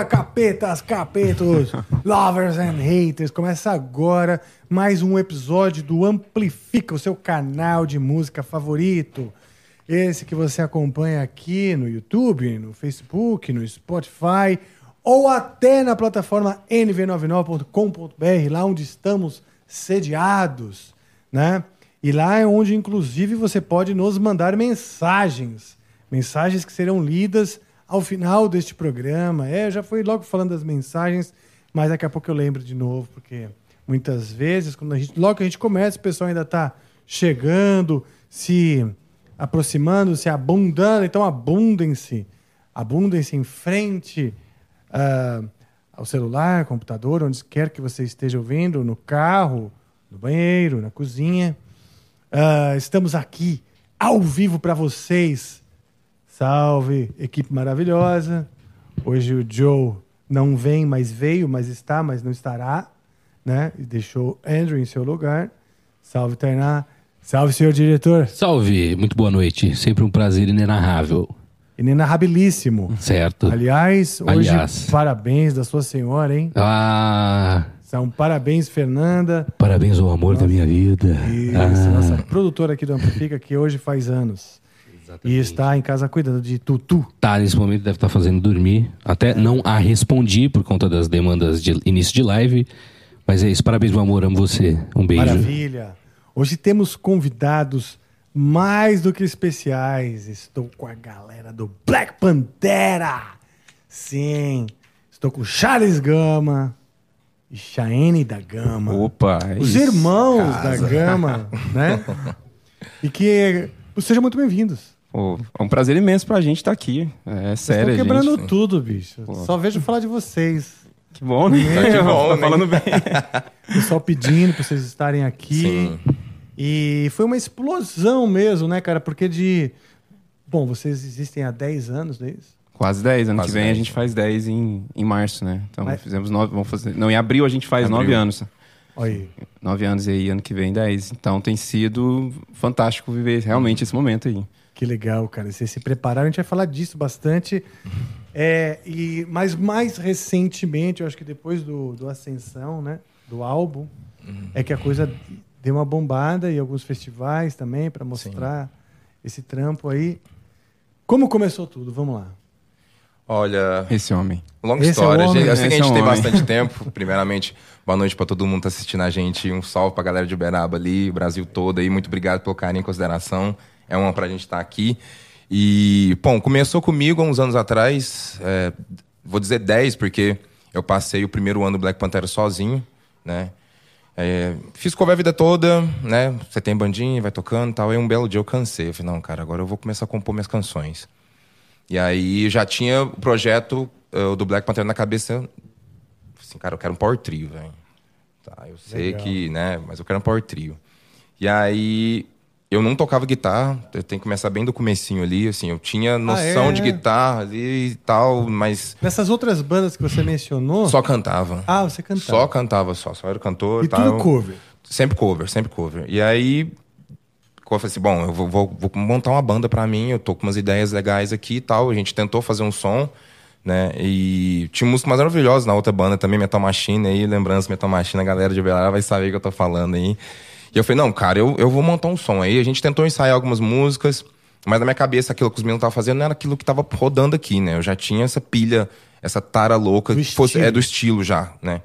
Galera! Capetas, capetos, lovers and haters. Começa agora mais um episódio do Amplifica, o seu canal de música favorito. Esse que você acompanha aqui no YouTube, no Facebook, no Spotify ou até na plataforma nv99.com.br, lá onde estamos sediados, né? E lá é onde, inclusive, você pode nos mandar mensagens. Mensagens que serão lidas ao final deste programa. É, já fui logo falando das mensagens, mas daqui a pouco eu lembro de novo, porque muitas vezes, quando a gente, logo que a gente começa, o pessoal ainda está chegando, se aproximando, se abundando. Então, abundem-se. Abundem-se em frente uh, ao celular, computador, onde quer que você esteja ouvindo, no carro, no banheiro, na cozinha. Uh, estamos aqui ao vivo para vocês. Salve, equipe maravilhosa. Hoje o Joe não vem, mas veio, mas está, mas não estará, né? E deixou Andrew em seu lugar. Salve, Tainá. Salve, senhor diretor. Salve, muito boa noite. Sempre um prazer inenarrável. Inenarrabilíssimo. Certo. Aliás, hoje, Aliás. parabéns da sua senhora, hein? Ah. São parabéns, Fernanda. Parabéns ao amor nossa, da minha vida. Isso, ah. nossa produtora aqui do Amplifica, que hoje faz anos. Exatamente. E está em casa cuidando de Tutu. Tá, nesse momento deve estar fazendo dormir. Até não a respondi por conta das demandas de início de live. Mas é isso, parabéns, meu amor, amo você. Um beijo. Maravilha. Hoje temos convidados mais do que especiais. Estou com a galera do Black Pantera. Sim, estou com Charles Gama, e Chaene da Gama. Opa, é Os irmãos casa. da Gama, né? E que sejam muito bem-vindos. É um prazer imenso pra gente estar tá aqui. É sério, Estão quebrando gente. tudo, bicho. Pô. Só vejo falar de vocês. Que bom, né? É, que bom, tá né? falando bem. Pessoal pedindo pra vocês estarem aqui. Sim. E foi uma explosão mesmo, né, cara? Porque de. Bom, vocês existem há 10 anos, não é isso? Quase 10. Ano Quase que vem 10. a gente faz 10 em, em março, né? Então Mas... fizemos 9. Vamos fazer. Não, em abril a gente faz 9 anos. Oi. 9 anos e aí ano que vem 10. Então tem sido fantástico viver realmente esse momento aí. Que legal, cara. Vocês se prepararam, a gente vai falar disso bastante. É, e, mas mais recentemente, eu acho que depois do, do Ascensão, né? Do álbum, uhum. é que a coisa deu uma bombada e alguns festivais também para mostrar Sim. esse trampo aí. Como começou tudo? Vamos lá. Olha. Esse homem. Longa Esse história. É homem, eu sei que a gente é tem bastante tempo. Primeiramente, boa noite para todo mundo que tá assistindo a gente. Um salve pra galera de Uberaba ali, Brasil todo aí. Muito obrigado pelo carinho e consideração. É uma pra gente estar tá aqui. E, bom, começou comigo há uns anos atrás. É, vou dizer 10, porque eu passei o primeiro ano do Black Panther sozinho, né? É, fiz cover a vida toda, né? Você tem bandinha, vai tocando e tal. Aí um belo dia eu cansei. Eu falei, não, cara, agora eu vou começar a compor minhas canções. E aí já tinha o projeto uh, do Black Panther na cabeça. Assim, cara, eu quero um power trio, velho. Tá, eu sei Legal. que, né, mas eu quero um power trio. E aí eu não tocava guitarra, eu tenho que começar bem do comecinho ali, assim, eu tinha noção ah, é? de guitarra ali e tal, mas... Nessas outras bandas que você mencionou... Só cantava. Ah, você cantava. Só cantava, só, só era cantor. E tal. tudo cover? Sempre cover, sempre cover. E aí eu falei assim, bom, eu vou, vou, vou, montar uma banda para mim, eu tô com umas ideias legais aqui e tal. A gente tentou fazer um som, né? E tinha música maravilhosa na outra banda também, Metal Machine aí, lembrança Metal Machine, a galera de Belará vai saber o que eu tô falando aí. E eu falei, não, cara, eu, eu vou montar um som aí. A gente tentou ensaiar algumas músicas, mas na minha cabeça aquilo que os meninos estavam fazendo não era aquilo que tava rodando aqui, né? Eu já tinha essa pilha, essa tara louca, do que fosse, é do estilo já, né?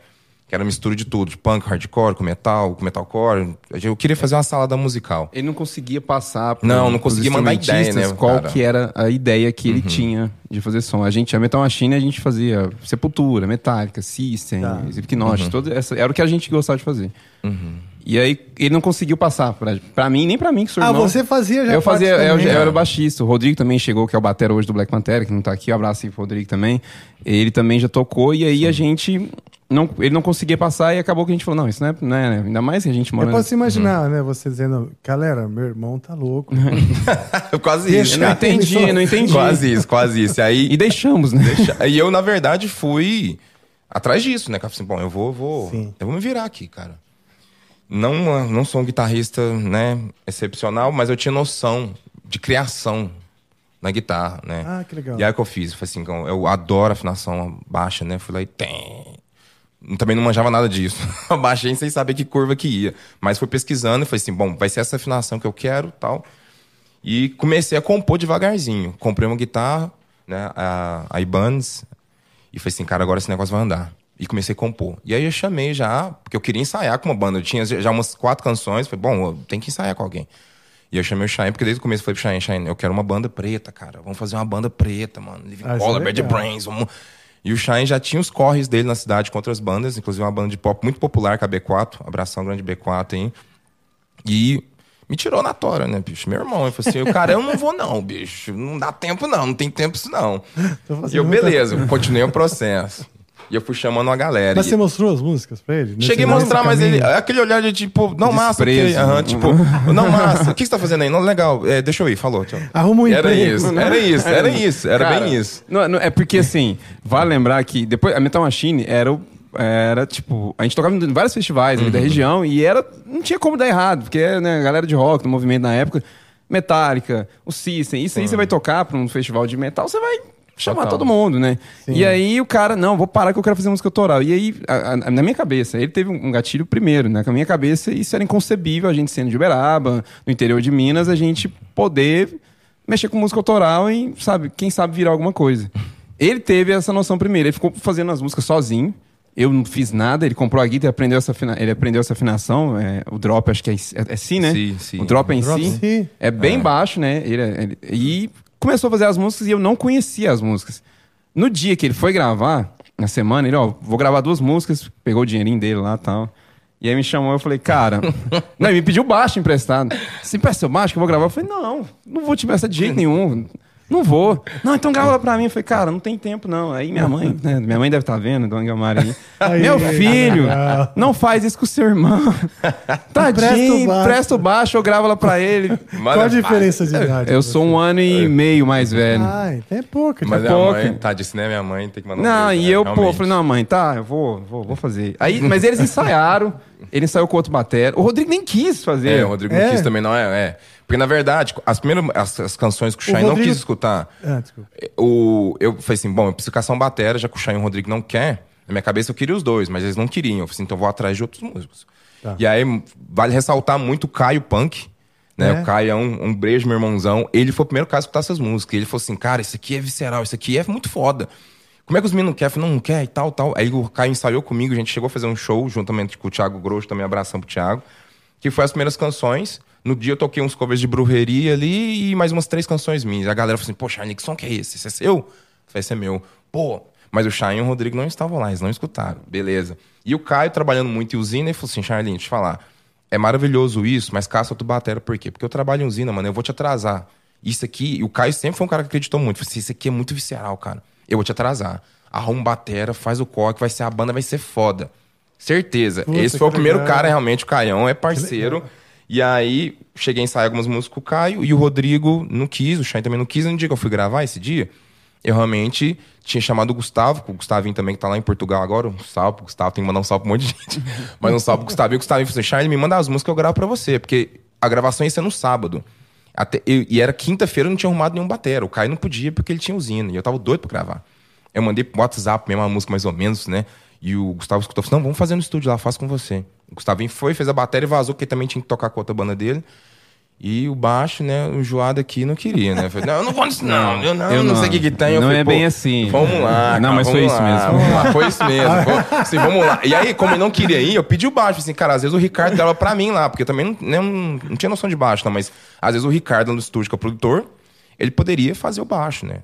Que era mistura de tudo, de punk, hardcore, com metal, com metalcore. Eu queria fazer uma salada musical. Ele não conseguia passar por, Não, não conseguia mandar ideia, né, qual cara? que era a ideia que ele uhum. tinha de fazer som. A gente, a Metal Machine, a gente fazia Sepultura, Metallica, System, tá. Slipknot, uhum. todo essa, era o que a gente gostava de fazer. Uhum. E aí ele não conseguiu passar pra, pra mim, nem pra mim, que sou Ah, você fazia já Eu fazia, eu, eu, era o baixista. O Rodrigo também chegou, que é o batera hoje do Black Panther, que não tá aqui. Um abraço aí pro Rodrigo também. Ele também já tocou, e aí Sim. a gente não, ele não conseguia passar e acabou que a gente falou, não, isso não é, não é ainda mais que a gente mora... Eu posso imaginar, uhum. né, você dizendo, galera, meu irmão tá louco. quase isso. Eu não entendi, não entendi. Quase isso, quase isso. E, aí, e deixamos, né? Deixa... E eu, na verdade, fui atrás disso, né? Assim, bom, eu vou, vou, eu vou me virar aqui, cara. Não, não sou um guitarrista, né, excepcional, mas eu tinha noção de criação na guitarra, né? Ah, que legal. E aí o que eu fiz? Foi assim, eu adoro afinação baixa, né? Fui lá e tem. Também não manjava nada disso. Baixei sem saber que curva que ia. Mas fui pesquisando e falei assim, bom, vai ser essa afinação que eu quero tal. E comecei a compor devagarzinho. Comprei uma guitarra, né? A, a Ibanez. E falei assim, cara, agora esse negócio vai andar. E comecei a compor. E aí eu chamei já, porque eu queria ensaiar com uma banda. Eu tinha já umas quatro canções. Falei, bom, eu tenho que ensaiar com alguém. E eu chamei o Shine, porque desde o começo eu falei pro Shine, Shine, eu quero uma banda preta, cara. Vamos fazer uma banda preta, mano. Living ah, é Color, Bad Brains, vamos... E o Shine já tinha os corres dele na cidade com outras bandas, inclusive uma banda de pop muito popular, que é a B4. Abração grande B4 aí. E me tirou na tora, né, bicho? Meu irmão. Ele falou assim: cara, eu não vou, não, bicho. Não dá tempo, não. Não tem tempo isso, não. E eu, beleza, continuei o processo. E eu fui chamando uma galera. Mas e... você mostrou as músicas pra ele? Cheguei a mostrar, mas ele. Aquele olhar de tipo, não, massa, okay, uhum, tipo, não, massa, o que você tá fazendo aí? Não, legal, é, deixa eu ir, falou. Tchau. Arruma um era emprego. Isso, era isso, era isso, era Cara, bem isso. Não, não, é porque assim, vale lembrar que depois a Metal Machine era o era tipo, a gente tocava em vários festivais uhum. da região e era não tinha como dar errado, porque né, a galera de rock do movimento na época, Metallica, o System, isso aí você vai tocar para um festival de metal, você vai chamar Total. todo mundo, né? Sim. E aí o cara, não, vou parar que eu quero fazer música autoral. E aí, a, a, na minha cabeça, ele teve um gatilho primeiro, né? Na minha cabeça, isso era inconcebível, a gente sendo de Uberaba, no interior de Minas, a gente poder mexer com música autoral e, sabe, quem sabe virar alguma coisa. Ele teve essa noção primeiro, ele ficou fazendo as músicas sozinho. Eu não fiz nada, ele comprou a guitarra, aprendeu essa ele aprendeu essa afinação. É, o drop, acho que é, é, é si, né? Sim, sim. O drop é em drop si. si. É bem é. baixo, né? Ele, é, ele, e começou a fazer as músicas e eu não conhecia as músicas. No dia que ele foi gravar, na semana, ele, ó, vou gravar duas músicas, pegou o dinheirinho dele lá e tal. E aí me chamou, eu falei, cara. não, ele me pediu baixo emprestado. Você empresta seu baixo que eu vou gravar? Eu falei, não, não vou te emprestar de jeito nenhum. Não vou. Não, então grava pra mim. Eu falei, cara, não tem tempo não. Aí minha mãe, né, minha mãe deve estar tá vendo, Dona Guilmar aí. Meu filho, não faz isso com o seu irmão. Tadinho, presta o baixo, eu gravo lá pra ele. Qual a diferença de idade? Eu sou um ano e meio mais velho. Ai, é pouco. Mas é pouco. mãe, tá, disse, né? Minha mãe tem que mandar Não, um beijo, e né? eu, Realmente. pô, falei, não, mãe, tá, eu vou, vou, vou fazer. Aí, mas eles ensaiaram, ele ensaiou com outro bater. O Rodrigo nem quis fazer. É, o Rodrigo é. não quis também, não é, é. Porque, na verdade, as primeiras as, as canções que o Shine Rodrigo... não quis escutar, ah, o, eu falei assim, bom, eu preciso caçar um batera, já que o Shine e o Rodrigo não quer. Na minha cabeça eu queria os dois, mas eles não queriam. Eu falei assim, então eu vou atrás de outros músicos. Tá. E aí, vale ressaltar muito o Caio Punk, né? É. O Caio é um, um beijo, meu irmãozão. Ele foi o primeiro cara a escutar essas músicas. Ele falou assim, cara, isso aqui é visceral, isso aqui é muito foda. Como é que os meninos querem? Não, não quer e tal, tal. Aí o Caio ensaiou comigo, a gente chegou a fazer um show juntamente com o Thiago Grosso, também abração pro Thiago. Que foi as primeiras canções. No dia eu toquei uns covers de brujeria ali e mais umas três canções minhas. A galera falou assim, poxa, som que é esse? Esse é seu? Esse é meu. Pô, mas o Shine e o Rodrigo não estavam lá, eles não escutaram. Beleza. E o Caio trabalhando muito em usina, e falou assim, Charlinho, deixa eu te falar. É maravilhoso isso, mas caça tu batera, por quê? Porque eu trabalho em usina, mano, eu vou te atrasar. Isso aqui, e o Caio sempre foi um cara que acreditou muito. Falei assim, isso aqui é muito visceral, cara. Eu vou te atrasar. Arruma batera, faz o coque, vai ser a banda, vai ser foda. Certeza. Puta, Esse foi o primeiro legal. cara, realmente, o Caião é parceiro. E aí, cheguei a ensaiar algumas músicas com o Caio e o Rodrigo não quis, o Shine também não quis. No dia que eu fui gravar esse dia, eu realmente tinha chamado o Gustavo, o Gustavinho também, que tá lá em Portugal agora. Um salve pro Gustavo, tem que mandar um salve pra um monte de gente. Mas um salve pro Gustavo. E o Gustavinho falou assim: Shine, me manda as músicas que eu gravo pra você, porque a gravação ia ser no sábado. Até, eu, e era quinta-feira, eu não tinha arrumado nenhum batera. O Caio não podia porque ele tinha usina. E eu tava doido pra gravar. Eu mandei pro WhatsApp mesmo música mais ou menos, né? E o Gustavo escutou falou: não, vamos fazer no estúdio lá, faço com você. O Gustavinho foi, fez a bateria e vazou, porque também tinha que tocar com a outra banda dele. E o baixo, né, o Joado aqui não queria, né? Falei, não, eu não vou nisso, não. Eu não, eu não, não sei o que, que tem. Eu não falei, é bem assim. Vamos lá. Não, cara, mas foi isso lá, mesmo. Vamos lá, foi isso mesmo. assim, vamos lá. E aí, como ele não queria ir, eu pedi o baixo. Assim, cara, às vezes o Ricardo dava pra mim lá, porque eu também não, não, não tinha noção de baixo, não, mas às vezes o Ricardo no estúdio, que é o produtor, ele poderia fazer o baixo, né?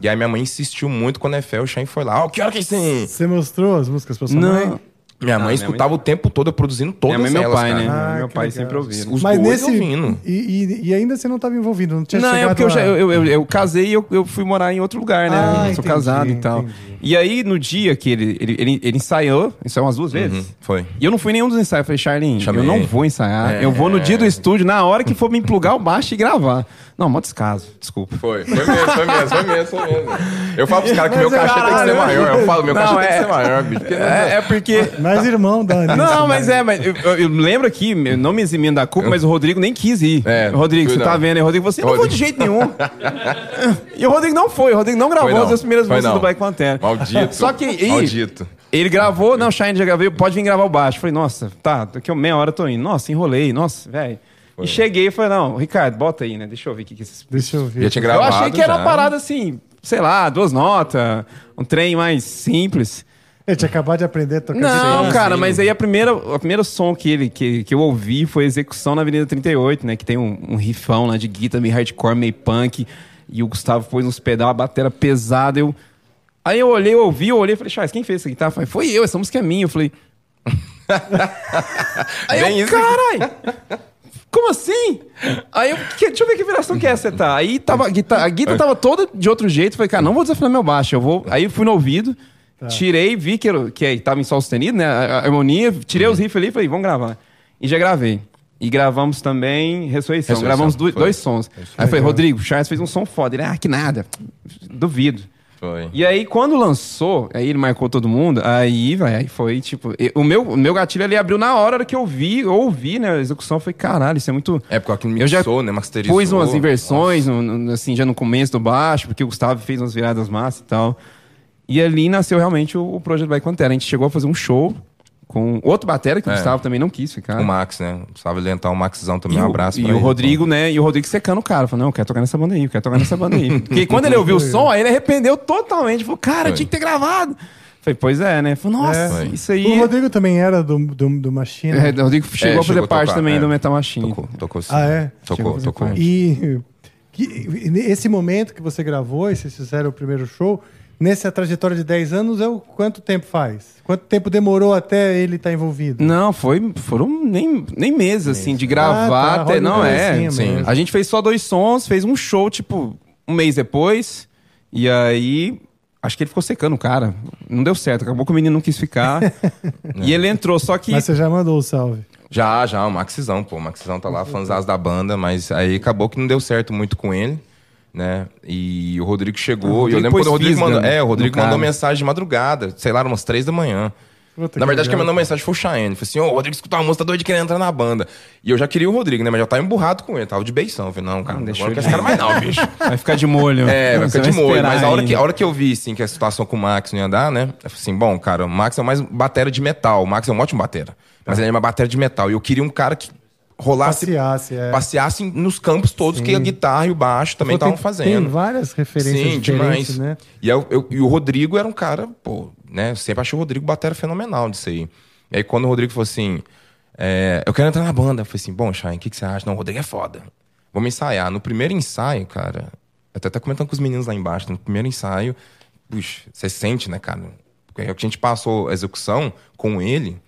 E aí minha mãe insistiu muito quando a Efel, o Shane foi lá. Ó, oh, que hora que é isso Você mostrou as músicas pra sua não. mãe? Minha mãe ah, escutava minha mãe... o tempo todo produzindo todas minha mãe, elas, meu pai, cara. né? Ah, meu pai legal. sempre ouvia. Os Mas nesse ouvindo. E, e, e, ainda você não estava envolvido, não tinha Não, é porque eu, já, eu, eu, eu, casei e eu, eu fui morar em outro lugar, né? Ah, eu sou entendi, casado e tal. Entendi. E aí, no dia que ele, ele, ele, ele ensaiou, ensaiou umas duas vezes. Uhum, foi. E eu não fui nenhum dos ensaios. Eu falei, Charlene, eu não vou ensaiar. É, eu vou no dia do estúdio, na hora que for me plugar o baixo e gravar. Não, mó descaso, desculpa. Foi, foi mesmo, foi mesmo, foi mesmo, foi mesmo. Eu falo pros caras que meu cachê tem que ser maior. Eu falo, meu cachê é... tem que ser maior, bicho. É, é, porque. Mas Mais irmão da Anitta. Não, mas é, mas eu, eu- eu lembro aqui, eu não me eximindo da culpa, mas o Rodrigo nem quis ir. É, Rodrigo, você tá não. vendo aí? Rodrigo, você não foi de jeito nenhum. e o Rodrigo não foi, o Rodrigo não gravou não, as duas primeiras foi músicas não. do Black Panther. Maldito. Só que aí, Maldito. ele gravou, não, Shine já gravei, pode vir gravar o baixo. Falei, nossa, tá, daqui a meia hora eu tô indo. Nossa, enrolei, nossa, velho. E cheguei e falei, não, Ricardo, bota aí, né? Deixa eu ver o que que esses... Deixa eu ver. Já tinha Eu gravado. achei que era já. uma parada assim, sei lá, duas notas, um trem mais simples. Ele tinha acabado de aprender a tocar Não, sim, cara, sim. mas aí a primeira, o primeiro som que, ele, que, que eu ouvi foi Execução na Avenida 38, né? Que tem um, um riffão lá de guitarra meio hardcore, meio punk. E o Gustavo pôs uns pedal, uma bateria pesada. Eu... Aí eu olhei, eu ouvi, eu olhei e falei, Charles, quem fez essa guitarra? Eu falei, foi eu, essa música é minha. Eu falei. aí Bem eu, isso. carai! Como assim? Aí eu, que- deixa eu ver que viração que é essa tá. Aí tava, a guitarra, a guitarra tava toda de outro jeito. Falei, cara, não vou desafinar meu baixo. Eu vou. Aí eu fui no ouvido, tirei, vi que, era, que tava em sol sustenido, né? A, harmonia, tirei os riffs ali e falei, vamos gravar. E já gravei. E gravamos também Ressurreição. Ressurreição, Gravamos do- foi. dois sons. Aí eu falei, Rodrigo, o Charles fez um som foda. Ele, ah, que nada. Duvido. Foi. E aí, quando lançou, aí ele marcou todo mundo, aí, vai, aí foi tipo. O meu, o meu gatilho ali abriu na hora que eu vi, eu ouvi, né? A execução eu falei, caralho, isso é muito. É, porque aquilo Eu mixou, né? Masterizou. Pus umas inversões, no- no- assim, já no começo do baixo, porque o Gustavo fez umas viradas massas e tal. E ali nasceu realmente o, o projeto Black Pantera. A gente chegou a fazer um show com outro batera que o É. Gustavo também não quis ficar. O Max, né? Sabe lentar o Maxzão também. E um o, abraço e pra o ele. Rodrigo, né? E o Rodrigo secando o cara. Falou, não, eu quero tocar nessa banda aí, eu quero tocar nessa banda aí. Porque quando ele ouviu o som, aí ele arrependeu totalmente. Falou, cara, Foi. tinha que ter gravado. Falei, pois é, né? Falei, nossa, É. isso aí. O Rodrigo também era do, do, do Machine. É, o Rodrigo chegou É, a fazer chegou parte tocar, também é. do Metal Machine. Tocou, tocou sim. Ah, é? Tocou, tocou. parte. E que, esse momento que você gravou e vocês fizeram o primeiro show, nessa trajetória de 10 anos, é o, quanto tempo faz? Quanto tempo demorou até ele estar envolvido? Não, foi, foram nem, nem meses, assim, de gravar Ah, tá, até. Não, é. pedacinho sim. mesmo. A gente fez só dois sons, fez um show, tipo, um mês depois. E aí. Acho que ele ficou secando o cara. Não deu certo. Acabou que o menino não quis ficar. e ele entrou, só que. Mas você já mandou o salve. Já, já, o Maxizão, pô. O Maxizão tá lá, fãzás da banda, mas aí acabou que não deu certo muito com ele, né? E o Rodrigo chegou, Ah, e eu lembro quando o Rodrigo fisga mandou. É, o Rodrigo mandou mensagem de madrugada, sei lá, umas três da manhã. Puta, Na verdade, quem legal. mandou mensagem foi o Cheyenne. Falei assim, ô, o Rodrigo escutou uma música, tá doido de querer entrar na banda. E eu já queria o Rodrigo, né? Mas já tava emburrado com ele, tava de beição. Eu falei, não, cara, Não, não deixa eu esse cara mais não, bicho. Vai ficar de molho. É, vai ficar de molho. Mas a hora, que, a hora que eu vi, assim, que a situação com o Max não ia dar, né? Eu falei assim, bom, cara, o Max é mais batera de metal. O Max é um ótimo batera. Mas ele é uma batera de metal. E eu queria um cara que rolasse, Passeasse, é. passeasse nos campos todos que a guitarra e o baixo também estavam fazendo. Tem várias referências Sim, diferentes, demais. né? E, eu- eu- e o Rodrigo era um cara, pô, né? Eu sempre achei o Rodrigo batera fenomenal disso aí. E aí quando o Rodrigo falou assim, é, eu quero entrar na banda, eu falei assim, bom, Shine, o que, que você acha? Não, o Rodrigo é foda. Vamos ensaiar. No primeiro ensaio, cara, eu até tá comentando com os meninos lá embaixo, no primeiro ensaio, puxa, você sente, né, cara? Porque a gente passou a execução com ele,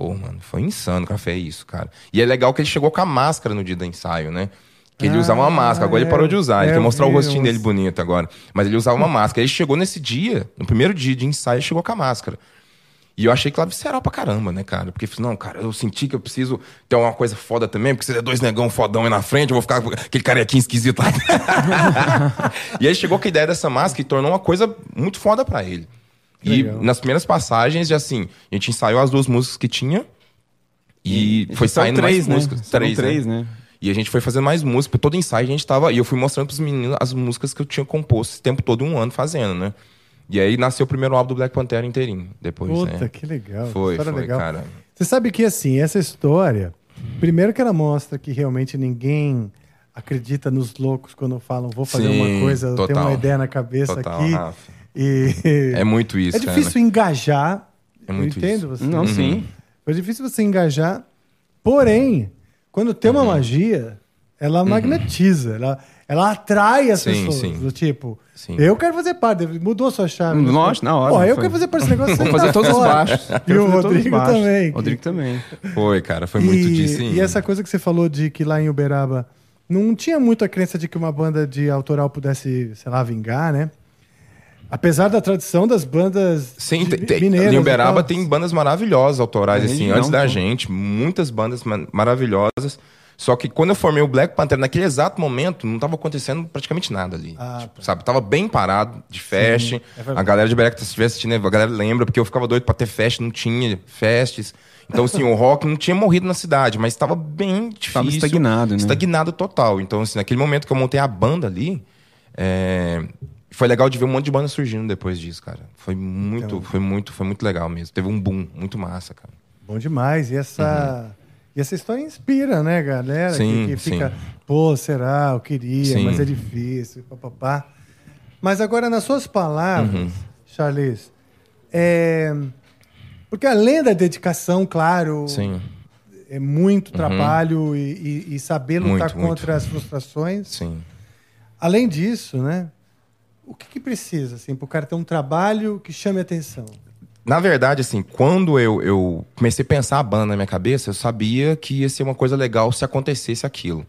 pô, mano, foi insano, café, isso, cara. E é legal que ele chegou com a máscara no dia do ensaio, né? Que ele Ah, usava uma máscara, agora é. ele parou de usar. Ele É, quer mostrar o vi rostinho dele bonito agora. Mas ele usava uma máscara. Ele chegou nesse dia, no primeiro dia de ensaio, ele chegou com a máscara. E eu achei que lá visceral pra caramba, né, cara? Porque, não, cara, eu senti que eu preciso ter uma coisa foda também, porque se der dois negão fodão aí na frente, eu vou ficar com aquele carequinho esquisito lá. e aí chegou com a ideia dessa máscara e tornou uma coisa muito foda pra ele. E Legal. nas primeiras passagens, já assim, a gente ensaiou as duas músicas que tinha. E, foi São saindo três, mais né? músicas. São Três, três, né? né? E a gente foi fazendo mais música. Todo ensaio a gente tava. E eu fui mostrando pros meninos as músicas que eu tinha composto esse tempo todo, um ano fazendo, né? E aí nasceu o primeiro álbum do Black Panther inteirinho. Depois, Puta, né? que legal. Foi, foi, legal. cara. Você sabe que, assim, essa história, primeiro que ela mostra que realmente ninguém acredita nos loucos quando falam vou fazer Sim, uma coisa, eu tenho total. uma ideia na cabeça Total, aqui. Rafa. E... É muito isso, É difícil engajar. É muito eu entendo isso. você. Não, sim. É difícil você engajar. Porém, quando tem Uhum. uma magia, ela magnetiza, ela, ela atrai as Sim, pessoas. sim. Do tipo, Sim. eu quero fazer parte. Mudou a sua chave. Nossa, na hora, Pô, eu foi. quero fazer parte desse negócio. Vou fazer tá todos os baixos. E o Rodrigo também. Rodrigo também. Foi, cara. Foi muito e, disso. E essa coisa que você falou de que lá em Uberaba não tinha muita crença de que uma banda de autoral pudesse, sei lá, vingar, né? Apesar da tradição das bandas Sim, de- tem, mineiras em Uberaba tal. tem bandas maravilhosas autorais, É assim, região, antes da pô. gente, muitas bandas ma- maravilhosas. Só que quando eu formei o Black Panther, naquele exato momento, não estava acontecendo praticamente nada ali. Ah, tipo, tá. Sabe? Tava bem parado de fest. Sim, é a galera de Beré que estiver assistindo, a galera lembra, porque eu ficava doido para ter fest, não tinha festes. Então, assim, o rock não tinha morrido na cidade, mas estava bem difícil. Tava estagnado, né? Estagnado total. Então, assim, naquele momento que eu montei a banda ali, é... foi legal de ver um monte de banda surgindo depois disso, cara. Foi muito, então... foi muito, foi muito legal mesmo. Teve um boom, muito massa, cara. Bom demais. E essa... Uhum. E essa história inspira, né, galera? Sim, que, que fica, sim. pô, será? Eu queria, sim. mas é difícil, papapá. Mas agora, nas suas palavras, uhum. Charles, é... porque além da dedicação, claro, sim. é muito uhum. trabalho e, e, e, saber lutar muito, contra muito. as frustrações. Sim. Além disso, né? O que, que precisa, assim, para o cara ter um trabalho que chame atenção? Na verdade, assim, quando eu, eu comecei a pensar a banda na minha cabeça, eu sabia que ia ser uma coisa legal se acontecesse aquilo.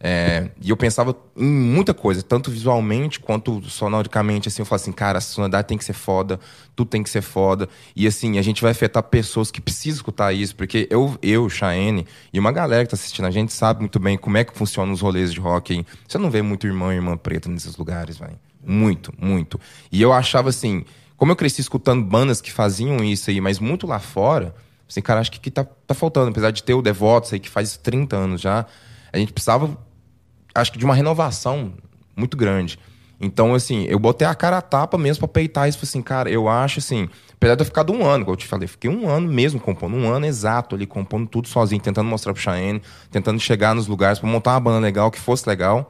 É, e eu pensava em muita coisa, tanto visualmente quanto sonoricamente, assim, eu falava assim, cara, a sonoridade tem que ser foda, tudo tem que ser foda. E assim, a gente vai afetar pessoas que precisam escutar isso, porque eu, eu, Cheyenne, e uma galera que tá assistindo a gente sabe muito bem como é que funcionam os rolês de rock aí. Você não vê muito irmão e irmã preta nesses lugares, velho. Muito, muito. E eu achava assim, como eu cresci escutando bandas que faziam isso aí, mas muito lá fora, assim, cara, acho que, que tá, tá faltando. Apesar de ter o Devotos aí, que faz 30 anos já, a gente precisava, acho que de uma renovação muito grande. Então, assim, eu botei a cara a tapa mesmo pra peitar isso. Assim, cara, eu acho assim, apesar de eu ficar um ano, como eu te falei, fiquei um ano mesmo compondo, um ano exato ali, compondo tudo sozinho, tentando mostrar pro Cheyenne, tentando chegar nos lugares para montar uma banda legal, que fosse legal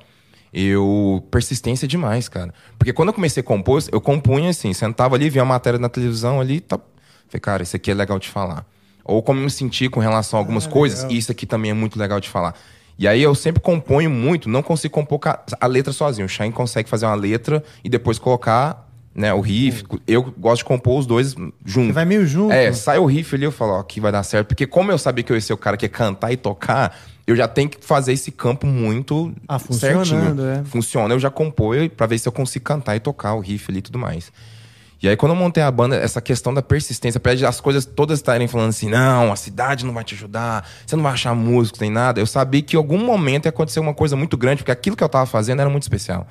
eu. Persistência demais, cara. Porque quando eu comecei a compor, eu compunha assim, sentava ali, via a matéria na televisão ali, tá. Falei, cara, isso aqui é legal de falar. Ou como eu me senti com relação a algumas ah, coisas, legal. isso aqui também é muito legal de falar. E aí eu sempre componho muito, não consigo compor a letra sozinho. O Shine consegue fazer uma letra e depois colocar né, o riff. Eu gosto de compor os dois juntos. Você vai meio junto. É, sai o riff ali, eu falo, ó, aqui vai dar certo. Porque como eu sabia que eu ia ser o cara que ia cantar e tocar, eu já tenho que fazer esse campo muito ah, certinho. É. Funciona, eu já componho para ver se eu consigo cantar e tocar o riff ali e tudo mais. E aí, quando eu montei a banda, essa questão da persistência, apesar de as coisas todas estarem falando assim, não, a cidade não vai te ajudar, você não vai achar músico nem nada, eu sabia que em algum momento ia acontecer uma coisa muito grande, porque aquilo que eu tava fazendo era muito especial.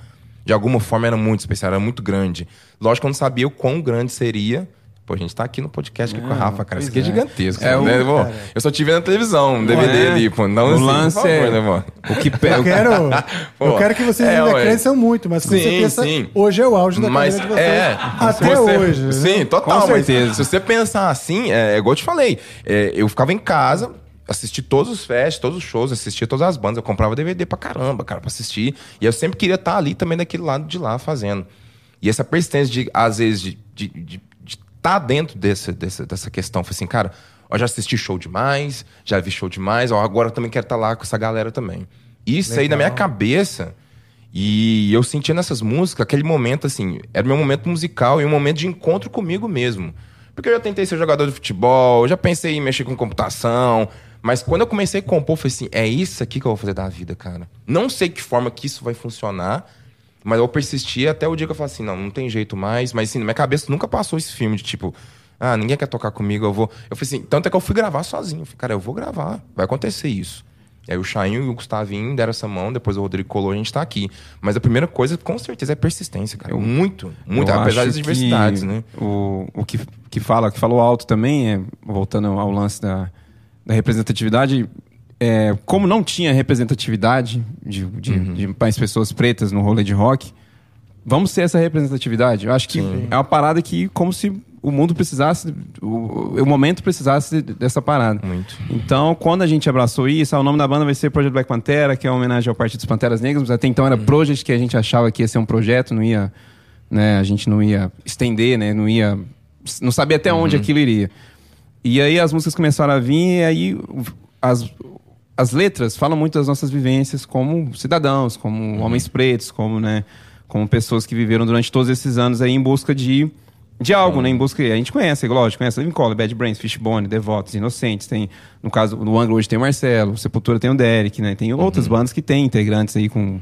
De alguma forma era muito especial, era muito grande. Lógico que eu não sabia o quão grande seria, Pô, a gente tá aqui no podcast aqui com a Rafa, cara. Isso aqui é, é gigantesco. É, né? o... eu só te vi na televisão, um DVD é. ali, pô. Não, o assim, lance favor, é... né, O que pega... eu, quero, eu quero que vocês é, cresçam muito, mas com sim, certeza sim. hoje é o auge da mas, carreira de vocês. É, até você, hoje. Né? Sim, total. Com certeza. se você pensar assim, é, igual eu te falei, é, eu ficava em casa, assisti todos os festivais, todos os shows, assistia todas as bandas. Eu comprava DVD pra caramba, cara, pra assistir. E eu sempre queria estar ali também daquele lado de lá fazendo. E essa persistência de, às vezes, de, de, de tá dentro desse, desse, dessa questão. Falei assim, cara, ó, já assisti show demais, já vi show demais, ó, agora eu também quero estar tá lá com essa galera também. Isso Legal. aí na minha cabeça. E eu sentia nessas músicas aquele momento, assim, era meu momento musical e um momento de encontro comigo mesmo. Porque eu já tentei ser jogador de futebol, já pensei em mexer com computação, mas quando eu comecei a compor, eu falei assim: é isso aqui que eu vou fazer da vida, cara. Não sei que forma que isso vai funcionar, mas eu persisti até o dia que eu falei assim, não, não tem jeito mais. Mas assim, na minha cabeça nunca passou esse filme de tipo, ah, ninguém quer tocar comigo, eu vou. Eu falei assim, tanto é que eu fui gravar sozinho. Eu falei, cara, eu vou gravar, vai acontecer isso. E aí o Chainho e o Gustavinho deram essa mão, depois o Rodrigo colou, a gente tá aqui. Mas a primeira coisa, com certeza, é persistência, cara. Eu, muito, muito, apesar das adversidades, né? O, o que, que fala, que falou alto também, é, voltando ao lance da, da representatividade, é, como não tinha representatividade de, de, uhum. de, mais pessoas pretas no rolê de rock, vamos ter essa representatividade. Eu acho que Sim. é uma parada que, como se o mundo precisasse, o, o momento precisasse dessa parada. Muito. Então, quando a gente abraçou isso, o nome da banda vai ser Project Black Pantera, que é uma homenagem ao Partido dos Panteras Negras, mas até então era uhum. Project, que a gente achava que ia ser um projeto, não ia, né, a gente não ia estender, né, não ia, não sabia até onde uhum. aquilo iria. E aí as músicas começaram a vir, e aí as, as letras falam muito das nossas vivências como cidadãos, como uhum. homens pretos, como, né, como pessoas que viveram durante todos esses anos aí em busca de, de algo, uhum. né? Em busca. A gente conhece, lógico, conhece Living Color, Bad Brains, Fishbone, Devotos, Inocentes. Tem, no caso, no Anglo hoje tem o Marcelo, Sepultura tem o Derek, né? Tem outras uhum. bandas que têm integrantes aí com,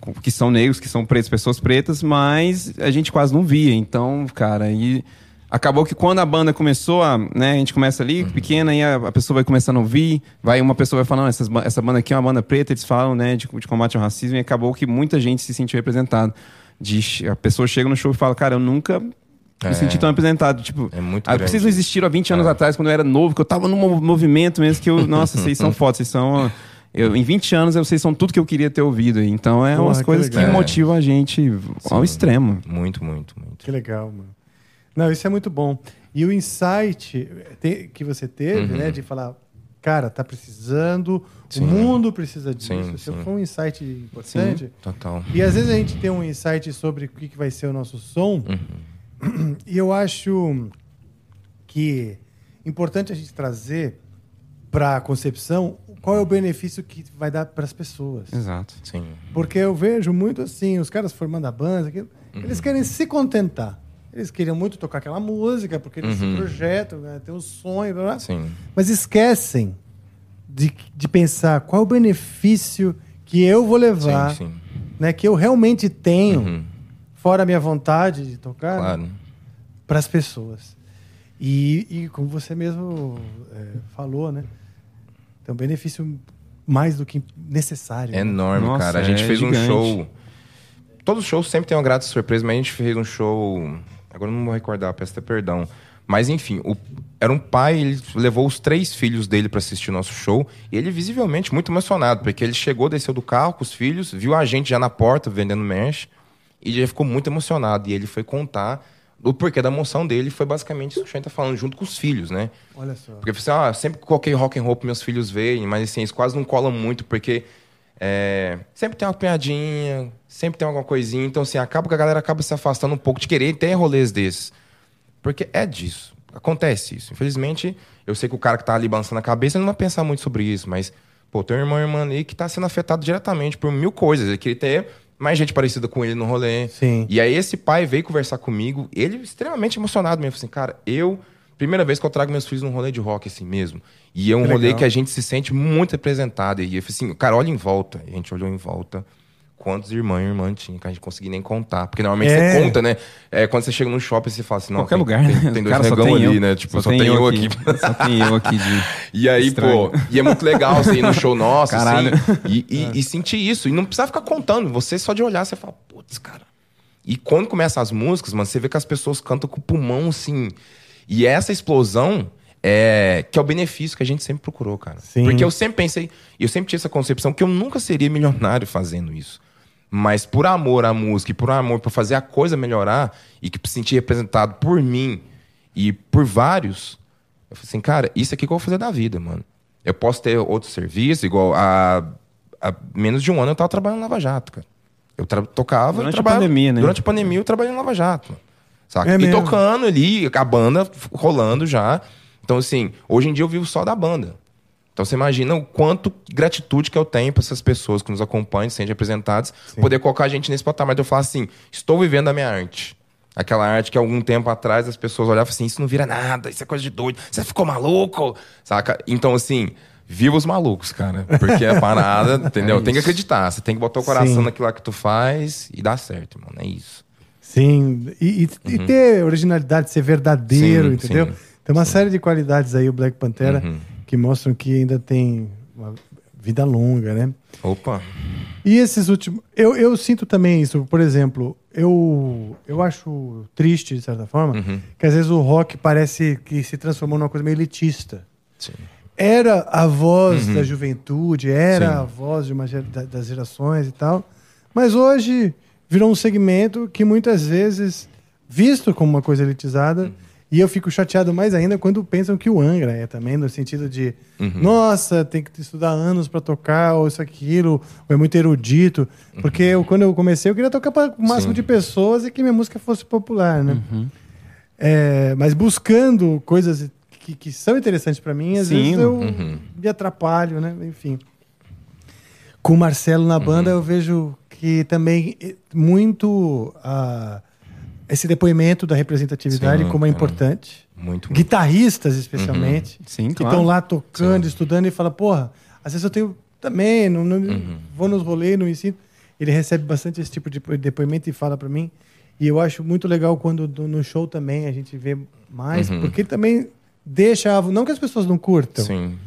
com, que são negros, que são pretos, pessoas pretas, mas a gente quase não via. Então, cara, aí acabou que quando a banda começou a, né, a gente começa ali, uhum. pequena, e a, a, pessoa vai começando a ouvir, vai, uma pessoa vai falando, essa, essa banda aqui é uma banda preta, eles falam, né, de, de combate ao racismo, e acabou que muita gente se sentiu representado. De, a pessoa chega no show e fala, cara, eu nunca é. me senti tão representado. Tipo, é muito ah, vocês não existiram há 20 anos é. atrás, quando eu era novo, que eu tava num movimento mesmo que eu, nossa, vocês são fotos, vocês são... Eu, em 20 anos, vocês são tudo que eu queria ter ouvido. Então, é Porra, umas coisas que, que motivam a gente ao Sim. extremo. Muito, muito, muito. Que legal, mano. Não, isso é muito bom. E o insight que você teve, uhum. né, de falar, cara, tá precisando, sim. o mundo precisa disso. Sim, Isso sim. foi um insight importante. Sim, total. E às vezes a gente tem um insight sobre o que vai ser o nosso som, uhum. e eu acho que é importante a gente trazer para a concepção qual é o benefício que vai dar para as pessoas. Exato. Sim. Porque eu vejo muito assim, os caras formando a banda, aquilo, uhum. eles querem se contentar. Eles queriam muito tocar aquela música, porque eles uhum. se projetam, né? tem um sonho, blá, blá. Sim. mas esquecem de, de pensar qual o benefício que eu vou levar, sim, sim. Né? que eu realmente tenho, uhum. fora a minha vontade de tocar, claro. para as pessoas. E, e, como você mesmo é, falou, né? tem um benefício mais do que necessário. É enorme, Nossa, cara. A gente é fez gigante. um show. Todos os shows sempre tem uma grata surpresa, mas a gente fez um show Agora não vou recordar, peço até perdão. Mas enfim, o, era um pai, ele levou os três filhos dele para assistir o nosso show. E ele visivelmente muito emocionado, porque ele chegou, desceu do carro com os filhos, viu a gente já na porta vendendo mesh, e já ficou muito emocionado. E ele foi contar o porquê da emoção dele foi basicamente isso que o Shane tá falando, junto com os filhos, né? Olha só. Porque assim, ah, sempre coloquei rock and roll para meus filhos verem, mas assim, eles quase não colam muito, porque é, sempre tem uma piadinha, sempre tem alguma coisinha. Então, assim, acaba que a galera acaba se afastando um pouco de querer ter rolês desses. Porque é disso. Acontece isso. Infelizmente, eu sei que o cara que tá ali balançando a cabeça não vai pensar muito sobre isso, mas, pô, tem um irmão e irmã ali que tá sendo afetado diretamente por mil coisas. Ele queria ter mais gente parecida com ele no rolê. Sim. E aí, esse pai veio conversar comigo, ele extremamente emocionado mesmo. Assim, cara, eu. Primeira vez que eu trago meus filhos num rolê de rock, assim mesmo. E é um que rolê legal. que a gente se sente muito representado. E eu falei assim, cara, olha em volta. E a gente olhou em volta quantos irmãos e irmã tinha, que a gente conseguia nem contar. Porque normalmente é. você conta, né? É, quando você chega num shopping, você fala assim, não, Qualquer tem, lugar, tem, né? tem dois Cara, negão ali, eu. né? Tipo, só, só tem, eu aqui. aqui. Só tem eu aqui de. E aí, Estranho. pô, e é muito legal você ir no show nosso, assim, Caralho. assim, e, e, é. e, sentir isso. E não precisa ficar contando. Você só de olhar, você fala, putz, cara. E quando começam as músicas, mano, você vê que as pessoas cantam com o pulmão, assim. E essa explosão é, que é o benefício que a gente sempre procurou, cara. Sim. Porque eu sempre pensei, eu sempre tinha essa concepção que eu nunca seria milionário fazendo isso. Mas por amor à música e por amor para fazer a coisa melhorar e que sentir representado por mim e por vários, eu falei assim, cara, isso aqui que eu vou fazer da vida, mano. Eu posso ter outro serviço, igual a, a menos de um ano eu tava trabalhando em Lava Jato, cara. Eu tocava durante a pandemia, né? Durante a pandemia eu trabalhei em Lava Jato. Saca? É e mesmo? tocando ali, a banda rolando já. Então, assim, hoje em dia eu vivo só da banda. Então você imagina o quanto gratitude que eu tenho para essas pessoas que nos acompanham, sendo representadas, Sim. poder colocar a gente nesse patamar de eu falar assim: estou vivendo a minha arte. Aquela arte que algum tempo atrás as pessoas olhavam assim: isso não vira nada, isso é coisa de doido, você ficou maluco, saca? Então, assim, viva os malucos, cara. Porque é parada, entendeu? É tem que acreditar, você tem que botar o coração Sim. naquilo que tu faz e dá certo, mano. É isso. Sim, e, e, uhum. e ter originalidade, ser verdadeiro, sim, entendeu? Sim. Tem uma série de qualidades aí, o Black Pantera, uhum. que mostram que ainda tem uma vida longa, né? Opa! E esses últimos. Eu, eu sinto também isso, por exemplo, eu, eu acho triste, de certa forma, uhum. que às vezes o rock parece que se transformou numa coisa meio elitista. Sim. Era a voz uhum. da juventude, era Sim. a voz de uma, das gerações e tal, mas hoje virou um segmento que muitas vezes, visto como uma coisa elitizada, uhum e eu fico chateado mais ainda quando pensam que o Angra é também, no sentido de, uhum. nossa, tem que estudar anos para tocar, ou isso, aquilo, ou é muito erudito. Uhum. Porque eu, quando eu comecei, eu queria tocar para o máximo Sim. de pessoas e que minha música fosse popular, né? Uhum. É, mas buscando coisas que, que são interessantes para mim, às Sim. vezes eu uhum. me atrapalho, né? Enfim. Com o Marcelo na banda, uhum. eu vejo que também eh, muito. Uh, esse depoimento da representatividade, Sim, como é, é importante. Muito, muito. Guitarristas, especialmente. Uhum. Sim, que estão lá tocando, Sim. estudando e fala, porra, às vezes eu tenho também, não, não uhum. vou nos rolês, não ensino. Ele recebe bastante esse tipo de depoimento e fala para mim. E eu acho muito legal quando no show também a gente vê mais, uhum. porque ele também deixa. Não que as pessoas não curtam. Sim.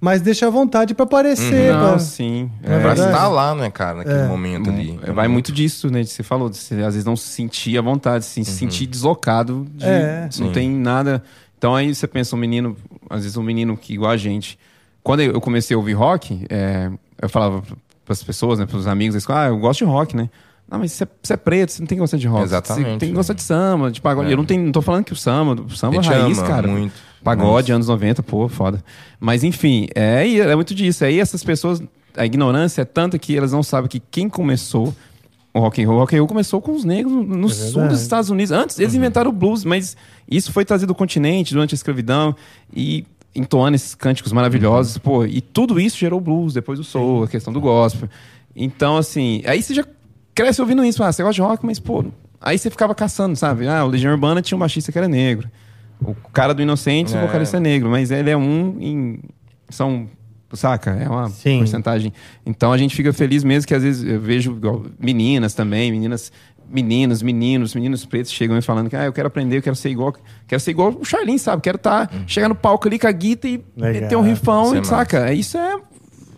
Mas deixa à vontade para aparecer. Uhum. Não, pra... sim. É, é pra estar lá, né, cara, naquele é. momento ali. É, vai muito disso, né? Você falou, você às vezes não se sentir à vontade, se uhum. sentir deslocado, de, é. não sim. tem nada. Então aí você pensa um menino, às vezes um menino que igual a gente. Quando eu comecei a ouvir rock, é, eu falava para as pessoas, né, para os amigos, eles falavam, ah, eu gosto de rock, né? Não, mas você é, você é, preto, você não tem que gostar de rock. Exatamente. Você tem que gostar de samba, de pagode. É. Eu não, tenho, não tô falando que o samba, o samba é raiz, ama, cara. Muito. Pagode, anos 90, pô, foda. Mas enfim, é, é muito disso. Aí essas pessoas, a ignorância é tanta que elas não sabem que quem começou o rock and roll, o rock and roll começou com os negros no é sul dos Estados Unidos. Antes, eles uhum. inventaram o blues, mas isso foi trazido do continente durante a escravidão e entoando esses cânticos maravilhosos, uhum. pô, e tudo isso gerou blues, depois o soul, a questão do gospel. Então, assim, aí você já cresce ouvindo isso, ah, você gosta de rock, mas, pô, aí você ficava caçando, sabe? Ah, o Legião Urbana tinha um baixista que era negro. O cara do Inocentes, é. o vocalista é negro, mas ele é um em. São. Saca? É uma Sim. porcentagem. Então a gente fica feliz mesmo que às vezes eu vejo meninas também, meninas meninos, meninos, meninos pretos chegam e falando que ah, eu quero aprender, eu quero ser igual, quero ser igual o Charlin, sabe? Quero estar tá, uhum. chegar no palco ali com a guita e ter um rifão, e, é saca? Isso é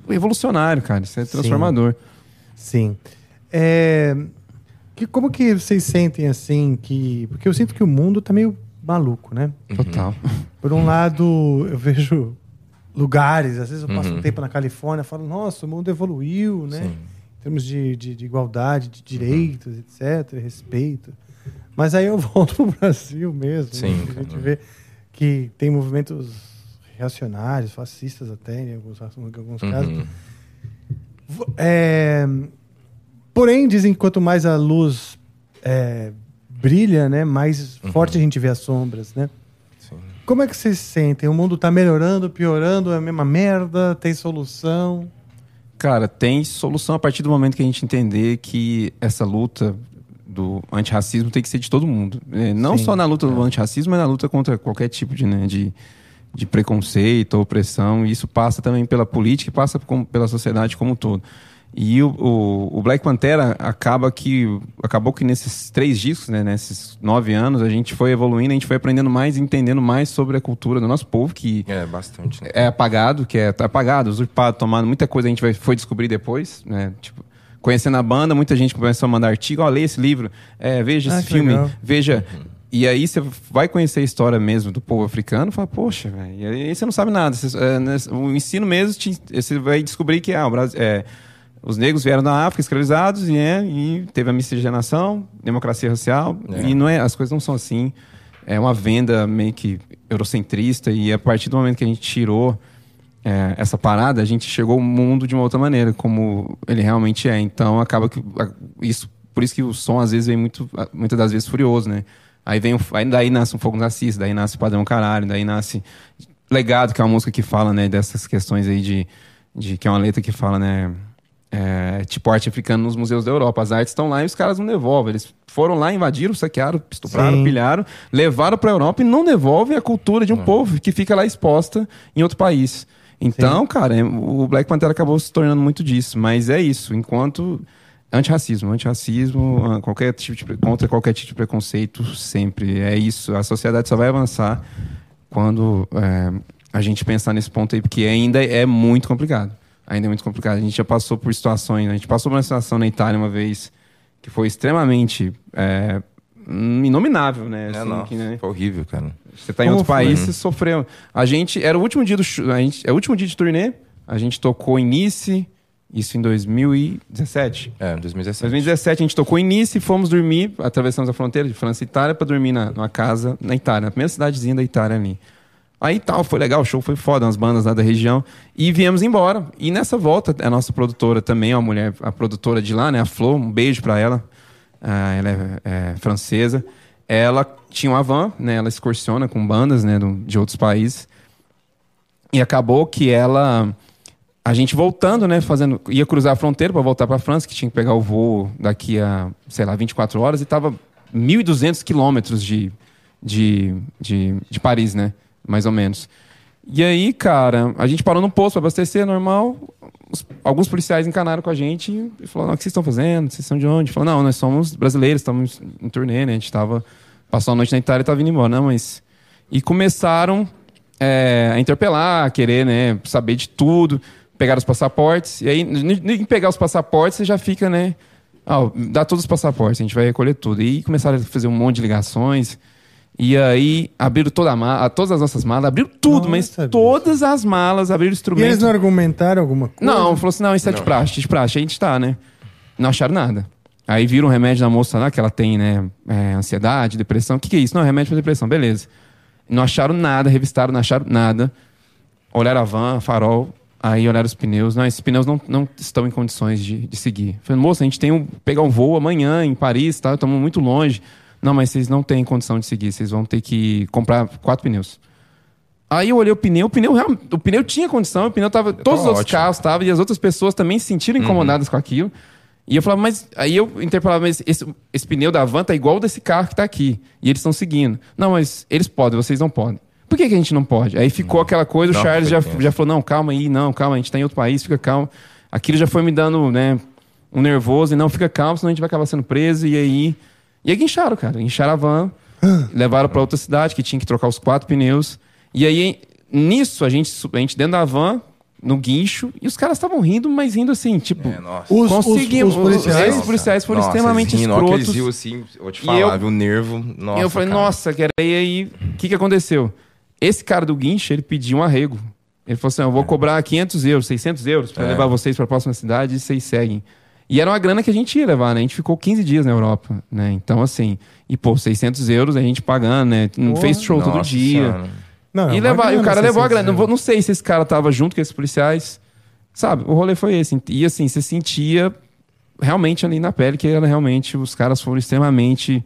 revolucionário, cara. Isso é transformador. Sim. Sim. É... Que, como que vocês sentem assim que. Porque eu sinto que o mundo tá meio maluco, né? Uhum. Total. Por um lado, eu vejo lugares, às vezes eu passo uhum. um tempo na Califórnia e falo, nossa, o mundo evoluiu, né? Sim em termos de, de, de igualdade, de direitos, uhum. etc., respeito. Mas aí eu volto para o Brasil mesmo. Sim, né? A gente vê que tem movimentos reacionários, fascistas até, em alguns, em alguns uhum. casos. É, porém, dizem que quanto mais a luz é, brilha, né, mais uhum. forte a gente vê as sombras, né? Sim. Como é que vocês se sentem? O mundo está melhorando, piorando, é a mesma merda? Tem solução? Cara, tem solução a partir do momento que a gente entender que essa luta do antirracismo tem que ser de todo mundo. É, não Sim, só na luta é. do antirracismo, mas na luta contra qualquer tipo de, né, de, de preconceito opressão. E isso passa também pela política e passa com, pela sociedade como um todo. E o, o, o, Black Pantera acaba que acabou que nesses três discos, né, nesses nove anos, a gente foi evoluindo, a gente foi aprendendo mais, entendendo mais sobre a cultura do nosso povo que é bastante, né? é apagado, que é tá apagado, usurpado, tomado, muita coisa a gente vai, foi descobrir depois, né? Tipo, conhecendo a banda, muita gente começou a mandar artigo, ó, lê esse livro, é, veja ah, esse filme, legal. veja uhum. E aí você vai conhecer a história mesmo do povo africano e fala, poxa, velho, e aí você não sabe nada. Você, é, o ensino mesmo, te, você vai descobrir que ah, o Brasil, é, os negros vieram da África escravizados e, é, e teve a miscigenação, democracia racial. É. E não é, as coisas não são assim. É uma venda meio que eurocentrista. E a partir do momento que a gente tirou é, essa parada, a gente chegou ao mundo de uma outra maneira, como ele realmente é. Então acaba que. isso Por isso que o som às vezes vem muito, muitas das vezes furioso, né? Aí vem aí daí nasce um fogo narciso, daí nasce padrão caralho, daí nasce legado, que é uma música que fala, né, dessas questões aí de, de que é uma letra que fala, né, é, tipo arte africana nos museus da Europa. As artes estão lá e os caras não devolvem. Eles foram lá, invadiram, saquearam, estupraram, Sim. pilharam, levaram para a Europa e não devolvem a cultura de um povo que fica lá exposta em outro país. Então, Sim. cara, é, o Black Panther acabou se tornando muito disso. Mas é isso. Enquanto antirracismo, antirracismo, ah, qualquer tipo de, contra qualquer tipo de preconceito, sempre é isso. A sociedade só vai avançar quando é, a gente pensar nesse ponto aí, porque ainda é muito complicado ainda é muito complicado. A gente já passou por situações, a gente passou por uma situação na Itália uma vez que foi extremamente é, inominável, né? É, assim, não, que, né? Foi horrível, cara. Você tá em outro país, você sofreu. A gente, era o último dia do a gente, é o último dia de turnê, a gente tocou em Nice, isso em 2017. É, 2017. 2017 a gente tocou em Nice e fomos dormir, atravessamos a fronteira de França e Itália para dormir na, numa casa na Itália, na primeira cidadezinha da Itália ali. Aí tal, foi legal, o show foi foda, umas bandas lá da região. E viemos embora. E nessa volta, a nossa produtora também, uma mulher, a produtora de lá, né, a Flor, um beijo pra ela. Ah, ela é, é, francesa. Ela tinha uma van, né, ela excursiona com bandas, né, de outros países. E acabou que ela a gente voltando, né, fazendo, ia cruzar a fronteira para voltar para França, que tinha que pegar o voo daqui a, sei lá, 24 horas e tava 1.200 quilômetros de, de, de, de Paris, né? Mais ou menos. E aí, cara, a gente parou no posto para abastecer, normal. Os, alguns policiais encanaram com a gente e falaram: o que vocês estão fazendo? Vocês são de onde? Falou: não, nós somos brasileiros, estamos em turnê, né? A gente tava. Passou a noite na Itália e tava vindo embora. Não, mas e começaram é, a interpelar, a querer né, saber de tudo, pegar os passaportes. E aí, em pegar os passaportes, você já fica, né? Oh, dá todos os passaportes, a gente vai recolher tudo. E começaram a fazer um monte de ligações. E aí abriram toda a mala, todas as nossas malas, abriram tudo, Nossa, mas todas as malas, abriram instrumentos. E eles não argumentaram alguma coisa? Não, falou assim: não, isso é de praxe, de praxe, a gente tá, né? Não acharam nada. Aí viram um remédio da moça lá, que ela tem, né, é, ansiedade, depressão. O que, que é isso? Não, é remédio pra depressão, beleza. Não acharam nada, revistaram, não acharam nada. Olharam a van, farol, aí olharam os pneus. Não, esses pneus não, não estão em condições de, de seguir. Falei, moça, a gente tem um, pegar um voo amanhã em Paris, tá? Estamos muito longe. Não, mas vocês não têm condição de seguir, vocês vão ter que comprar quatro pneus. Aí eu olhei o pneu, o pneu, o pneu tinha condição, o pneu tava. Todos os outros carros estavam, e as outras pessoas também se sentiram uhum. incomodadas uhum. com aquilo. E eu falava, mas. Aí eu interpelava, mas esse, esse pneu da van tá igual desse carro que tá aqui. E eles estão seguindo. Não, mas eles podem, vocês não podem. Por que, que a gente não pode? Aí ficou uhum. aquela coisa, não, o Charles já, já falou: não, calma aí, não, calma, a gente tá em outro país, fica calmo. Aquilo já foi me dando, né, um nervoso, e não, fica calmo, senão a gente vai acabar sendo preso, e aí e aí guincharam, cara. Guincharam a van, levaram para outra cidade que tinha que trocar os quatro pneus. E aí, nisso, a gente, a gente dentro da van, no guincho, e os caras estavam rindo, mas rindo assim, tipo, é, os, conseguimos. Os, os policiais, os policiais foram nossa, extremamente rindo, escrotos. Riam, assim, vou te falar, eu, viu, o nervo. Nossa, e eu falei, cara. nossa, cara, e aí, o que, que aconteceu? Esse cara do guincho, ele pediu um arrego. Ele falou assim: eu vou é. cobrar 500 euros, 600 euros para é. levar vocês para a próxima cidade e vocês seguem. E era uma grana que a gente ia levar, né? A gente ficou 15 dias na Europa, né? Então, assim, e pô, 600 euros a gente pagando, né? Não fez show todo dia. Não, e, levar, e o cara levou a grana. Não, não, sei se esse cara tava junto com esses policiais. Sabe? O rolê foi esse. E assim, você sentia realmente ali na pele que era realmente. Os caras foram extremamente.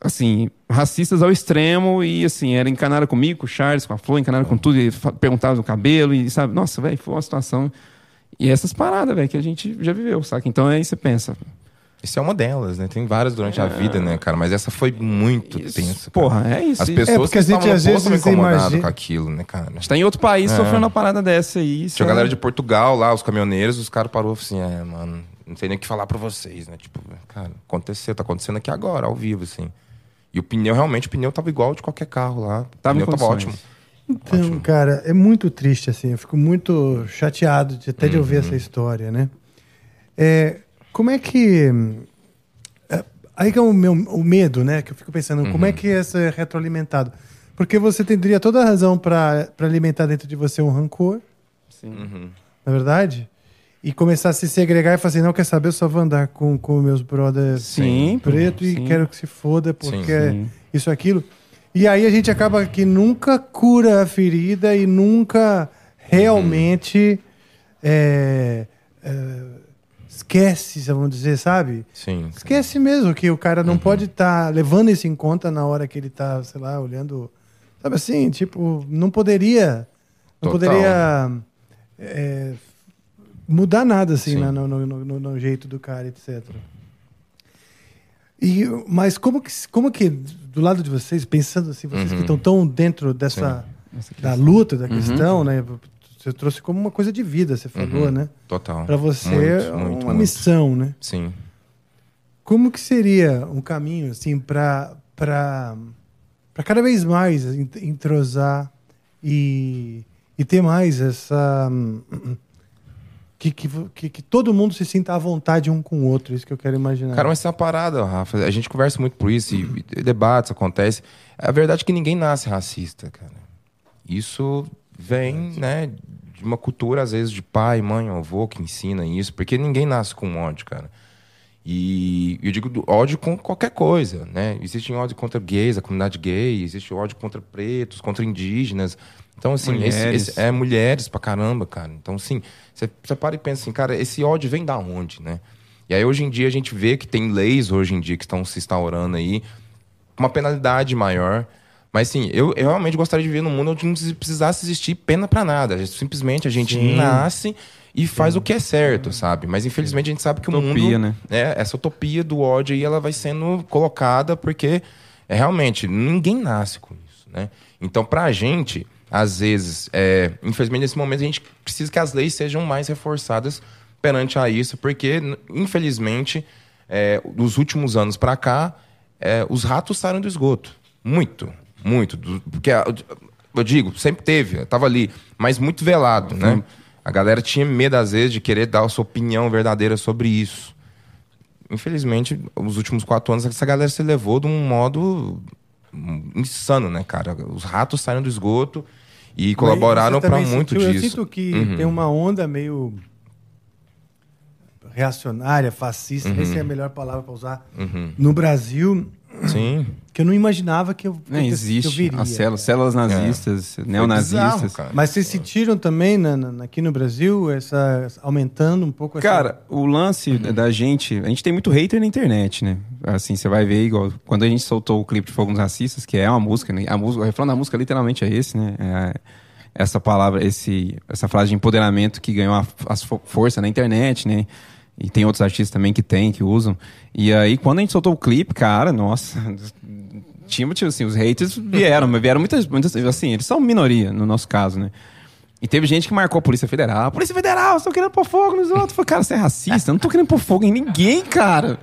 Assim, racistas ao extremo e assim, era encanaram comigo, com o Charles, com a Flor, encanaram com tudo, e perguntavam no cabelo, e sabe, nossa, velho, foi uma situação e essas paradas, velho, que a gente já viveu, saca? Então aí você pensa. Isso é uma delas, né? Tem várias durante é... a vida, né, cara? Mas essa foi muito isso, tensa. Cara. Porra, é isso. As pessoas é porque a gente às vezes incomodadas imagina... com aquilo, né, cara? A gente tá em outro país é. sofrendo uma parada dessa aí. Tinha a galera de Portugal lá, os caminhoneiros, os caras parou assim, é, mano, não sei nem o que falar pra vocês, né? Tipo, cara, aconteceu, tá acontecendo aqui agora, ao vivo, assim. E o pneu, realmente, o pneu tava igual de qualquer carro lá. O tava pneu tava ótimo. Então, Ótimo. cara, é muito triste, assim. Eu fico muito chateado de, até de ouvir uhum. essa história, né? É, como é que. É, aí que é o meu o medo, né? Que eu fico pensando, uhum. como é uhum. que isso é retroalimentado? Porque você teria toda a razão para alimentar dentro de você um rancor. Sim. Uhum. Na é verdade? E começar a se segregar e falar assim, não, quer saber, eu só vou andar com, com meus brothers sim, preto sim. e quero que se foda porque sim, isso aquilo. E aí a gente acaba que nunca cura a ferida e nunca realmente é, é, esquece, vamos dizer, sabe? Sim. Esquece mesmo que o cara não uhum. pode estar tá levando isso em conta na hora que ele está, sei lá, olhando. Sabe assim, tipo, não poderia. Não Total. poderia é, mudar nada assim no, no, no, no jeito do cara, etc. E, mas como que, como que, do lado de vocês, pensando assim, vocês uhum. que estão tão dentro dessa da luta, da uhum. questão, né? Você trouxe como uma coisa de vida, você falou, uhum. né? Total. Para você muito, é uma muito, missão, né? Sim. Como que seria um caminho assim para para para cada vez mais entrosar e, e ter mais essa hum, que, que, que, todo mundo se sinta à vontade um com o outro, isso que eu quero imaginar. Cara, mas é uma parada, Rafa. A gente conversa muito por isso, e, e debates acontecem. A verdade é que ninguém nasce racista, cara. Isso vem, né, de uma cultura, às vezes, de pai, mãe, avô que ensina isso, porque ninguém nasce com ódio, cara. E eu digo ódio com qualquer coisa, né? Existe ódio contra gays, a comunidade gay, existe ódio contra pretos, contra indígenas. Então, assim, mulheres. Esse, esse, é mulheres pra caramba, cara. Então, assim, você, para e pensa assim, cara, esse ódio vem da onde, né? E aí, hoje em dia, a gente vê que tem leis hoje em dia que estão se instaurando aí, com uma penalidade maior. Mas, sim, eu, eu realmente gostaria de viver num mundo onde não precisasse existir pena para nada. Simplesmente a gente Sim. nasce e faz Sim. o que é certo, sabe? Mas infelizmente a gente sabe que utopia, o mundo, né? É, essa utopia do ódio aí ela vai sendo colocada porque é realmente ninguém nasce com isso, né? Então pra gente, às vezes, é, infelizmente nesse momento a gente precisa que as leis sejam mais reforçadas perante a isso, porque infelizmente é, dos últimos anos para cá é, os ratos saíram do esgoto, muito. Muito. Porque, eu digo, sempre teve, tava ali, mas muito velado, né? Uhum. A galera tinha medo, às vezes, de querer dar a sua opinião verdadeira sobre isso. Infelizmente, os últimos quatro anos, essa galera se levou de um modo insano, né, cara? Os ratos saíram do esgoto e colaboraram para muito sentiu, disso. Eu sinto que uhum. tem uma onda meio reacionária, fascista, uhum. essa é a melhor palavra para usar, uhum. no Brasil. Sim. Que eu não imaginava que eu, que não, existe. eu viria. As células, células nazistas, é. neonazistas. Bizarro, Mas vocês sentiram também na, na, aqui no Brasil essa aumentando um pouco essa... Cara, o lance uhum. da gente, a gente tem muito hater na internet, né? Assim, você vai ver igual quando a gente soltou o clipe de Fogo nos Racistas, que é uma música, né? A música, o refrão da música literalmente é esse, né? É, essa palavra, esse, essa frase de empoderamento que ganhou a, a força na internet, né? E tem outros artistas também que tem, que usam. E aí, quando a gente soltou o clipe, cara, nossa. Tipo assim, os haters vieram, mas vieram muitas, muitas. Assim, eles são minoria, no nosso caso, né? E teve gente que marcou a Polícia Federal. Polícia Federal, estou querendo pôr fogo nos outros. Falei, cara, você é racista? Eu não tô querendo pôr fogo em ninguém, cara.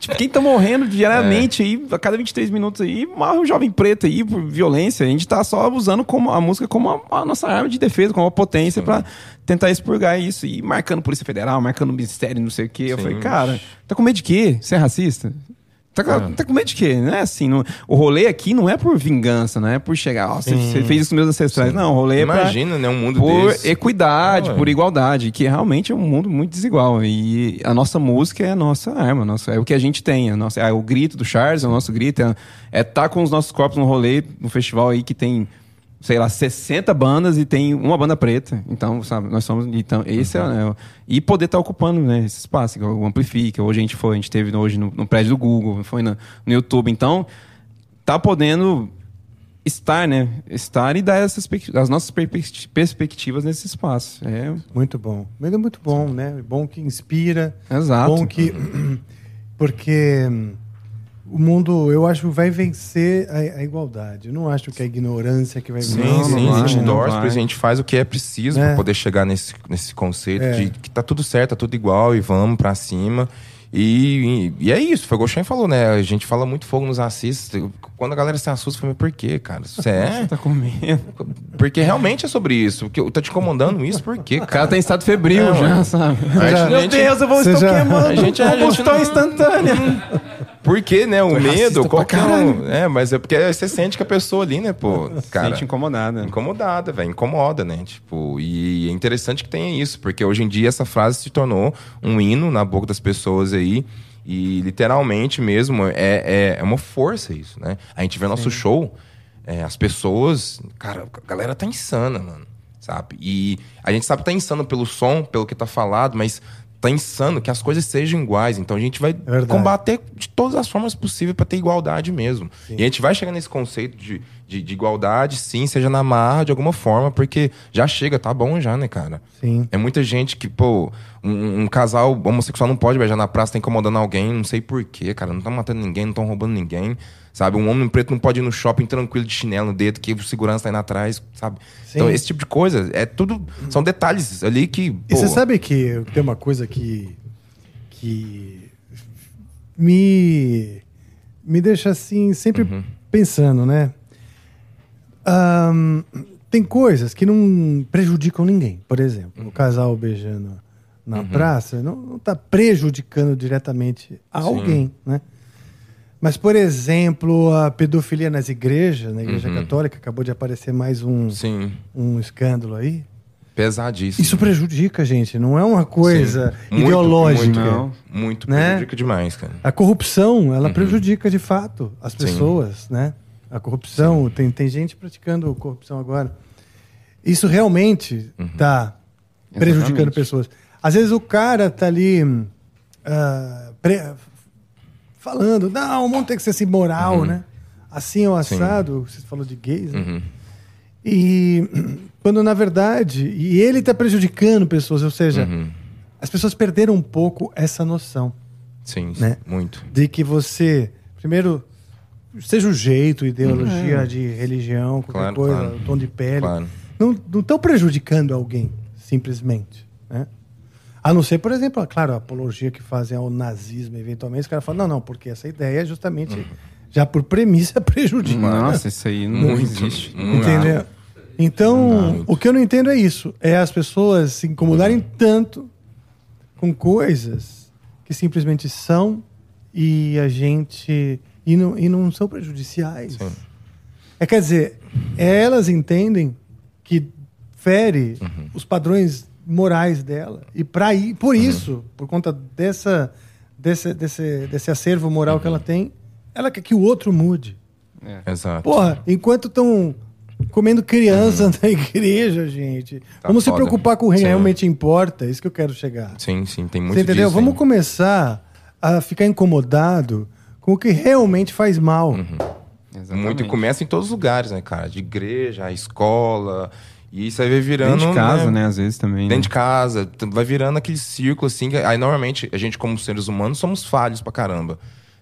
Tipo, quem tá morrendo diariamente é. aí, a cada 23 minutos aí, morre um jovem preto aí por violência. A gente tá só usando como, a música como a, a nossa arma de defesa, como uma potência para tentar expurgar isso. E marcando Polícia Federal, marcando Ministério, não sei o quê. Sim. Eu falei, cara, tá com medo de quê? Você é racista? Tá, ah. tá com medo de quê? Não é assim. Não, o rolê aqui não é por vingança, não é por chegar, oh, você, você, fez isso com meus ancestrais. Sim. Não, o rolê Imagina, é pra, né? Um mundo por desse. equidade, ah, por igualdade, que realmente é um mundo muito desigual. E a nossa música é a nossa arma, nossa, é o que a gente tem. A nossa, é o grito do Charles, é o nosso grito. É, é tá com os nossos corpos no rolê, no festival aí que tem sei lá, 60 bandas e tem uma banda preta. Então, sabe, nós somos. Então, esse é, uhum. é, E poder estar tá ocupando né, esse espaço, o Amplifica. Hoje a gente foi, a gente teve hoje no, no prédio do Google, foi no, no, YouTube. Então, tá podendo estar, né? Estar e dar essas, as nossas perspectivas nesse espaço. É... Muito bom. Mas é muito bom, né? Bom que inspira. Exato. Bom que. Porque o mundo, eu acho, vai vencer a, a, igualdade. Eu não acho que é a ignorância que vai vencer. Sim, sim, a gente torce, a gente faz o que é preciso é. para poder chegar nesse, nesse conceito é. de que tá tudo certo, tá tudo igual e vamos para cima. E, e, e, é isso, foi o Goshen falou, né? A gente fala muito fogo nos assiste. Quando a galera se assusta, fala, por quê, cara? Você é? tá com medo. Porque realmente é sobre isso. Porque tá te incomodando isso, por quê? O cara tá em estado febril é, já, sabe? Já, Meu Deus, eu vou estar já... queimando. A gente é combustão não... instantânea. Porque, né? O medo, qualquer um. É, mas é porque você sente que a pessoa ali, né, pô, cara. Sente incomodada. Incomodada, velho. Incomoda, né? Tipo, e é interessante que tenha isso, porque hoje em dia essa frase se tornou um hino na boca das pessoas aí. E literalmente mesmo é, é, é uma força isso, né? A gente vê Sim. nosso show, é, as pessoas. Cara, a galera tá insana, mano. Sabe? E a gente sabe que tá insano pelo som, pelo que tá falado, mas tá insano que as coisas sejam iguais. Então a gente vai é combater de todas as formas possíveis para ter igualdade mesmo. Sim. E a gente vai chegar nesse conceito de, de, de, igualdade, sim, seja na marra de alguma forma, porque já chega, tá bom já, né, cara? Sim. É muita gente que, pô, um, um casal homossexual não pode beijar na praça, tá incomodando alguém, não sei porquê, cara. Não tá matando ninguém, não estão roubando ninguém. Sabe? Um homem preto não pode ir no shopping tranquilo de chinelo no dedo, que o segurança tá indo atrás, sabe? Sim. Então, esse tipo de coisa, é tudo. São detalhes ali que. Pô... E você sabe que tem uma coisa que. que. me. me deixa assim, sempre uhum. pensando, né? Um, tem coisas que não prejudicam ninguém. Por exemplo, o casal beijando na uhum. praça não está prejudicando diretamente a Sim. alguém, né? Mas, por exemplo, a pedofilia nas igrejas, na igreja uhum. católica, acabou de aparecer mais um, Sim. um escândalo aí. Pesadíssimo. Isso prejudica, gente. Não é uma coisa muito, ideológica. Muito, não. muito né? prejudica demais, cara. A corrupção, ela uhum. prejudica de fato as pessoas, Sim. né? A corrupção, tem, tem gente praticando corrupção agora. Isso realmente está uhum. prejudicando Exatamente. pessoas. Às vezes o cara tá ali uh, pre falando, não, o mundo tem que ser assim moral, uhum. né? Assim é o assado, Sim. você falou de gays, né? Uhum. E quando na verdade, e ele está prejudicando pessoas, ou seja, uhum. as pessoas perderam um pouco essa noção. Sim, né? muito. De que você, primeiro, seja o jeito, ideologia uhum. de religião, qualquer claro, coisa, claro. tom de pele, claro. não estão prejudicando alguém, simplesmente. Né? A não ser, por exemplo, claro, a apologia que fazem ao nazismo, eventualmente, os caras falam, não, não, porque essa ideia é justamente uhum. já por premissa prejudica. Nossa, isso aí não muito, existe. Entendeu? Então, o que eu não entendo é isso. É as pessoas se incomodarem tanto com coisas que simplesmente são e a gente. e não, e não são prejudiciais. Sim. É, quer dizer, elas entendem que fere uhum. os padrões morais dela. E pra ir, por uhum. isso, por conta dessa, desse, desse, desse acervo moral uhum. que ela tem, ela quer que o outro mude. É. Exato. Porra, enquanto estão comendo criança uhum. na igreja, gente. Tá Vamos foda. se preocupar com o que realmente importa. É isso que eu quero chegar. Sim, sim, tem muito Você entendeu? Disso, Vamos começar a ficar incomodado com o que realmente faz mal. Uhum. Muito e começa em todos os lugares, né, cara? De igreja, a escola. E isso aí vai virando. Dentro de casa, né? né? Às vezes também. Dentro né? de casa. Vai virando aquele círculo, assim. Aí, normalmente, a gente, como seres humanos, somos falhos pra caramba.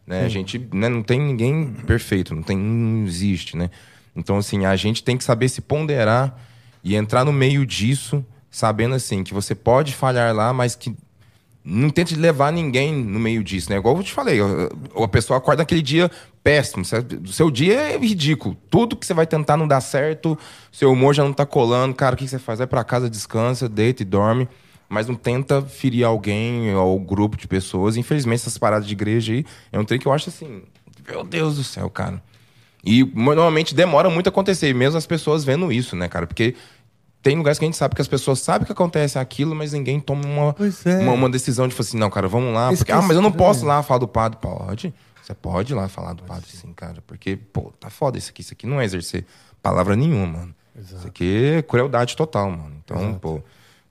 Né? A gente né, não tem ninguém perfeito, não, tem, não existe, né? Então, assim, a gente tem que saber se ponderar e entrar no meio disso, sabendo, assim, que você pode falhar lá, mas que não tente levar ninguém no meio disso, né? Igual eu te falei, a pessoa acorda naquele dia péssimo, o seu dia é ridículo. Tudo que você vai tentar não dá certo, seu humor já não tá colando, cara, o que você faz? Vai para casa, descansa, deita e dorme mas não tenta ferir alguém ou grupo de pessoas. Infelizmente, essas paradas de igreja aí é um trem que eu acho assim, meu Deus do céu, cara. E normalmente demora muito a acontecer, mesmo as pessoas vendo isso, né, cara? Porque tem lugares que a gente sabe que as pessoas sabem que acontece aquilo, mas ninguém toma uma, é. uma, uma, decisão de falar assim, não, cara, vamos lá. Porque, ah, mas eu não posso lá falar do padre. Pode. Você pode ir lá falar do padre, sim, cara. Porque, pô, tá foda isso aqui. Isso aqui não é exercer palavra nenhuma, mano. Exato. Isso aqui é crueldade total, mano. Então, Exato. pô.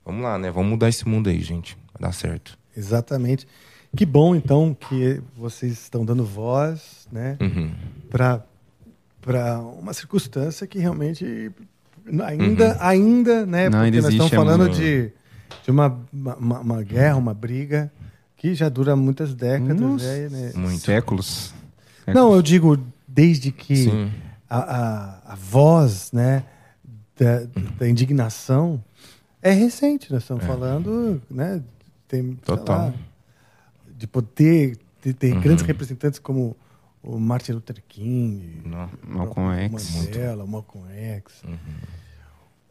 Vamos lá, né? Vamos mudar esse mundo aí, gente. Vai dar certo. Exatamente. Que bom, então, que vocês estão dando voz, né? Uhum. Para uma circunstância que realmente ainda, uhum. ainda, né? Não, porque nós estamos falando de, de uma, uma, uma, guerra, uma briga que já dura muitas décadas. Nossa, né? Muito. Séculos. Não, eu digo desde que a, a, a, voz, né, da, da indignação é recente, nós estamos é. falando, né? Tem, Total. Lá, de poder ter, ter uhum. grandes representantes como o Martin Luther King, Não, Malcolm X, Mandela, Malcolm X. Uhum.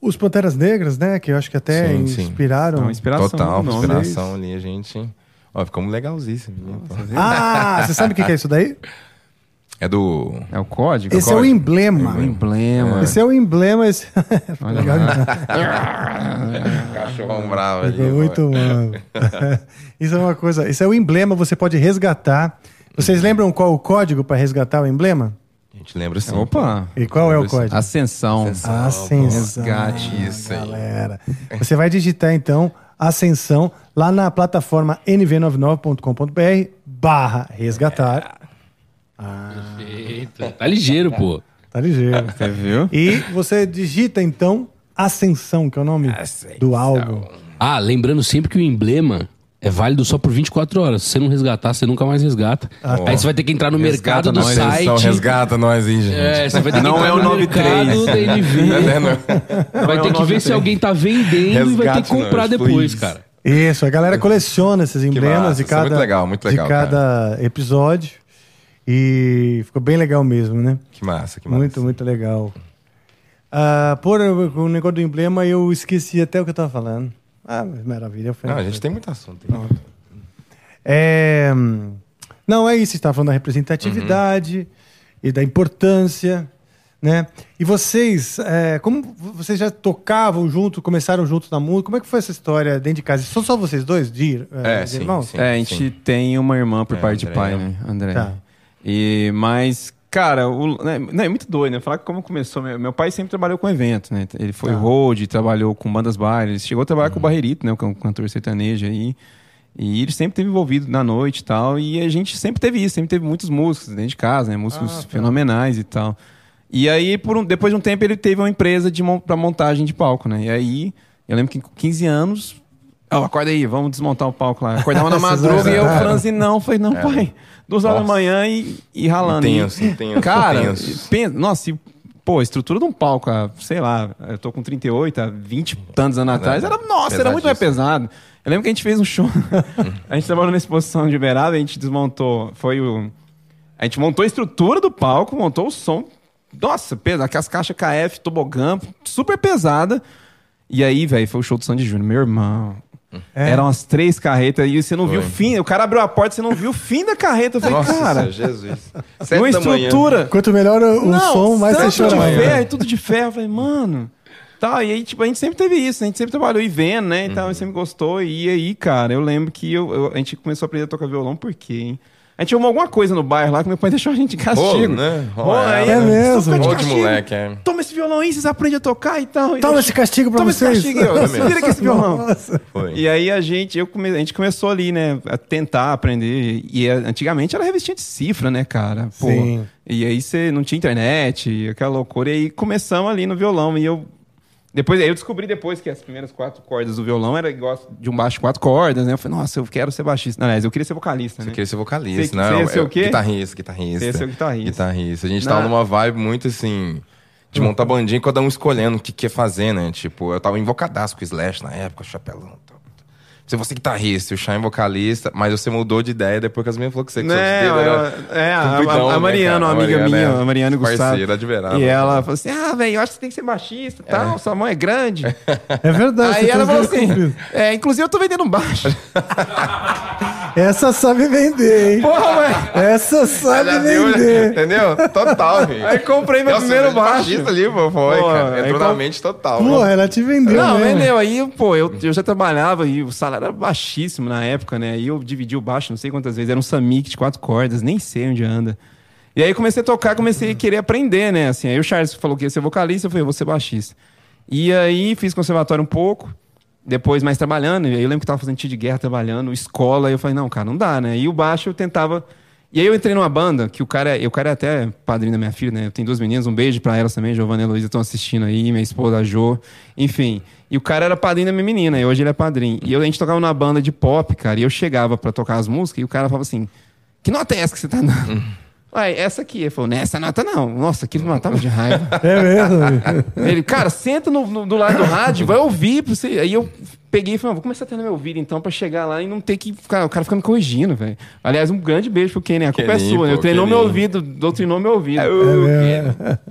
Os Panteras Negras, né? Que eu acho que até sim, inspiraram. Sim. inspiração, Total, inspiração ali, a gente. Ó, ficamos legalzíssimos. Ah, você sabe o que é isso daí? É do. É o código? Esse é o, emblema. o emblema. Esse é o emblema. Esse... Olha Cachorrão bravo ali. Muito bom. isso é uma coisa. Isso é o emblema, você pode resgatar. Vocês lembram qual o código para resgatar o emblema? A gente lembra sim. Opa! E qual é o código? Ascensão. Ascensão. Ascensão. Resgate isso aí. Galera. Você vai digitar então Ascensão lá na plataforma nv99.com.br barra resgatar. Ah. Perfeito. Tá ligeiro, pô. Tá ligeiro. Você viu? E você digita, então, Ascensão, que é o nome Ascensão. do álbum. Ah, lembrando sempre que o emblema é válido só por 24 horas. Se você não resgatar, você nunca mais resgata. Ah, tá. Aí você vai ter que entrar no resgata mercado do nós, site. resgata nós aí, gente. É, você vai ter que não entrar é o no mercado da NV. É, vai ter que ver se alguém tá vendendo resgate e vai ter que comprar nós, depois, please. cara. Isso, a galera coleciona esses emblemas de cada, muito legal, muito legal, de cada cara. episódio. E ficou bem legal mesmo, né? Que massa, que massa. Muito, muito legal. Uh, por o negócio do emblema, eu esqueci até o que eu estava falando. Ah, maravilha. Não, a gente tem muito assunto. Aí. É... Não, é isso. Você estava falando da representatividade uhum. e da importância. Né? E vocês, é, como vocês já tocavam junto, começaram juntos na música, como é que foi essa história dentro de casa? São só vocês dois, de, é, de sim, irmãos? Sim, é, a gente sim. tem uma irmã por é, parte André, de pai, né? André. Tá. E, mas, cara, o, né, não, é muito doido, né? Falar como começou. Meu, meu, pai sempre trabalhou com eventos, né? Ele foi ah. road, trabalhou com bandas bailes, chegou a trabalhar uhum. com o Barreirito, né? O cantor sertanejo aí. E ele sempre teve envolvido na noite e tal. E a gente sempre teve isso, sempre teve muitos músicos dentro de casa, né? Músicos ah, tá. fenomenais e tal. E aí, por um, depois de um tempo, ele teve uma empresa de, para montagem de palco, né? E aí, eu lembro que com 15 anos, oh, acorda aí, vamos desmontar o palco lá. Acordava na madruga e eu, Franzi, não. Falei, não, é. pai duas horas da manhã e, e ralando. Intenso, intenso. Cara, pensa, nossa, e, pô, a estrutura de um palco, sei lá, eu tô com 38, há 20 e tantos anos atrás, era, nossa, era muito mais pesado. Eu lembro que a gente fez um show, a gente trabalhou na exposição de Uberaba, a gente desmontou, foi o... A gente montou a estrutura do palco, montou o som. Nossa, pesado, aquelas caixas KF, tobogã, super pesada. E aí, velho, foi o show do Sandy Júnior. Meu irmão. É. Eram as três carretas e você não viu o Foi. fim. O cara abriu a porta, você não viu o fim da carreta. Eu falei, Nossa, cara, Jesus. uma da manhã. estrutura. Quanto melhor o, o som, mais você chora. de ferro, e tudo de ferro. Eu falei, mano. Tá, e aí, tipo, a gente sempre teve isso, né? a gente sempre trabalhou e vendo, né? Então, a gente sempre gostou. E aí, cara, eu lembro que eu, eu- a gente começou a aprender a tocar violão, por quê, hein? A gente arrumou alguma coisa no bairro lá que meu pai deixou a gente de castigo. Rolo, né? Rolo, aí, É mesmo. só fica Rolo de castigo. moleque, é. Toma esse violão aí, vocês aprendem a tocar e tal. Toma esse castigo pra Toma esse vocês. castigo, eu, vira aqui esse violão. Nossa. Foi. E aí a gente, eu come, a gente começou ali, né, a tentar aprender. E eh, antigamente era revistinha de cifra, né, cara? Pô, Sim. E aí você não tinha internet, aquela loucura. E aí começamos ali no violão. E eu. Depois, eu descobri depois que as primeiras quatro cordas do violão era igual de um baixo de quatro cordas, né? Eu falei, nossa, eu quero ser baixista. Aliás, eu queria ser vocalista, Você né? queria ser vocalista, Você- não? você ia ser o quê? Guitarrista, guitarrista. Você ia ser o guitarrista. Guitarrista. A gente Na- tava numa vibe muito assim. De montar bandinha, cada um escolhendo o que quer fazer, né? Tipo, eu tava invocadaço com o Slash na época, chapelão. tal. Você você é guitarrista, o Shine vocalista, mas você mudou de ideia depois que as minhas falou que você que seus Né, era eu- é, a, a, a né, Mariana, cara? uma amiga Mariana minha, é a Mariana e Gustavo. Parceira de verão. E ela falou assim: Ah, velho, eu acho que você tem que ser baixista e tal, sua mão é grande. É verdade. Aí ela falou assim: é, inclusive eu tô vendendo um baixo. Essa sabe vender, hein? Porra, velho. Essa sabe Já viu, vender. entendeu? Total, velho. Aí comprei meu Nossa, primeiro mas baixo. ali, pô, foi, Pô, cara. Entrou com- na mente total. Pô, né? ela te vendeu Não, mesmo. vendeu. Aí, pô, eu, eu já trabalhava e o salário era baixíssimo na época, né? Aí eu dividi o baixo, não sei quantas vezes. Era um Samic de quatro cordas, nem sei onde anda. E aí eu comecei a tocar, comecei a querer aprender, né? Assim, aí o Charles falou que ia ser vocalista, eu falei, eu vou ser baixista. E aí fiz conservatório um pouco, depois mais trabalhando. Eu lembro que tava fazendo tiro de guerra, trabalhando, escola. E eu falei, não, cara, não dá, né? E o baixo eu tentava... E aí eu entrei numa banda, que o cara, o cara é até padrinho da minha filha, né? Eu tenho duas meninas, um beijo pra elas também, Giovanna e Heloísa estão assistindo aí, minha esposa, a Jo. Enfim, e o cara era padrinho da minha menina, e hoje ele é padrinho. E eu, a gente tocava numa banda de pop, cara, e eu chegava pra tocar as músicas, e o cara falava assim, que nota é essa que você tá dando? Ué, essa aqui. Ele falou, nessa nota não. Nossa, aquilo me matava de raiva. É mesmo. Ele, cara, senta no, no- do lado do rádio, vai ouvir. Pra você. Aí eu peguei e falei, "Ah, vou começar a ter no meu ouvido então, pra chegar lá e não ter que ficar. O cara fica me corrigindo, velho. Aliás, um grande beijo pro Kenny. A culpa é Keninho, sua. né? Eu treinou meu Keninho. ouvido, doutrinou meu ouvido.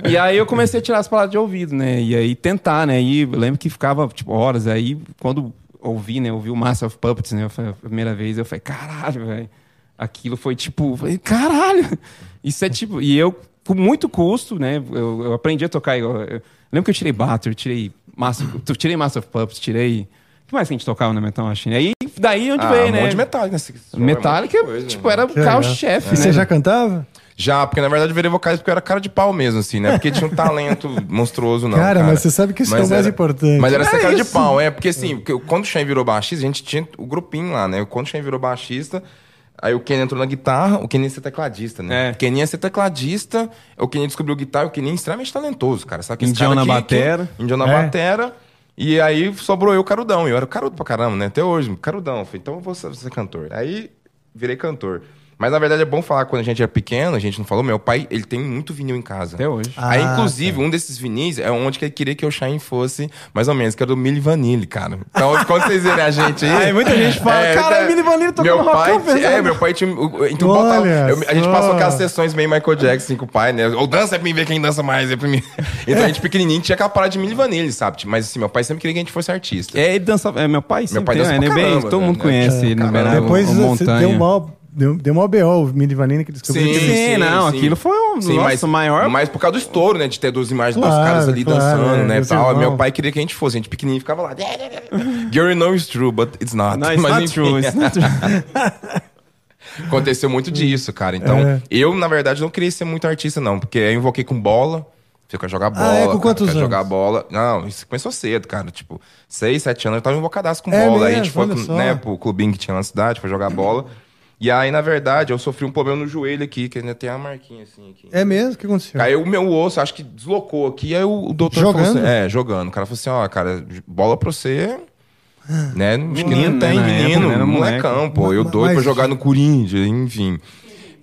E aí eu comecei a tirar as palavras de ouvido, né? E aí tentar, né? E eu lembro que ficava, tipo, horas. Aí, quando ouvi, né? Ouvi o Master of Puppets, né? Foi a primeira vez, eu falei, caralho, velho. Aquilo foi tipo, falei, caralho. Isso é tipo. E eu, com muito custo, né? Eu, eu aprendi a tocar. Eu, eu lembro que eu tirei Batter, tirei Master, eu tirei Master of Puppets, tirei. O que mais que a gente tocava na Metal Machine? Aí, daí onde Ah, veio, um né? monte de Metallica. nesse- Metallica, um de coisa, tipo, né? era o carro-chefe, E né? você já cantava? Já, porque na verdade eu virei vocalista porque eu era cara de pau mesmo, assim, né? Porque tinha um talento monstruoso, não. Cara, mas você sabe que isso é o mais era- importante. Mas era É ser cara de isso. pau, é. Porque assim, porque quando o Shane virou baixista, a gente tinha o grupinho lá, né? Quando o Shane virou baixista, aí o Kenny entrou na guitarra, o Kenny ia ser tecladista, né? É. O Kenny ia ser tecladista, o Kenny descobriu guitarra, o Kenny é extremamente talentoso, cara. Sabe que esse Indião cara na aqui- que- batera. Indião na É. batera. E aí sobrou eu, carudão. Eu era carudo pra caramba, né? Até hoje, carudão. Falei, então eu vou ser cantor. Aí virei cantor. Mas na verdade é bom falar que quando a gente era pequeno, a gente não falou, meu pai, ele tem muito vinil em casa. Até hoje. Ah, Aí, inclusive, um desses vinis é onde que ele queria que o Shine fosse, mais ou menos, que era do Milli Vanilli, cara. Então, quando vocês verem a gente aí... Aí muita gente fala, "Cara, é, Milli Vanilli tocando meu rock pai, É, velho." meu pai tinha... o- Então, Olha botava, eu- a gente passou aquelas sessões meio Michael Jackson assim, com o pai, né? Ou dança é pra mim ver quem dança mais, é pra mim... Então, a gente pequenininho tinha aquela parada de Milli Vanilli, sabe? Mas, assim, meu pai sempre queria que a gente fosse artista. É, ele dançava. É, meu pai sempre pai tem, dança né? pra Bem, caramba, todo mundo né? conhece ele no Caramba. Beraba, Depois o você Montanha. deu mal, deu, deu mal BO, o Mini Vanini que descobriu que Sim, ele... não, aquilo foi um- nossa, o maior- Mas por causa do estouro, né? De ter duas imagens dos Claro, caras ali claro, dançando, é, né? Tal. Meu pai queria que a gente fosse. A gente pequenininho ficava lá. Gary know it's true, but it's not. Não, it's Mas, not enfim, true, it's not true. Aconteceu muito disso, cara. Então, É. eu, na verdade, não queria ser muito artista, não. Porque eu invoquei com bola. Fica jogar bola. Ah, é? Com cara, quantos jogar anos? bola. Não, isso começou cedo, cara. Tipo, seis, sete anos eu tava invocadaço com É bola. aí a mesmo? gente foi né, pro clubinho que tinha na cidade, foi jogar bola. E aí, na verdade, eu sofri um problema no joelho aqui, que ainda tem uma marquinha assim aqui. É mesmo? O que aconteceu? Caiu o meu osso, acho que deslocou aqui. Aí o, o doutor Jogando? falou assim: É, jogando. O cara falou assim: Ó, cara, bola pra você. Né? Acho que Menino, não tem, né, menino, época, era molecão, pô. Eu Mas- doido pra mas- jogar no Corinthians, enfim.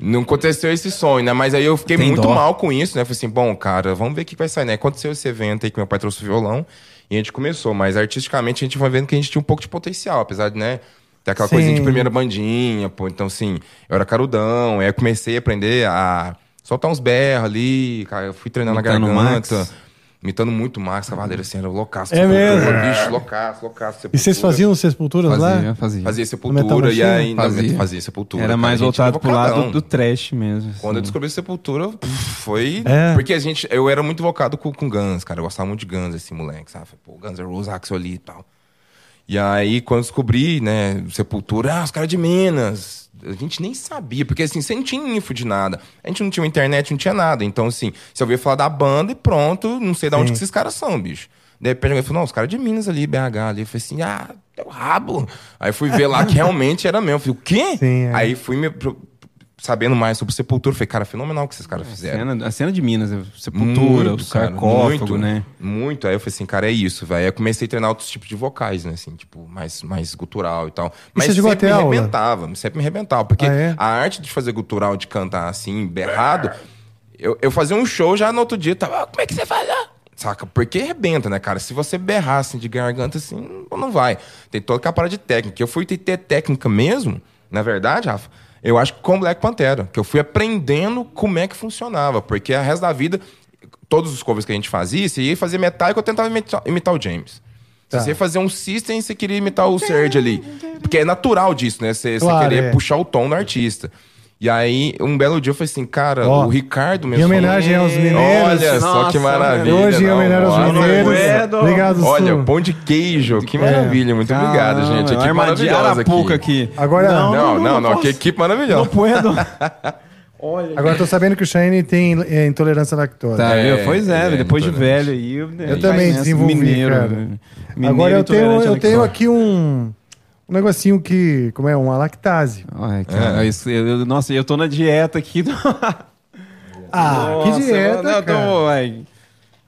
Não aconteceu esse sonho, né? Mas aí eu fiquei Tem muito dó. mal com isso, né? Falei assim, bom, cara, vamos ver o que vai sair, né? Aconteceu esse evento aí que meu pai trouxe o violão e a gente começou. Mas artisticamente a gente foi vendo que a gente tinha um pouco de potencial, apesar de, né? Tem aquela Sim. coisinha de primeira bandinha, pô. Então, assim, eu era carudão. Aí eu comecei a aprender a soltar uns berros ali. Eu fui treinando Imitando a garganta. Max. Imitando muito Max Cavaleiro, assim, era loucaço. É mesmo? Bicho, loucaço, loucaço. E vocês faziam sepulturas fazia, lá? Fazia, fazia. sepultura e ainda fazia. fazia sepultura. Era mais voltado pro lado do, do trash mesmo. Assim. Quando eu descobri sepultura, foi... É. Porque a gente... Eu era muito invocado com, com Guns, cara. Eu gostava muito de Guns, esse moleque, sabe? Pô, Guns N' Roses, Axel ali e tal. E aí, quando descobri, né, Sepultura, ah, os caras de Minas. A gente nem sabia, porque assim, você não tinha info de nada. A gente não tinha internet, não tinha nada. Então, assim, você ouvia falar da banda e pronto, não sei de onde que esses caras são, bicho. De repente eu falei, não, os caras de Minas ali, BH ali. Eu falei assim, ah, teu rabo. Aí fui ver lá que realmente era mesmo. Eu falei, o quê? Sim, é. Aí fui me sabendo mais sobre Sepultura, falei, cara, fenomenal o que esses caras fizeram. A cena, a cena de Minas, Sepultura, muito, o sarcófago, muito, né? Muito. Aí eu falei assim, cara, é isso, velho. Aí eu comecei a treinar outros tipos de vocais, né? Assim, tipo, mais, mais gutural e tal. Mas e sempre me arrebentava, sempre me arrebentava. Porque ah, é? a arte de fazer gutural, de cantar assim, berrado, eu, eu fazia um show já no outro dia, tava, ah, como é que você faz? Ah? Saca? Porque arrebenta, né, cara? Se você berrar assim de garganta, assim, não vai. Tem toda aquela parada de técnica. Eu fui ter técnica mesmo, na verdade, Rafa eu acho que com Black Pantera, que eu fui aprendendo como é que funcionava, porque a resto da vida, todos os covers que a gente fazia, você ia fazer metálico, eu tentava imitar, imitar o James. Tá. Se você ia fazer um system, você queria imitar o Serge ali. Porque é natural disso, né? Você, claro, você querer é. puxar o tom do artista. E aí, um belo dia eu falei assim, cara, o Ricardo mesmo. Em homenagem aos mineiros. Olha só que maravilha. Hoje, em homenagem aos mineiros. Obrigado, Olha, pão de queijo, que maravilha. Muito obrigado, gente. Equipe maravilhosa aqui. aqui. Agora, não, não, não, não, que equipe maravilhosa. Não puedo. Olha. Agora tô sabendo que o Shane tem é, intolerância à lactose. Tá, é, pois é, é depois de velho aí. Eu, eu também desenvolvi, mineiro, cara. Mineiro Agora eu tenho, eu tenho aqui um um negocinho que. Como é? Uma lactase. Ai, cara, é. isso, eu, nossa, eu tô na dieta aqui. ah, nossa, que dieta? Eu, tô, ai.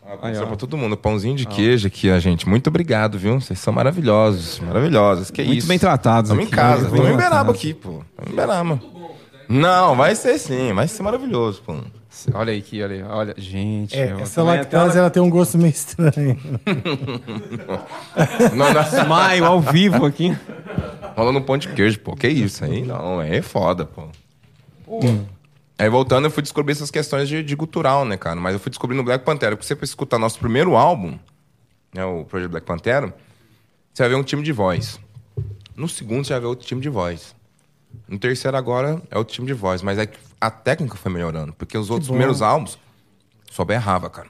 Ah, pra todo mundo. Pãozinho de queijo aqui, a gente. Muito obrigado, viu? Vocês são maravilhosos. Maravilhosos. Que Muito isso? bem tratados. Estamos em casa. Estamos em Beraba aqui, pô. Estamos em Beraba. Não, vai ser sim. Vai ser maravilhoso, pô. Olha aí aqui, olha aí. Olha, gente. É, essa lactose ela tem um gosto meio estranho. não, não. Smile ao vivo aqui. Rolando um pão de queijo, pô. Que isso aí? Não, é foda, pô. Hum. Aí voltando, eu fui descobrir essas questões de, de gutural, né, cara? Mas eu fui descobrir no Black Pantera. Porque você escutar nosso primeiro álbum, né, o Projeto Black Pantera, você vai ver um time de voz. No segundo, você vai ver outro time de voz. No terceiro agora é outro time de voz, mas é que a técnica foi melhorando, porque os outros primeiros álbuns só berrava, cara.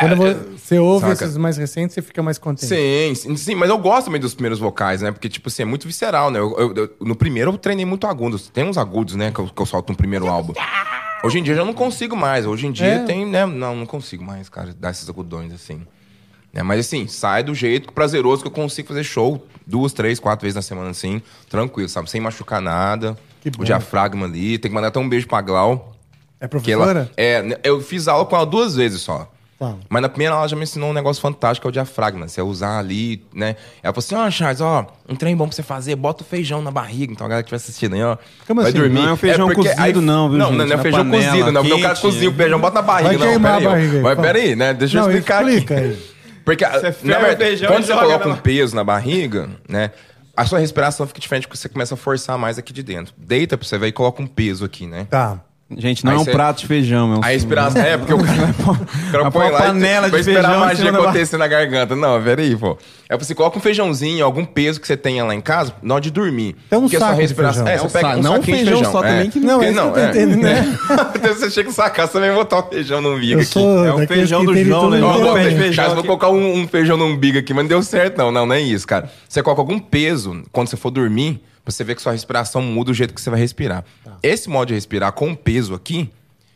Quando você ouve Saca? esses mais recentes, você fica mais contente. Sim, sim, mas eu gosto também dos primeiros vocais, né? Porque, tipo assim, é muito visceral, né? Eu, eu, eu, no primeiro eu treinei muito agudos. Tem uns agudos, né, que eu, que solto no primeiro álbum. Hoje em dia eu já não consigo mais. Hoje em dia é. tem, né? Não, não consigo mais, cara, dar esses agudões assim. É, mas assim, sai do jeito prazeroso que eu consigo fazer show duas, três, quatro vezes na semana, assim, tranquilo, sabe? Sem machucar nada. O diafragma ali. Tem que mandar até um beijo pra Glau. É professora? Ela, é, eu fiz aula com ela duas vezes só. Tá. Mas na primeira aula já me ensinou um negócio fantástico, é o diafragma. Você usar ali, né? Ela falou assim, ó, oh, Charles, ó, um trem bom pra você fazer, bota o feijão na barriga. Então a galera que estiver assistindo aí, ó, Como vai assim? dormir. Não é um feijão é cozido aí, não, viu, Não, gente? não é feijão panela, cozido, não. Quente. O cara cozinha o feijão, bota na barriga. Vai não, pera aí. Barriga, Mas peraí, né? Deixa não, eu explicar explica aqui. Aí. Porque, na verdade, quando você coloca um peso na barriga, né? A sua respiração fica diferente porque você começa a forçar mais aqui de dentro. Deita pra você ver e coloca um peso aqui, né? Tá. Gente, não Aí é um cê... prato de feijão, é um A inspiração é porque o cara, o cara põe lá panela de esperar feijão, a magia acontecer na garganta. Não, peraí, pô. É você coloca um feijão,zinho, algum peso que você tenha lá em casa, na hora de dormir. Tem um porque saco respiração. É, você pega um não feijão, feijão só é. também que não, porque, não, é. Entendendo, né? então você chega sacar, você vai botar o feijão no umbigo aqui. É um feijão do João, né? Vou colocar um, um feijão no umbigo aqui, mas não deu certo não, não, não é isso, cara. Você coloca algum peso quando você for dormir, você vê que sua respiração muda o jeito que você vai respirar. Tá. Esse modo de respirar com peso aqui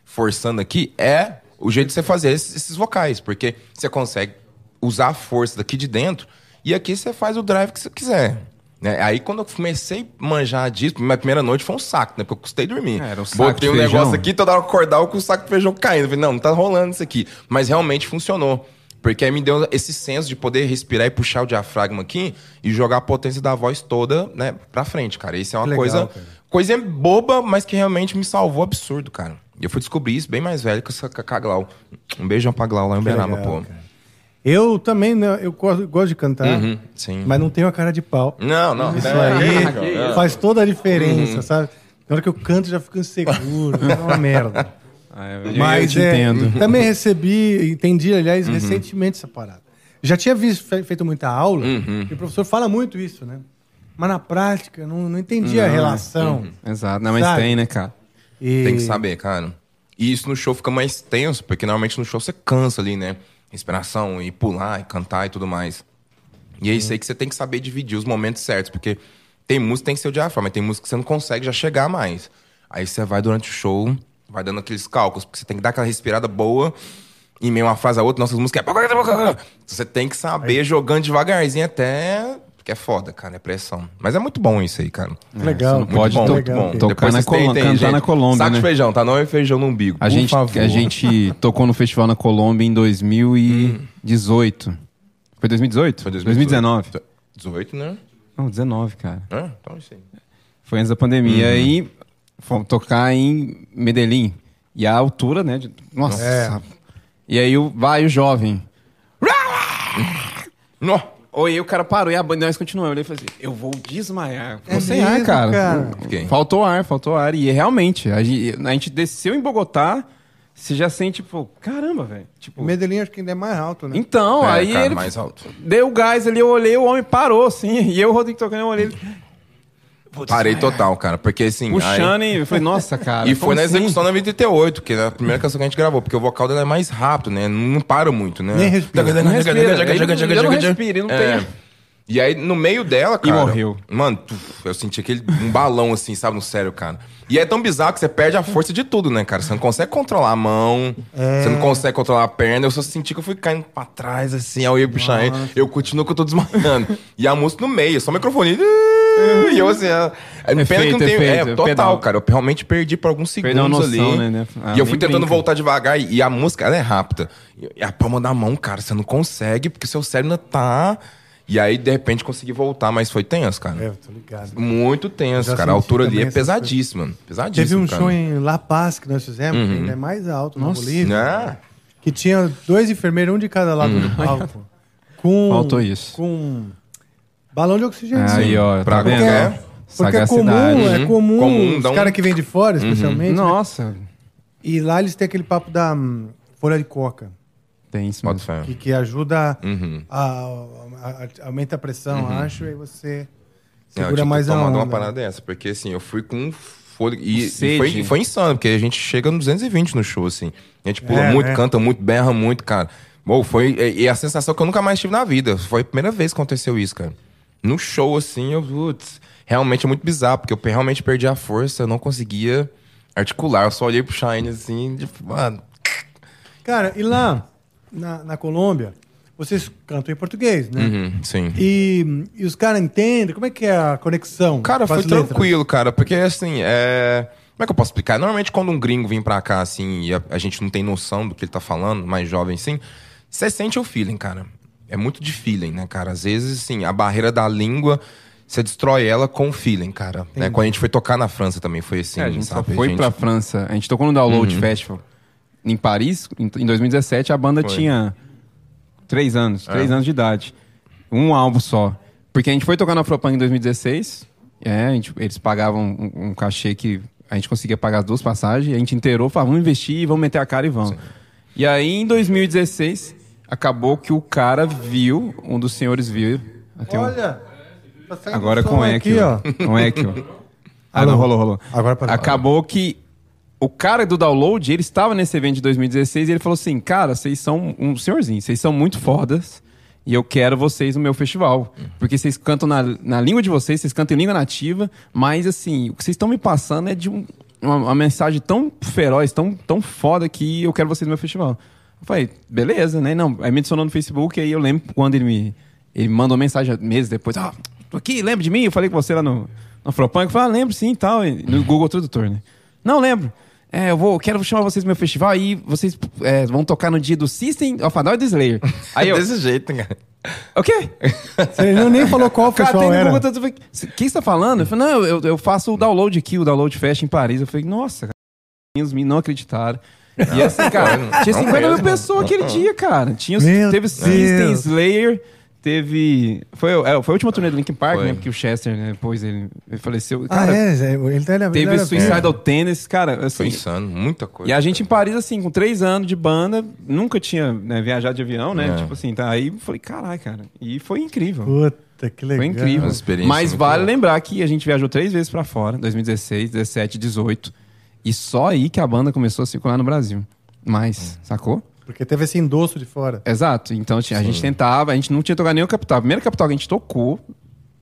forçando aqui, é o jeito de você fazer esses, esses vocais, porque você consegue usar a força daqui de dentro e aqui você faz o drive que você quiser. Né? Aí quando eu comecei a manjar disso, minha primeira noite foi um saco, né? Porque eu custei dormir. É, era um saco Botei um feijão. negócio aqui, toda hora acordar com o saco de feijão caindo. Falei, não, não tá rolando isso aqui. Mas realmente funcionou. Porque aí me deu esse senso de poder respirar e puxar o diafragma aqui e jogar a potência da voz toda, né, pra frente, cara. Isso é uma legal, coisa. Cara. Coisa boba, mas que realmente me salvou absurdo, cara. E eu fui descobrir isso bem mais velho que a Glau. Um beijão pra Glau lá em Uberaba, pô. Eu também, né, eu gosto, de cantar, Uhum, sim. mas não tenho a cara de pau. Não, não. Isso não, aí faz toda a diferença, sabe? Na hora que eu canto, já fico inseguro, é uma merda. Ah, eu, Mas é, entendo. também recebi, entendi, aliás, Uhum. recentemente essa parada. Já tinha visto, fe- feito muita aula, Uhum. e o professor fala muito isso, né? Mas na prática, não, não entendi a relação. Exato. Não, mas Sabe? tem, né, cara? E- Tem que saber, cara. E isso no show fica mais tenso, porque normalmente no show você cansa ali, né? Respiração, e pular, e cantar e tudo mais. E é isso aí que você tem que saber dividir os momentos certos, porque tem música que tem que ser o diafragma, mas tem música que você não consegue já chegar mais. Aí você vai durante o show, vai dando aqueles cálculos, porque você tem que dar aquela respirada boa, em meio uma frase a outra, nossas músicas é... Você tem que saber jogando devagarzinho até... Porque é foda, cara, é pressão. Mas é muito bom isso aí, cara. Legal. Muito Pode bom, to- muito bom. tocar Depois na vocês Colô- tentem, cantar gente. na Colômbia, Saco né? de feijão, tá? Não é feijão no umbigo. A por gente, favor. a gente tocou no festival na Colômbia em 2018. Foi 2018? Foi 2019. 18, né? Não, 19, cara. É, então isso aí. Foi antes da pandemia. Aí fomos tocar em Medellín. E a altura, né? de- Nossa. É. E aí o, vai o jovem. Nó. Oi, aí o cara parou e a banda nós continuamos. Eu olhei e falei assim: eu vou desmaiar. Ficou É sem ar, mesmo, cara. cara? Fiquei. Faltou ar, faltou ar. E realmente, a gente, a gente desceu em Bogotá, você já sente, tipo, caramba, velho. Tipo, Medellín acho que ainda é mais alto, né? então, É, aí cara, ele mais alto. deu gás ali, eu olhei, o homem parou, assim. E eu, o Rodrigo tocando, eu olhei ele. Parei total, cara. Porque assim. Puxando aí- e falei, nossa, cara. E foi na assim? execução da 88, que é a primeira canção que a gente gravou, porque o vocal dela é mais rápido, né? Não para muito, né? Nem respira. Não respira, não- respira, não É. tem- E aí, no meio dela, cara. morreu. Mano, eu senti aquele um balão assim, sabe, no cérebro, cara. E é tão bizarro que você perde a força de tudo, né, cara? Você não consegue controlar a mão, você não consegue controlar a perna. Eu só senti que eu fui caindo pra trás, assim, ao ir puxar ele. Eu continuo que eu tô desmaiando. e a música no meio, só o microfone. E eu assim, é, é pena que não Efeito, tem. efeito, é, total, pedal. cara. Eu realmente perdi por alguns segundos noção, ali. né, né? Ah, e eu fui tentando brinca. voltar devagar. E, e a música, ela é rápida. E, a palma da mão, cara, você não consegue, porque seu cérebro ainda tá. E aí, de repente, consegui voltar, mas foi tenso, cara. É, eu tô ligado. Muito tenso, cara. A altura ali é pesadíssima. Pesadíssima. Teve um cara. show em La Paz que nós fizemos, que ainda é mais alto, na Bolívia. Ah, Que tinha dois enfermeiros, um de cada lado Hum. do palco. Com, Faltou isso. Com balão de oxigênio. Aí, ó, Pra tá vendo? qualquer- Porque é comum, é comum, Comum, os um- caras que vêm de fora, especialmente. né? Nossa. E lá eles têm aquele papo da hum, folha de coca, Tem isso mesmo. que, que ajuda Uhum. a, a- a- aumenta a pressão, acho, e aí você É, segura tinha mais a onda. uma parada dessa, porque assim, eu fui com fôlego. E, e foi, foi insano, porque a gente chega no 220 no show, assim. A gente pula É, muito, né? canta muito, berra muito, cara. Bom, foi. E, e a sensação que eu nunca mais tive na vida. Foi a primeira vez que aconteceu isso, cara. No show, assim, eu. Putz, realmente é muito bizarro, porque eu realmente perdi a força, eu não conseguia articular. Eu só olhei pro Shine assim, tipo, mano. Cara, e lá na, na Colômbia, vocês cantam em português, né? Uhum, sim. E, e os caras entendem? Como é que é a conexão? Cara, foi as letras? tranquilo, cara, porque assim, é. Como é que eu posso explicar? Normalmente, quando um gringo vem pra cá, assim, e a, a gente não tem noção do que ele tá falando, mais jovem assim, você sente o feeling, cara. É muito de feeling, né, cara? Às vezes, assim, a barreira da língua, você destrói ela com o feeling, cara. Né? Quando a gente foi tocar na França também foi assim, É, a gente só sabe? foi gente... Uhum. pra França. A gente tocou no Download Festival em Paris. Em, em 2017, a banda Foi. tinha três anos. Três É. anos de idade. Um álbum só. Porque a gente foi tocar na Afropunk em 2016. É, gente- eles pagavam um, um cachê que a gente conseguia pagar as duas passagens. A gente inteirou, falou, vamos investir, vamos meter a cara e vamos. E aí, em 2016, acabou que o cara viu, um dos senhores viu. Tem um- Olha, tá saindo Agora som com aqui, ó. Com eco. Ah, Alô? não, rolou, rolou. Agora. Acabou que o cara do download, ele estava nesse evento de 2016 e ele falou assim: Cara, vocês são um senhorzinho, vocês são muito fodas e eu quero vocês no meu festival. Porque vocês cantam na, na língua de vocês, vocês cantam em língua nativa, mas assim, o que vocês estão me passando é de um- uma, uma mensagem tão feroz, tão, tão foda que eu quero vocês no meu festival. Eu falei, beleza, né? Não, aí me adicionou no Facebook, aí eu lembro quando ele me. Ele mandou mensagem meses depois, ah, tô aqui, lembra de mim? Eu falei com você lá no, no Afropunk. Eu falei, ah, lembro sim e tal. No Google Tradutor, né? Não, lembro. É, eu vou, quero chamar vocês no meu festival aí vocês é, vão tocar no dia do System of a Down e do Slayer. Aí eu, Desse jeito, cara. o quê? Você não nem falou qual Cara, festival tem no era. Google falei, O que você tá falando? Eu falei, não, eu, eu faço o download aqui, o download fest em Paris. Eu falei, nossa, cara. Os meninos não acreditaram. E assim, cara, tinha 50 mil pessoas aquele dia, cara. Tinha, Meu teve Deus. System, Slayer, teve. Foi, é, foi a última turnê do Linkin Park, Foi. né? Porque o Chester, né, depois ele, ele faleceu. Ah, Cara, é, Zé, ele tá ele Teve era- Suicidal Tennis, cara, Foi assim. insano, muita coisa. E a gente em Paris, assim, com três anos de banda, nunca tinha né, viajado de avião, né? É. Tipo assim, tá aí falei, caralho, cara. E foi incrível. Puta, que legal. Foi incrível. Uma experiência Mas muito vale louca. lembrar que a gente viajou três vezes pra fora, 2016, 17, 18. E só aí que a banda começou a circular no Brasil. Mas, sacou? Porque teve esse endosso de fora. Exato. Então tinha- a gente tentava, a gente não tinha tocado nenhum capital. A primeira capital que a gente tocou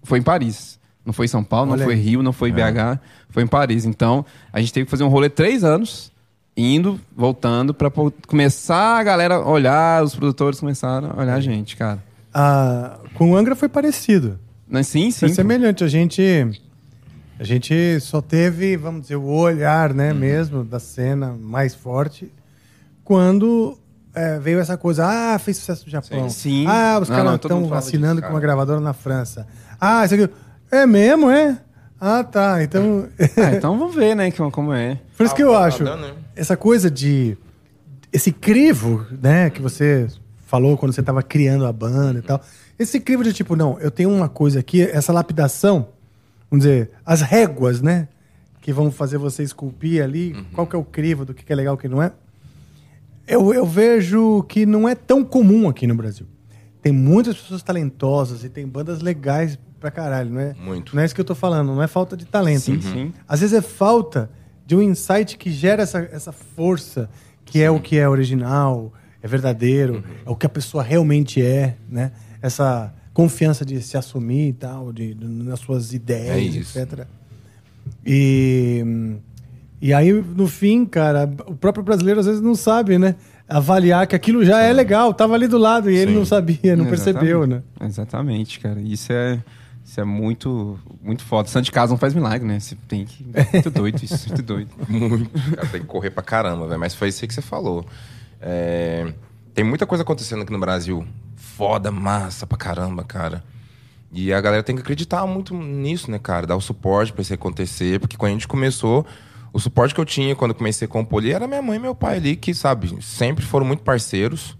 foi em Paris. Não foi em São Paulo, Olha não foi aí. Rio, não foi BH, foi em Paris. Então a gente teve que fazer um rolê três anos, indo, voltando, pra pô- começar a galera olhar, os produtores começaram a olhar a gente, cara. Ah, com o Angra foi parecido. Mas sim, sim. Foi semelhante. A gente, a gente só teve, vamos dizer, o olhar, Uhum. né, mesmo, da cena mais forte quando é, veio essa coisa. Ah, fez sucesso no Japão. Sim, sim. Ah, os caras estão assinando disso, com uma cara. gravadora na França. Ah, isso aqui. É mesmo, é? Ah, tá. Então. Ah, então vamos ver, né, como, é. Por isso que eu Tá acho. né? Essa coisa de. Esse crivo, né, que você falou quando você estava criando a banda e tal. Esse crivo de tipo, não, eu tenho uma coisa aqui, essa lapidação, vamos dizer, as réguas, né? Que vão fazer você esculpir ali, qual que é o crivo do que que é legal e o que não é. Eu, eu vejo que não é tão comum aqui no Brasil. Tem muitas pessoas talentosas e tem bandas legais pra caralho, não é? Muito. Não é isso que eu tô falando, não é falta de talento. Sim, sim. Às vezes é falta de um insight que gera essa, essa força, que é o que é original, é verdadeiro, é o que a pessoa realmente é, né? Essa confiança de se assumir e tal, de, de- nas suas É ideias, isso. etc. E, e aí, no fim, cara, o próprio brasileiro às vezes não sabe, né? Avaliar que aquilo já é legal, tava ali do lado e ele Sim. não sabia, não percebeu, né? Exatamente, cara. Isso é, isso é muito, muito foda. Santo de casa não faz milagre, né? Você tem que. Muito doido isso, muito doido. Muito. Cara, tem que correr pra caramba, velho. Mas foi isso aí que você falou. É, Tem muita coisa acontecendo aqui no Brasil. Foda, massa pra caramba, cara. E a galera tem que acreditar muito nisso, né, cara? Dar o suporte pra isso acontecer. Porque quando a gente começou, o suporte que eu tinha quando comecei a compor ali era minha mãe e meu pai ali, que, sabe, sempre foram muito parceiros.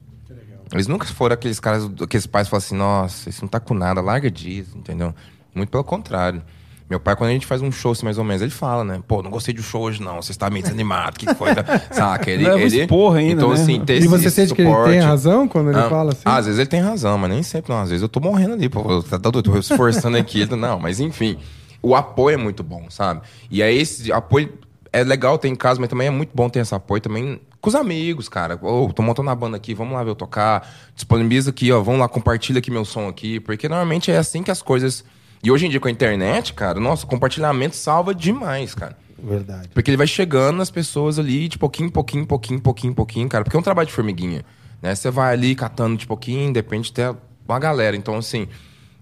Eles nunca foram aqueles caras, aqueles pais que falam assim, nossa, isso não tá com nada, larga disso, entendeu? Muito pelo contrário. Meu pai, quando a gente faz um show assim, mais ou menos, ele fala, né? Pô, não gostei do show hoje, não. Você está meio desanimado, o que foi? Saca? Ele, Leva ele... esporro ainda, Então, né? assim, ter E esse você sente que ele suporte- tem razão quando ele ah, fala assim? ah, às vezes ele tem razão, mas nem sempre. Não, às vezes eu tô morrendo ali, pô. Tá, tá doido, tô esforçando aqui. Não, mas enfim. O apoio é muito bom, sabe? E aí esse apoio é legal ter em casa, mas também é muito bom ter esse apoio também com os amigos, cara. Ô, tô montando a banda aqui, vamos lá ver eu tocar. Disponibiliza aqui, ó, vamos lá, compartilha aqui meu som aqui. Porque normalmente é assim que as coisas. E hoje em dia com a internet, cara, nossa, compartilhamento salva demais, cara. Verdade. Porque ele vai chegando nas pessoas ali de pouquinho, pouquinho, pouquinho, pouquinho, pouquinho, cara. Porque é um trabalho de formiguinha, né? Você vai ali catando de pouquinho, depende até uma galera. Então, assim,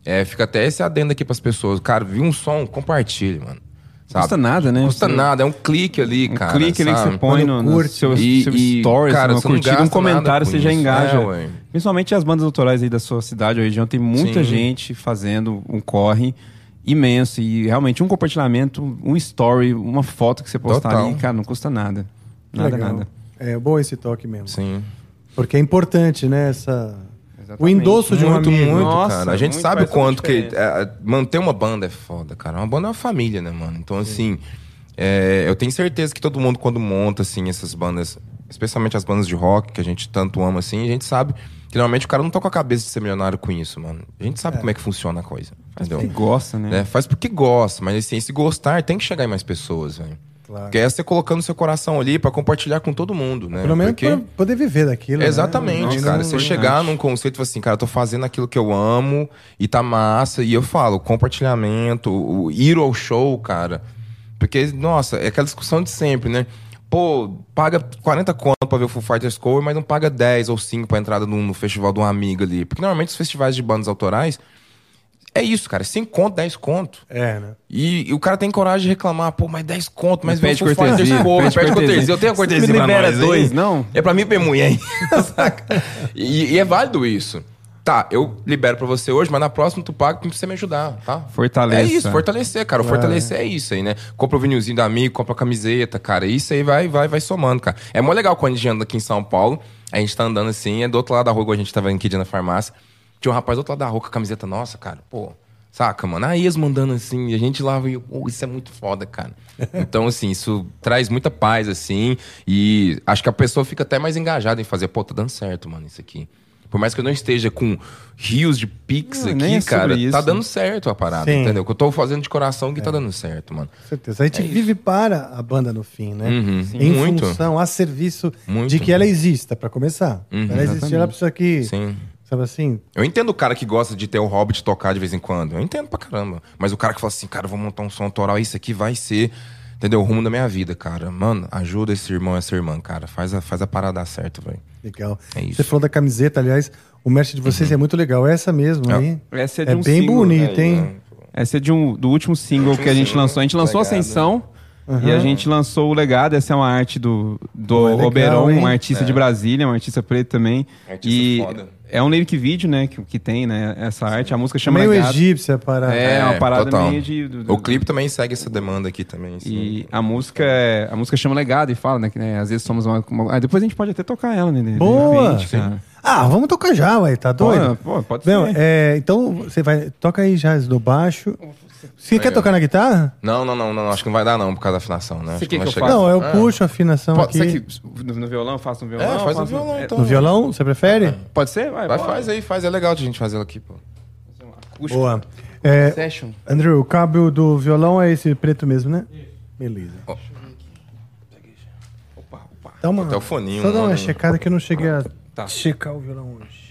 é, fica até esse adendo aqui pras pessoas. Cara, viu um som, compartilhe, mano. Sabe? Custa nada, né? Custa Você- nada, é um clique ali, Um cara. clique ali que sabe? você põe no, no curte. seu, E- seu e, stories, cara, uma curtida, um comentário, você com já isso. engaja. É. Principalmente as bandas autorais aí da sua cidade ou região, tem muita Sim. gente fazendo um corre imenso e realmente um compartilhamento, um story, uma foto que você postar Total. ali, cara, não custa nada. Nada, legal. nada. É bom esse toque mesmo. Sim. Porque é importante, né? Essa... O Exatamente. endosso de um muito, amigo. muito, Nossa, cara. A gente muito sabe o faz quanto que diferença. é, manter uma banda é foda, cara. Uma banda é uma família, né, mano? Então, assim, é, eu tenho certeza que todo mundo, quando monta, assim, essas bandas, especialmente as bandas de rock, que a gente tanto ama, assim, a gente sabe que normalmente o cara não tá com a cabeça de ser milionário com isso, mano. A gente sabe como é que funciona a coisa. Entendeu? Que gosta, né? Né? Faz porque gosta, mas assim, se gostar, tem que chegar em mais pessoas, velho. Claro. Porque é você colocando seu coração ali pra compartilhar com todo mundo, né? Pelo menos Porque- pra poder viver daquilo. né? Exatamente, Não- cara. não- Você chegar num conceito assim, cara, eu tô fazendo aquilo que eu amo e tá massa. E eu falo, compartilhamento, o ir ao show, cara. Porque, nossa, é aquela discussão de sempre, né? Pô, paga 40 conto pra ver o Full Fighters Cover, mas não paga 10 ou 5 pra entrada no, no festival de um amigo ali. Porque normalmente os festivais de bandas autorais é isso, cara. 5 conto, 10 conto. É, né? E, e o cara tem coragem de reclamar, pô, mas 10 conto, mas Pede vem o Full Fighters cortesia, Cover, pede pede cortesia. Eu tenho a Você cortesia me pra libera nós, hein? dois, não? É pra mim, pra mulher, hein? Saca? E, e é válido isso. tá, eu libero pra você hoje, mas na próxima tu paga pra você me ajudar, tá? Fortaleça. É isso, fortalecer, cara. O fortalecer é isso aí, né? Compra o vinilzinho do amigo, compra a camiseta, cara. Isso aí vai, vai, vai somando, cara. É mó legal quando a gente anda aqui em São Paulo, a gente tá andando assim, é do outro lado da rua, igual a gente tava aqui na farmácia. Tinha um rapaz do outro lado da rua com a camiseta nossa, cara. Pô, Saca, mano? A ex mandando assim, e a gente lá e oh, isso é muito foda, cara. Então, assim, isso traz muita paz, assim, e acho que a pessoa fica até mais engajada em fazer, pô, tá dando certo, mano, isso aqui. Por mais que eu não esteja com rios de pix Não, aqui, é cara, tá isso. dando certo a parada, Sim. entendeu? Que eu tô fazendo de coração que tá dando certo, mano. Com certeza. A gente vive para a banda no fim, né? Uhum. Em Muito. função, a serviço Muito. de que ela exista, pra começar. Uhum, ela existir, ela precisa que, Sim. Sabe assim, Eu entendo o cara que gosta de ter o hobby de tocar de vez em quando. Eu entendo pra caramba. Mas o cara que fala assim, cara, eu vou montar um som autoral, isso aqui vai ser, entendeu? O rumo da minha vida, cara. Mano, ajuda esse irmão e essa irmã, cara. Faz a, faz a parada dar certo, velho. legal. É isso. Você falou da camiseta, aliás, o merch de vocês é muito legal. Essa mesmo É. aí. Essa é de É um bem single, bonita, Aí, hein? né? Essa é de um, do último single que a gente lançou. A gente lançou Legado. Ascensão e a gente lançou o Legado. Essa é uma arte do, do Pô, é legal, Oberon, hein? um artista de Brasília, um artista preto também. Artista e foda. É um lyric vídeo, né, que, que tem, né, essa arte. A música chama Meio Legado. egípcia para. É, uma parada total. meio de... do- do- O clipe também segue essa demanda aqui também. assim. E a música, é- a música chama Legado e fala, né, que né, às vezes somos uma... uma- ah, depois a gente pode até tocar ela, né, de- de Boa! repente, cara. Ah, vamos tocar já, ué, tá doido? Pô, pô, pode Não, ser. é, então você vai. Toca aí já do baixo. Você quer tocar na guitarra? Não, não, não, não. Acho que não vai dar, não, por causa da afinação, né? Quer vai que eu faça? Não, eu Ah. puxo a afinação Pode aqui. que no, no violão, faça no violão? É, faz no violão, é, então. No violão, você prefere? Pode ser? Vai, Vai, faz aí, faz. É legal de a gente fazer aqui, pô. Acústico. Boa. É, Session. Andrew, o cabo do violão é esse preto mesmo, né? Beleza. Ó. Opa, opa. Dá uma, Até o foninho. Só dá uma né? checada que eu não cheguei a Tá. checar o violão hoje.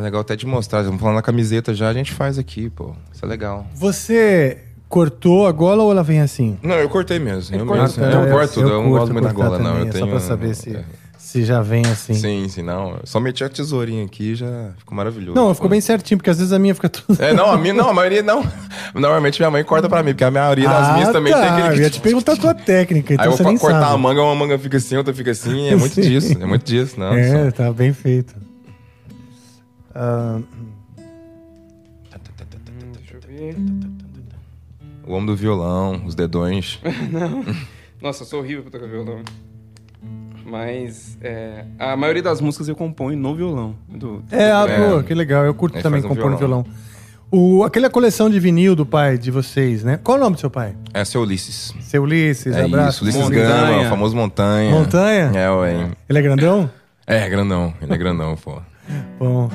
É legal até de mostrar. Vamos falando na camiseta já, a gente faz aqui, pô. Isso é legal. Você cortou a gola ou ela vem assim? Não, eu cortei mesmo. Eu, corta, mesmo. Ah, eu, tá, corto, eu, não curto gosto muito da gola, não. também, Eu é tenho. Só pra saber se, é. se já vem assim. Sim, sim, não. Eu Só meti a tesourinha aqui e já ficou maravilhoso. Não, ficou bem certinho, porque às vezes a minha fica tudo. É, não, a minha não, a maioria não. Normalmente minha mãe corta pra mim, porque a maioria das minhas também tá. tem aquele. Eu ia te perguntar a tua técnica, então Aí eu você vou nem cortar sabe. a manga, uma manga fica assim, outra fica assim. É muito disso, é muito disso, não. É, só- tá bem feito. Ver. O homem do violão, os dedões. Nossa, eu sou horrível pra tocar violão. Mas é, a maioria das músicas eu componho no violão. Do, é, ah, É. que legal. Eu curto também no compor no violão. O, aquela coleção de vinil do pai de vocês, né? Qual o nome do seu pai? É Ulisses. Seu Ulisses, É abraço. isso, Ulisses Montanha. Gama, o famoso Montanha. Montanha? É, ué. Ele é grandão? É, grandão. Ele é grandão, pô. Bom.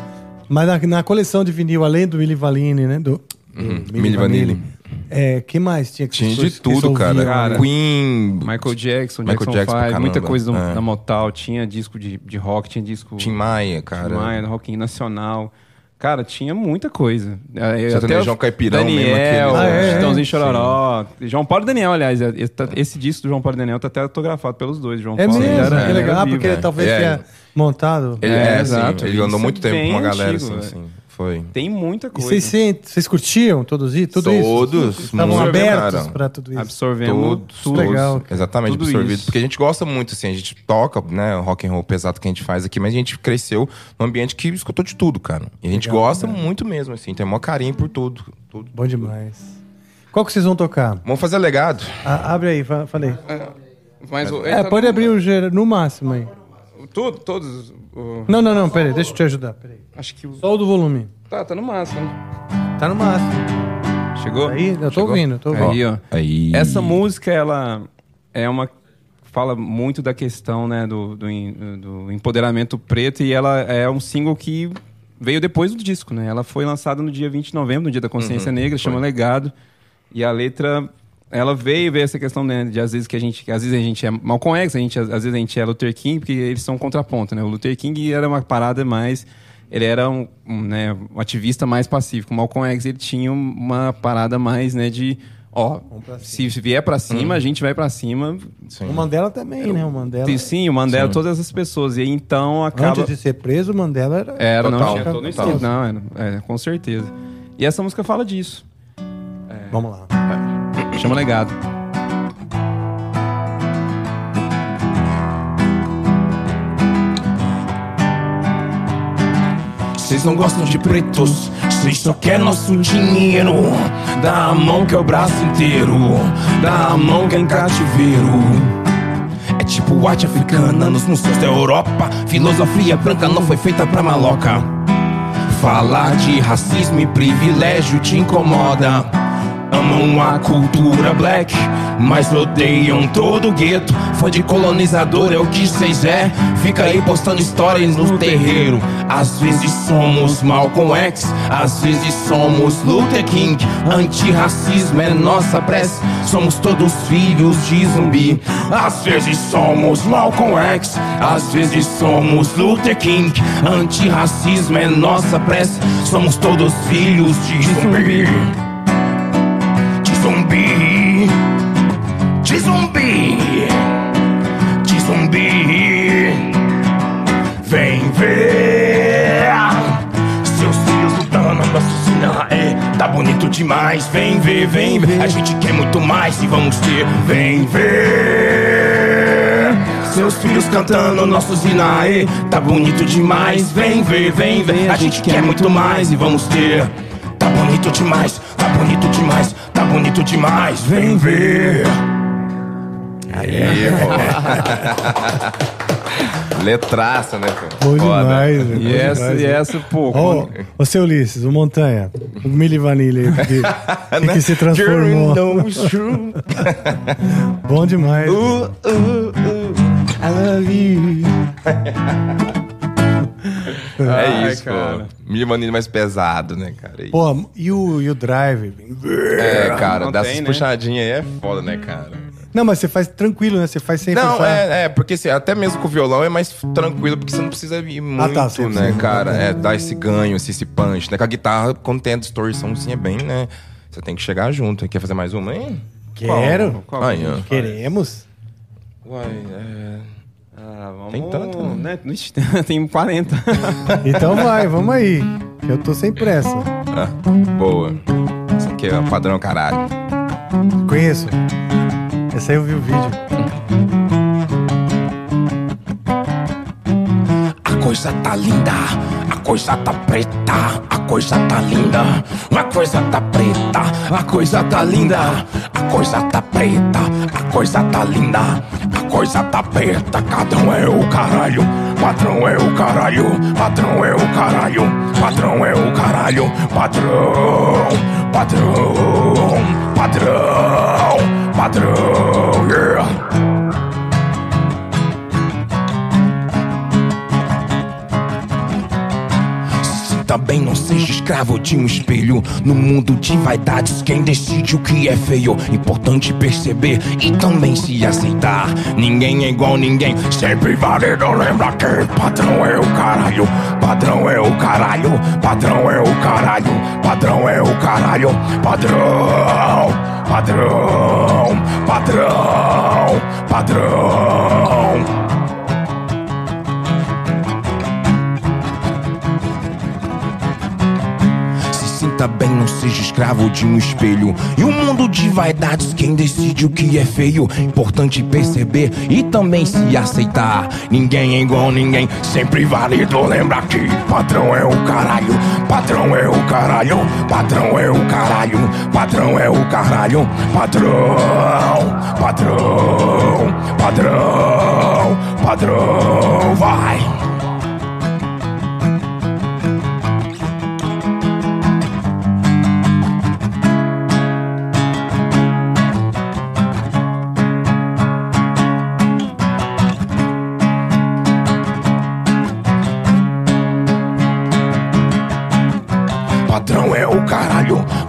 Mas na, na coleção de vinil, além do Milli Vanilli, né? Do, do Milli Vanilli. É, que mais tinha que Tinha de que tudo, cara. Cara. Queen. Michael Jackson, Michael Jackson, Jackson pra 5, muita coisa É. da Motal. Tinha disco de, de rock, tinha disco Tim Maia, cara. Tim Maia, rock nacional. Cara, tinha muita coisa. É, Sertanejão o Caipirão mesmo, Daniel, aquele- Ah, é, é. Chitãozinho Chororó. João Paulo e Daniel, aliás. Esse, tá- esse disco do João Paulo e Daniel tá até autografado pelos dois. João É Paulo mesmo, era- que ele legal. era Ah, porque vivo, ele né? talvez É. tenha montado. Ele, É, é, exato. Sim, ele andou muito é tempo com uma galera, antigo, assim, velho. assim. Foi. Tem muita E coisa. vocês, se- vocês curtiam todos isso? Tudo isso? Todos. Estavam muito, abertos cara. para tudo isso. Absorvemos Todos, tudo. Legal, cara. Exatamente, Tudo absorvido. isso. Porque a gente gosta muito, assim, a gente toca, né, o rock and roll pesado que a gente faz aqui, mas a gente cresceu num ambiente que escutou de tudo, cara. E a gente Legal, gosta muito mesmo, assim, tem maior carinho por tudo. tudo. Bom demais. Qual que vocês vão tocar? Vamos fazer legado. Ah, abre aí, fa- falei. Mas o- É, tá pode no- abrir o no máximo aí. Tudo, todos. O- Não, não, não, peraí, deixa eu te ajudar. Peraí. acho que o. Só o do volume. Tá, tá no máximo. Tá no máximo. Chegou? Aí, eu tô Chegou? ouvindo, tô ouvindo. Aí, ó. Aí. Essa música, ela é uma. Fala muito da questão, né, do, do, do empoderamento preto e ela é um single que veio depois do disco, né? Ela foi lançada no dia 20 de novembro, no dia da consciência Uhum, negra, foi. chama Legado. E a letra, ela veio, veio essa questão, né, de às vezes que a gente, às vezes a gente é Malcolm X, a gente, às vezes a gente é Luther King, porque eles são contraponto, né? O Luther King era uma parada mais ele era um, um, né, um ativista mais pacífico. O Malcolm X ele tinha uma parada mais, né, de ó, se vier pra cima, a gente vai pra cima. Sim. O Mandela também, né? O Mandela. E sim, o Mandela, Sim. todas essas pessoas. E então acaba. Antes de ser preso, o Mandela era. Era, não Total, tinha todo o total. Não, era, é, com certeza. E essa música fala disso. Vamos lá. Chama Legado. Vocês não gostam de pretos, vocês só querem nosso dinheiro. Dá a mão que é o braço inteiro, dá a mão que é em cativeiro. É tipo arte africana nos museus da Europa. Filosofia branca não foi feita pra maloca. Falar de racismo e privilégio te incomoda. Amam a cultura black, mas odeiam todo o gueto. Fã de colonizador é o que cês é. Fica aí postando histórias no terreiro. Às vezes somos Malcolm X, às vezes somos Luther King. Antirracismo é nossa prece. Somos todos filhos de zumbi. Às vezes somos Malcolm X, às vezes somos Luther King. Antirracismo é nossa prece. Somos todos filhos de zumbi zumbi, de zumbi, de zumbi. Vem ver seus filhos lutando, nosso é tá bonito demais. Vem ver, vem ver, a gente quer muito mais e vamos ter. Vem ver. Seus filhos cantando nosso Zinaê, tá bonito demais. Vem ver, vem ver, a gente quer muito mais e vamos ter. Tá bonito demais, tá bonito demais, tá bonito demais, vem ver. Aí, pô. Letraça, né, pô? Bom Foda. demais, velho. E essa, demais, e velho. essa, pô. Ô, ô, seu Ulisses, o Montanha, o Mili Vanille aí, que, que, que se transformou. Bom demais. Uh, uh, uh, I love you. É Ai, isso, cara. pô. Milimaninho mais pesado, né, cara? É isso. Pô, e o, e o drive? É, cara, não dessas tem, né? puxadinhas aí é foda, né, cara? Não, mas você faz tranquilo, né? Você faz sem Não, forçar. é, é, porque assim, até mesmo com o violão é mais tranquilo, porque você não precisa ir muito, tá, sim, né, sim. cara? É, dar esse ganho, esse, esse punch, né? Com a guitarra, quando tem a distorção, assim, é bem, né? Você tem que chegar junto. Quer fazer mais uma, hein? Quero. Qual- Aí, ó. Queremos. Uai, é... Ah, vamos, Tem tanto, né? né? Tem 40. Então vai, vamos aí. Eu tô sem pressa. Ah, boa. Isso aqui é o padrão caralho. Conheço. Essa aí eu vi o vídeo. A coisa tá linda, coisa tá preta, a coisa tá linda, a coisa tá preta, a coisa tá linda, a coisa tá preta, a coisa tá linda, a coisa tá preta, cadrão é o caralho, patrão é o caralho, patrão é o caralho, patrão é o caralho, patrão, patrão, patrão, patrão, yeah. Também não seja escravo de um espelho. No mundo de vaidades Quem decide o que é feio? Importante perceber e também se aceitar. Ninguém é igual ninguém Sempre válido lembrar que Patrão é o caralho? Patrão é o caralho Patrão é o caralho Patrão é o caralho Padrão Padrão Padrão Padrão Se sinta bem, não seja escravo de um espelho. E o mundo de vaidades, quem decide o que é feio? Importante perceber e também se aceitar. Ninguém é igual ninguém, sempre válido lembrar que patrão é o caralho, patrão é o caralho, patrão é o caralho, patrão é o caralho, patrão, patrão, padrão, padrão, vai.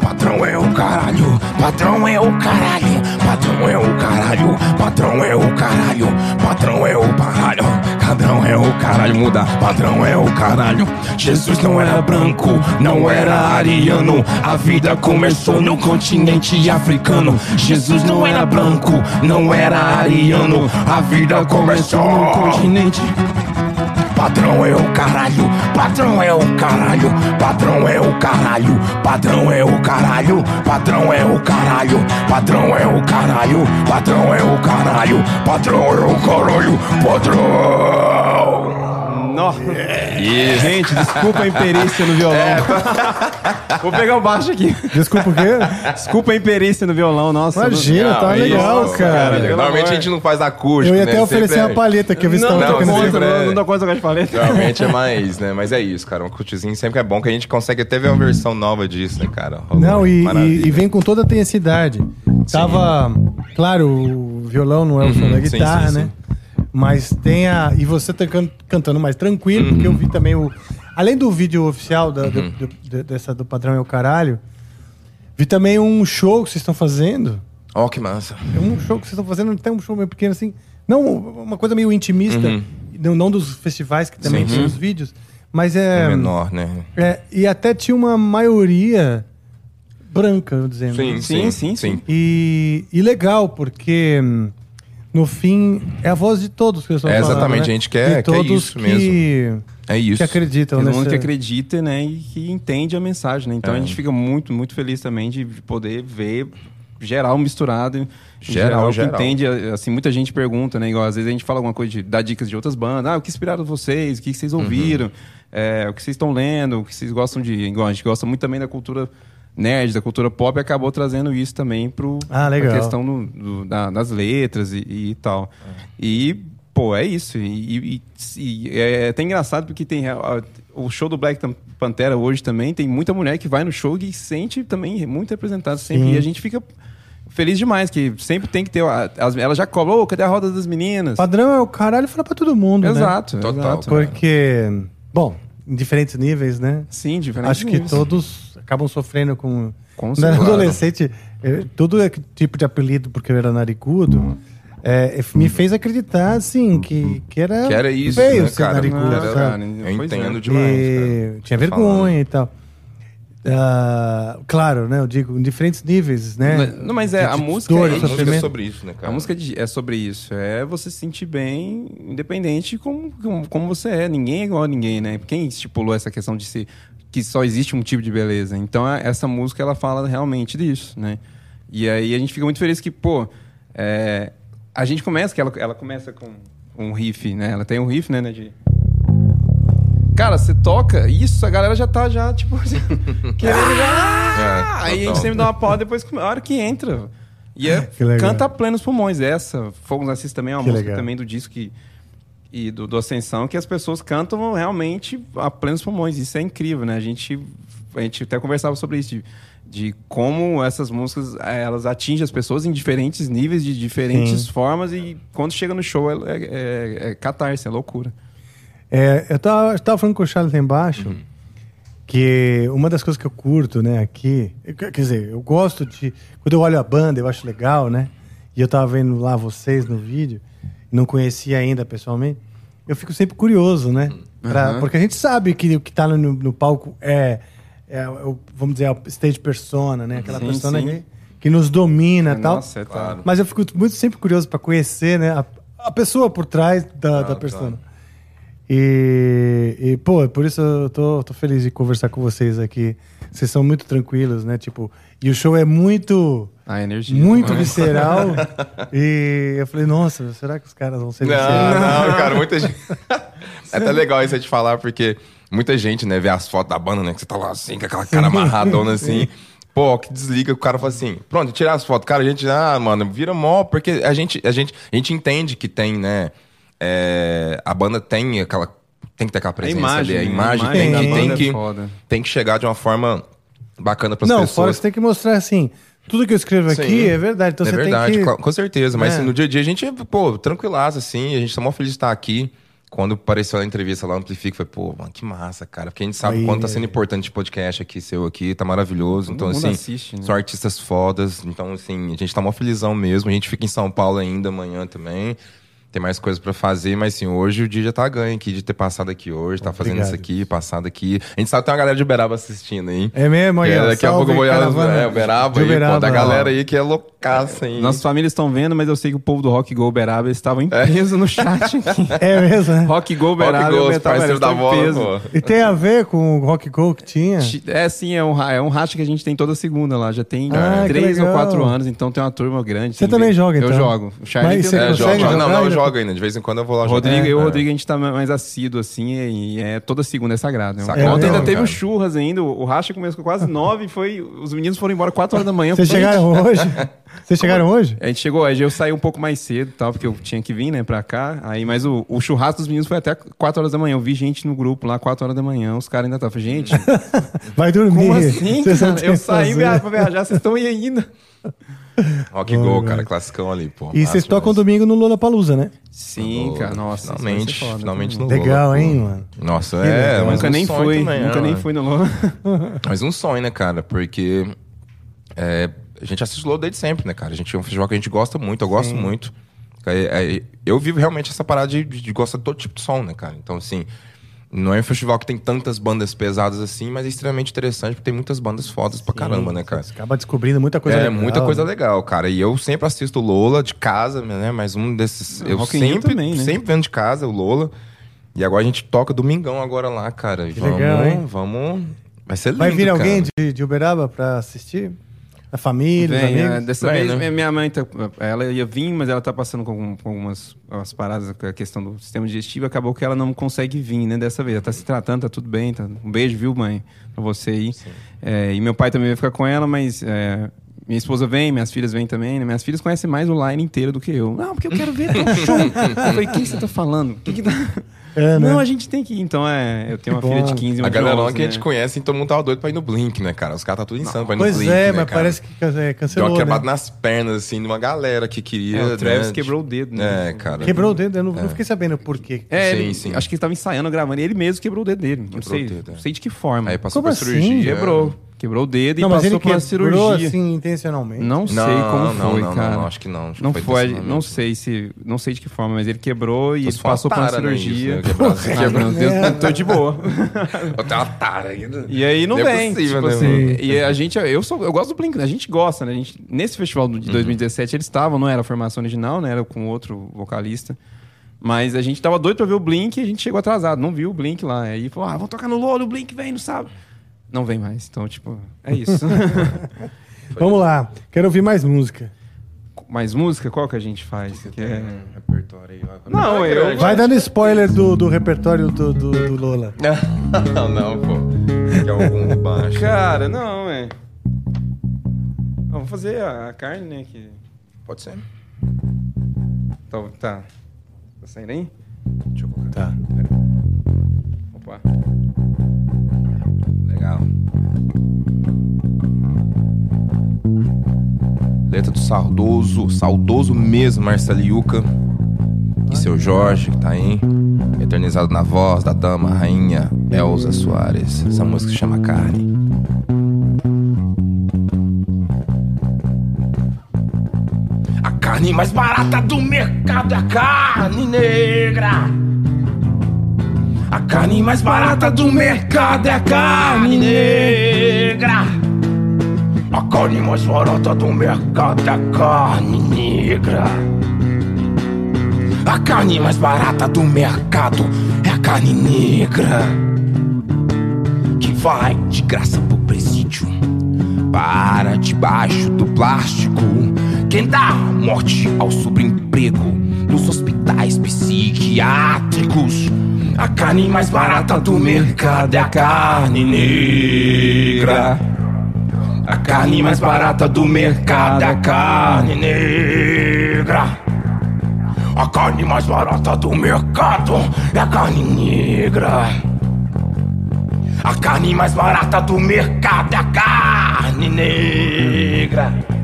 Patrão é o caralho, patrão é o caralho, patrão é o caralho, patrão é o caralho, patrão é o caralho, cadrão é o caralho, muda, patrão é o caralho. Jesus não era branco, não era ariano, a vida começou no continente africano. Jesus não era branco, não era ariano, a vida começou no continente. Patrão é o caralho, patrão é o caralho, patrão é o caralho, patrão é o caralho, patrão é o caralho, patrão é o caralho, patrão é o caralho, patrão é o caralho, patrão. Nossa. Gente, desculpa a imperícia no violão. Vou pegar o baixo aqui. Desculpa o quê? Desculpa a imperícia no violão, nossa. Imagina, tá é legal, isso, cara. pelo Normalmente a gente não faz acústico, Eu ia né? até oferecer Sempre uma palheta aqui, eu vi se Não, tava não, Não, tocando não, é- não, não dá conta com as paletas. Realmente é mais, né? Mas é isso, cara. Um cutezinho sempre é bom que a gente consegue até ver uma versão nova disso, né, cara? Rolou Não, e, e- e vem com toda a intensidade. Tava. Claro, o violão não é o som da Uhum, sim, guitarra, sim, né? Mas tem a. E você tá can- cantando mais tranquilo, porque eu Uhum. vi também o. Além do vídeo oficial da- do, do- de- dessa do Padrão é o Caralho, vi também um show que vocês estão fazendo. Ó, que massa. É um show que vocês estão fazendo, tem um show meio pequeno assim. Não, uma coisa meio intimista. Não, não dos festivais que também Uhum. Sim, tem sim. os vídeos. Mas é. É menor, né? É, e até tinha uma maioria branca, eu dizendo. Sim, Sim, sim, sim, sim. E, e legal, porque hum, no fim é a voz de todos que eu estou É, falando. exatamente, né? a gente quer- de quer todos isso que, mesmo. É isso. que acreditam Todo nessa... mundo que acredita, né, e que entende a mensagem, né? Então É. a gente fica muito, muito feliz também de poder ver geral misturado. em Geral, que geral. entende, assim, muita gente pergunta, né? Igual às vezes a gente fala alguma coisa de dar dicas de outras bandas. Ah, o que inspiraram vocês? O que vocês Uhum. ouviram? É, o que vocês estão lendo? O que vocês gostam de. Igual a gente gosta muito também da cultura nerd, da cultura pop, acabou trazendo isso também pro Ah, legal. pra questão do- do- da- das letras e, e tal. E, pô, é isso. E, e- e é até engraçado porque tem a- o show do Black Pantera hoje também, tem muita mulher que vai no show e se sente também muito representada sempre. Sim. E a gente fica feliz demais, que sempre tem que ter. a- As, ela já cobra, ô, cadê a roda das meninas? Padrão é o caralho fala pra todo mundo, né? Exato, Total. exato. Porque, bom, em diferentes níveis, né? Sim, diferente. Acho que níveis. todos acabam sofrendo com... Com Quando eu era certeza. adolescente, eu- todo é tipo de apelido, porque eu era narigudo, é, me fez acreditar, assim, que, que era Que era isso, feio né, ser cara? narigudo, Não, Era- cara, Eu é. entendo demais. E cara. tinha vergonha e tal. Ah, claro, né? Eu digo, em diferentes níveis, né? Não, mas é, a De música dor, é A música é sobre isso, né, cara? A música de- é sobre isso. É você se sentir bem, independente como, como, como você é. Ninguém é igual a ninguém, né? Quem estipulou essa questão de ser que só existe um tipo de beleza? Então, a- essa música, ela fala realmente disso, né? E aí a gente fica muito feliz que, pô, é, a gente começa, que ela, ela começa com um riff, né? Ela tem um riff, né, né, de... Cara, você toca isso, a galera já tá, já, tipo, querendo já... É, aí a gente sempre dá uma pau depois, a hora que entra... E é, canta a plenos pulmões. Essa, Fogo Narciso também é uma Que música legal. também do disco que, e do, do Ascensão, que as pessoas cantam realmente a plenos pulmões. Isso é incrível, né? A gente, a gente até conversava sobre isso, de, de como essas músicas eh, elas atingem as pessoas em diferentes níveis, de diferentes Sim. formas, e quando chega no show é, é, é, é catarse, é loucura. É, eu tava, eu tava falando com o Charles lá embaixo Uhum. que uma das coisas que eu curto, né, aqui, quer dizer, eu gosto de. Quando eu olho a banda, eu acho legal, né? E eu tava vendo lá vocês no vídeo, não conhecia ainda pessoalmente. Eu fico sempre curioso, né? Pra- Uhum. Porque a gente sabe que o que tá no, no palco é, é o- vamos dizer, a stage persona, né? Aquela Sim, persona sim. que, que nos domina e tal. Nossa, é Claro. Mas eu fico muito sempre curioso para conhecer, né, a, a pessoa por trás da, da Claro, persona. E, e, pô, por isso eu tô, tô feliz de conversar com vocês aqui. Vocês são muito tranquilos, né? Tipo, e o show é muito, a energia. muito né? visceral. e eu falei, nossa, será que os caras vão ser Não, viscerais? não, cara, muita gente. é até legal isso aí de falar, porque muita gente, né, vê as fotos da banda, né, que você tá lá assim, com aquela cara amarradona assim. Pô, que desliga, o cara fala assim, pronto, tirar as fotos. Cara, a gente, ah, mano, vira mó, porque a gente, a gente, a gente entende que tem, né, é, a banda tem aquela, tem que ter aquela presença imagem, ali, a né? imagem, A tem, imagem que, da tem, é que, foda. tem que chegar de uma forma bacana pras Não, fora pessoas. que você tem que mostrar assim, tudo que eu escrevo aqui Sim. é verdade. Então é você verdade, tem que... com certeza. Mas É. assim, no dia a dia a gente é, pô, tranquilaço, assim. A gente tá mó feliz de estar aqui. Quando apareceu a entrevista lá no Amplifica, foi, pô, mano, que massa, cara. Porque a gente sabe o quanto tá é. sendo importante o podcast aqui, seu aqui, tá maravilhoso. Então, assim, assiste, né? são artistas fodas. Então, assim, a gente tá mó felizão mesmo. A gente fica em São Paulo ainda amanhã também. Tem mais coisas pra fazer, mas assim, hoje o dia já tá ganho aqui de ter passado aqui hoje, tá fazendo isso aqui, passado aqui. A gente sabe que tem uma galera de Uberaba assistindo, hein? É mesmo, aí, Que ó, daqui a pouco eu vou caravana é, Uberaba de aí, pô, Uberaba, da galera aí que é loucaça, hein? Nossas famílias estão vendo, mas eu sei que o povo do Rock Go Uberaba eles estavam em peso no chat aqui. É mesmo, né? Rock Go Uberaba, Rock Go, os parceiros da bola, peso. pô. E tem a ver com o Rock Go que tinha? É, sim, é um, é um racha que a gente tem toda segunda lá. Já tem Ah, três ou quatro anos, então tem uma turma grande. Você também joga, então? Eu jogo. O Charlie Mas tem- você É, consegue joga, jogar não, não, eu jogo jogo ainda. De vez em quando eu vou lá jogar. Rodrigo, eu e o É. Rodrigo, a gente tá mais assíduo, assim, e é toda segunda é sagrado. Né? Sagrado, Ontem ainda é, teve cara. o churras ainda, o Racha começou quase nove, e foi, os meninos foram embora quatro horas da manhã. Vocês chegaram hoje? Vocês chegaram hoje? A gente chegou, aí eu saí um pouco mais cedo, tal, porque eu tinha que vir, né, pra cá. Aí, mas o, o churrasco dos meninos foi até 4 horas da manhã. Eu vi gente no grupo lá, 4 horas da manhã. Os caras ainda estavam, gente, Vai dormir. como assim, cara? Eu o que saí fazer. via- pra viajar, vocês estão aí ainda. Rock Go, cara, classicão ali, pô. E vocês tocam demais. domingo no Lula Palusa, né? Sim, cara, nossa. Finalmente, vai ser foda, finalmente no Legal, hein, mano? Nossa, Que é, legal. mas Nunca um nem fui, também, nunca né, nem mano? fui no Lola. Mas um sonho, né, cara? Porque é, a gente assiste o Low desde sempre, né, cara? A gente é um festival que a gente gosta muito, eu gosto muito. É, é, eu vivo realmente essa parada de, de gostar de todo tipo de som, né, cara? Então, assim, não é um festival que tem tantas bandas pesadas assim, mas é extremamente interessante porque tem muitas bandas fodas pra caramba, né, cara? Você acaba descobrindo muita coisa é, legal. muita coisa legal, cara. E eu sempre assisto o Lola de casa, né? Mas um desses. eu Rock in Rio sempre, também, né? sempre vendo de casa o Lola. E agora a gente toca domingão agora lá, cara. Que vamos, legal, hein? vamos. Vai ser lindo. Vai vir alguém cara. de, de Uberaba pra assistir? A família, os Vem, é, dessa Vem, vez né? minha mãe, tá, ela ia vir, mas ela tá passando com, com algumas umas paradas com a questão do sistema digestivo. Acabou que ela não consegue vir, né? Dessa vez. Ela tá se tratando, tá tudo bem. Tá... Um beijo, viu, mãe? Pra você aí. É, e meu pai também vai ficar com ela, mas é, minha esposa vem, minhas filhas vêm também. Né? Minhas filhas conhecem mais o line inteiro do que eu. Não, porque eu quero ver teu show. eu falei, quem você tá falando? O que que tá... É, né? Não, a gente tem que ir. Então, é, eu tenho Que uma filha bom. de 15 e uma A galera 11, que a gente né? conhece, todo mundo tava doido pra ir no Blink, né, cara? Os caras tá tudo insano pra ir no Pois Blink. é, né, mas cara? parece que can- é, Deu cancelou, uma quebrada né? nas pernas, assim, de uma galera que queria. É, o Travis né, quebrou o dedo, né? É, cara. Quebrou o dedo, eu não, não fiquei sabendo por quê. É, Sim, ele- sim. acho que ele tava ensaiando, gravando, e ele mesmo quebrou o dedo dele. Não Quebrou sei, o dedo, é. não sei de que forma. Aí passou Como pra assim? cirurgia. Quebrou. Quebrou o dedo Não, e passou por uma quebrou cirurgia. assim intencionalmente. Não sei Não, como não, foi, não, cara. não, acho que não, acho que não foi foi, intencionalmente. não sei se, não sei de que forma, mas ele quebrou e ele passou por uma né, cirurgia. isso, né? Quebrar- Ah, Deus, tô de boa. Eu tenho uma tara ainda. E aí não Não é vem, possível, tipo né, assim. E a gente, eu sou, eu gosto do Blink, né? a gente gosta, né? A gente, nesse festival de 2017 eles estavam, não era a formação original, né? Era com outro vocalista. Mas a gente tava doido pra ver o Blink e a gente chegou atrasado, não viu o Blink lá. Aí falou: "Ah, vamos tocar no Lolo, o Blink vem no sábado". Não vem mais. Então, tipo, é isso. Vamos lá, quero ouvir mais música. Mais música, qual que a gente faz? Que é... repertório aí. ó. Não, eu Vai dando spoiler do, do repertório do, do, do Lola. Não, não, pô. Que é algum baixo. Cara, não, é. Vamos fazer a, a carne, né? Que... Pode ser. Tá, tá. Tá saindo aí? Deixa eu colocar. Tá. Opa. Legal. Letra do saudoso, saudoso mesmo, Marcelo Yuca. E seu Jorge, que tá aí. Eternizado na voz da dama, rainha Elza Soares. Essa música se chama Carne. A carne mais barata do mercado é a carne negra. A carne mais barata do mercado é a carne negra. A carne mais barata do mercado é a carne negra. A carne mais barata do mercado é a carne negra. Que vai de graça pro presídio. Para debaixo do plástico. Quem dá morte ao sobreemprego nos hospitais psiquiátricos. A carne mais barata do mercado é a carne negra. A carne mais barata do mercado é a carne negra. A carne mais barata do mercado é a carne negra. A carne mais barata do mercado é a carne negra.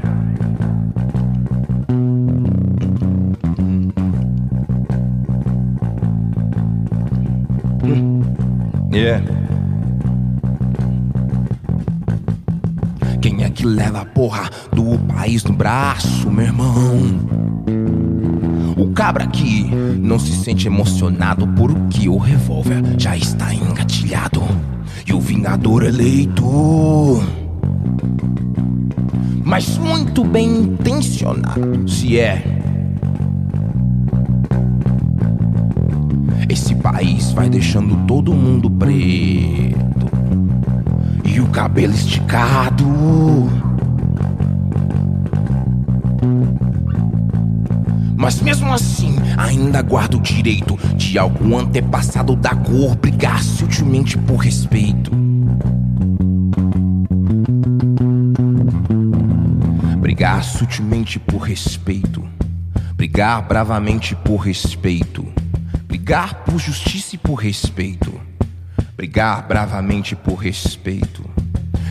Quem é que leva a porra do país no braço, meu irmão? O cabra aqui não se sente emocionado porque o revólver já está engatilhado. E o vingador eleito. Mas muito bem intencionado, se é. País vai deixando todo mundo preto. E o cabelo esticado. Mas mesmo assim, ainda guardo o direito de algum antepassado da cor brigar sutilmente por respeito. Brigar sutilmente por respeito. Brigar bravamente por respeito. Brigar por justiça e por respeito. Brigar bravamente por respeito.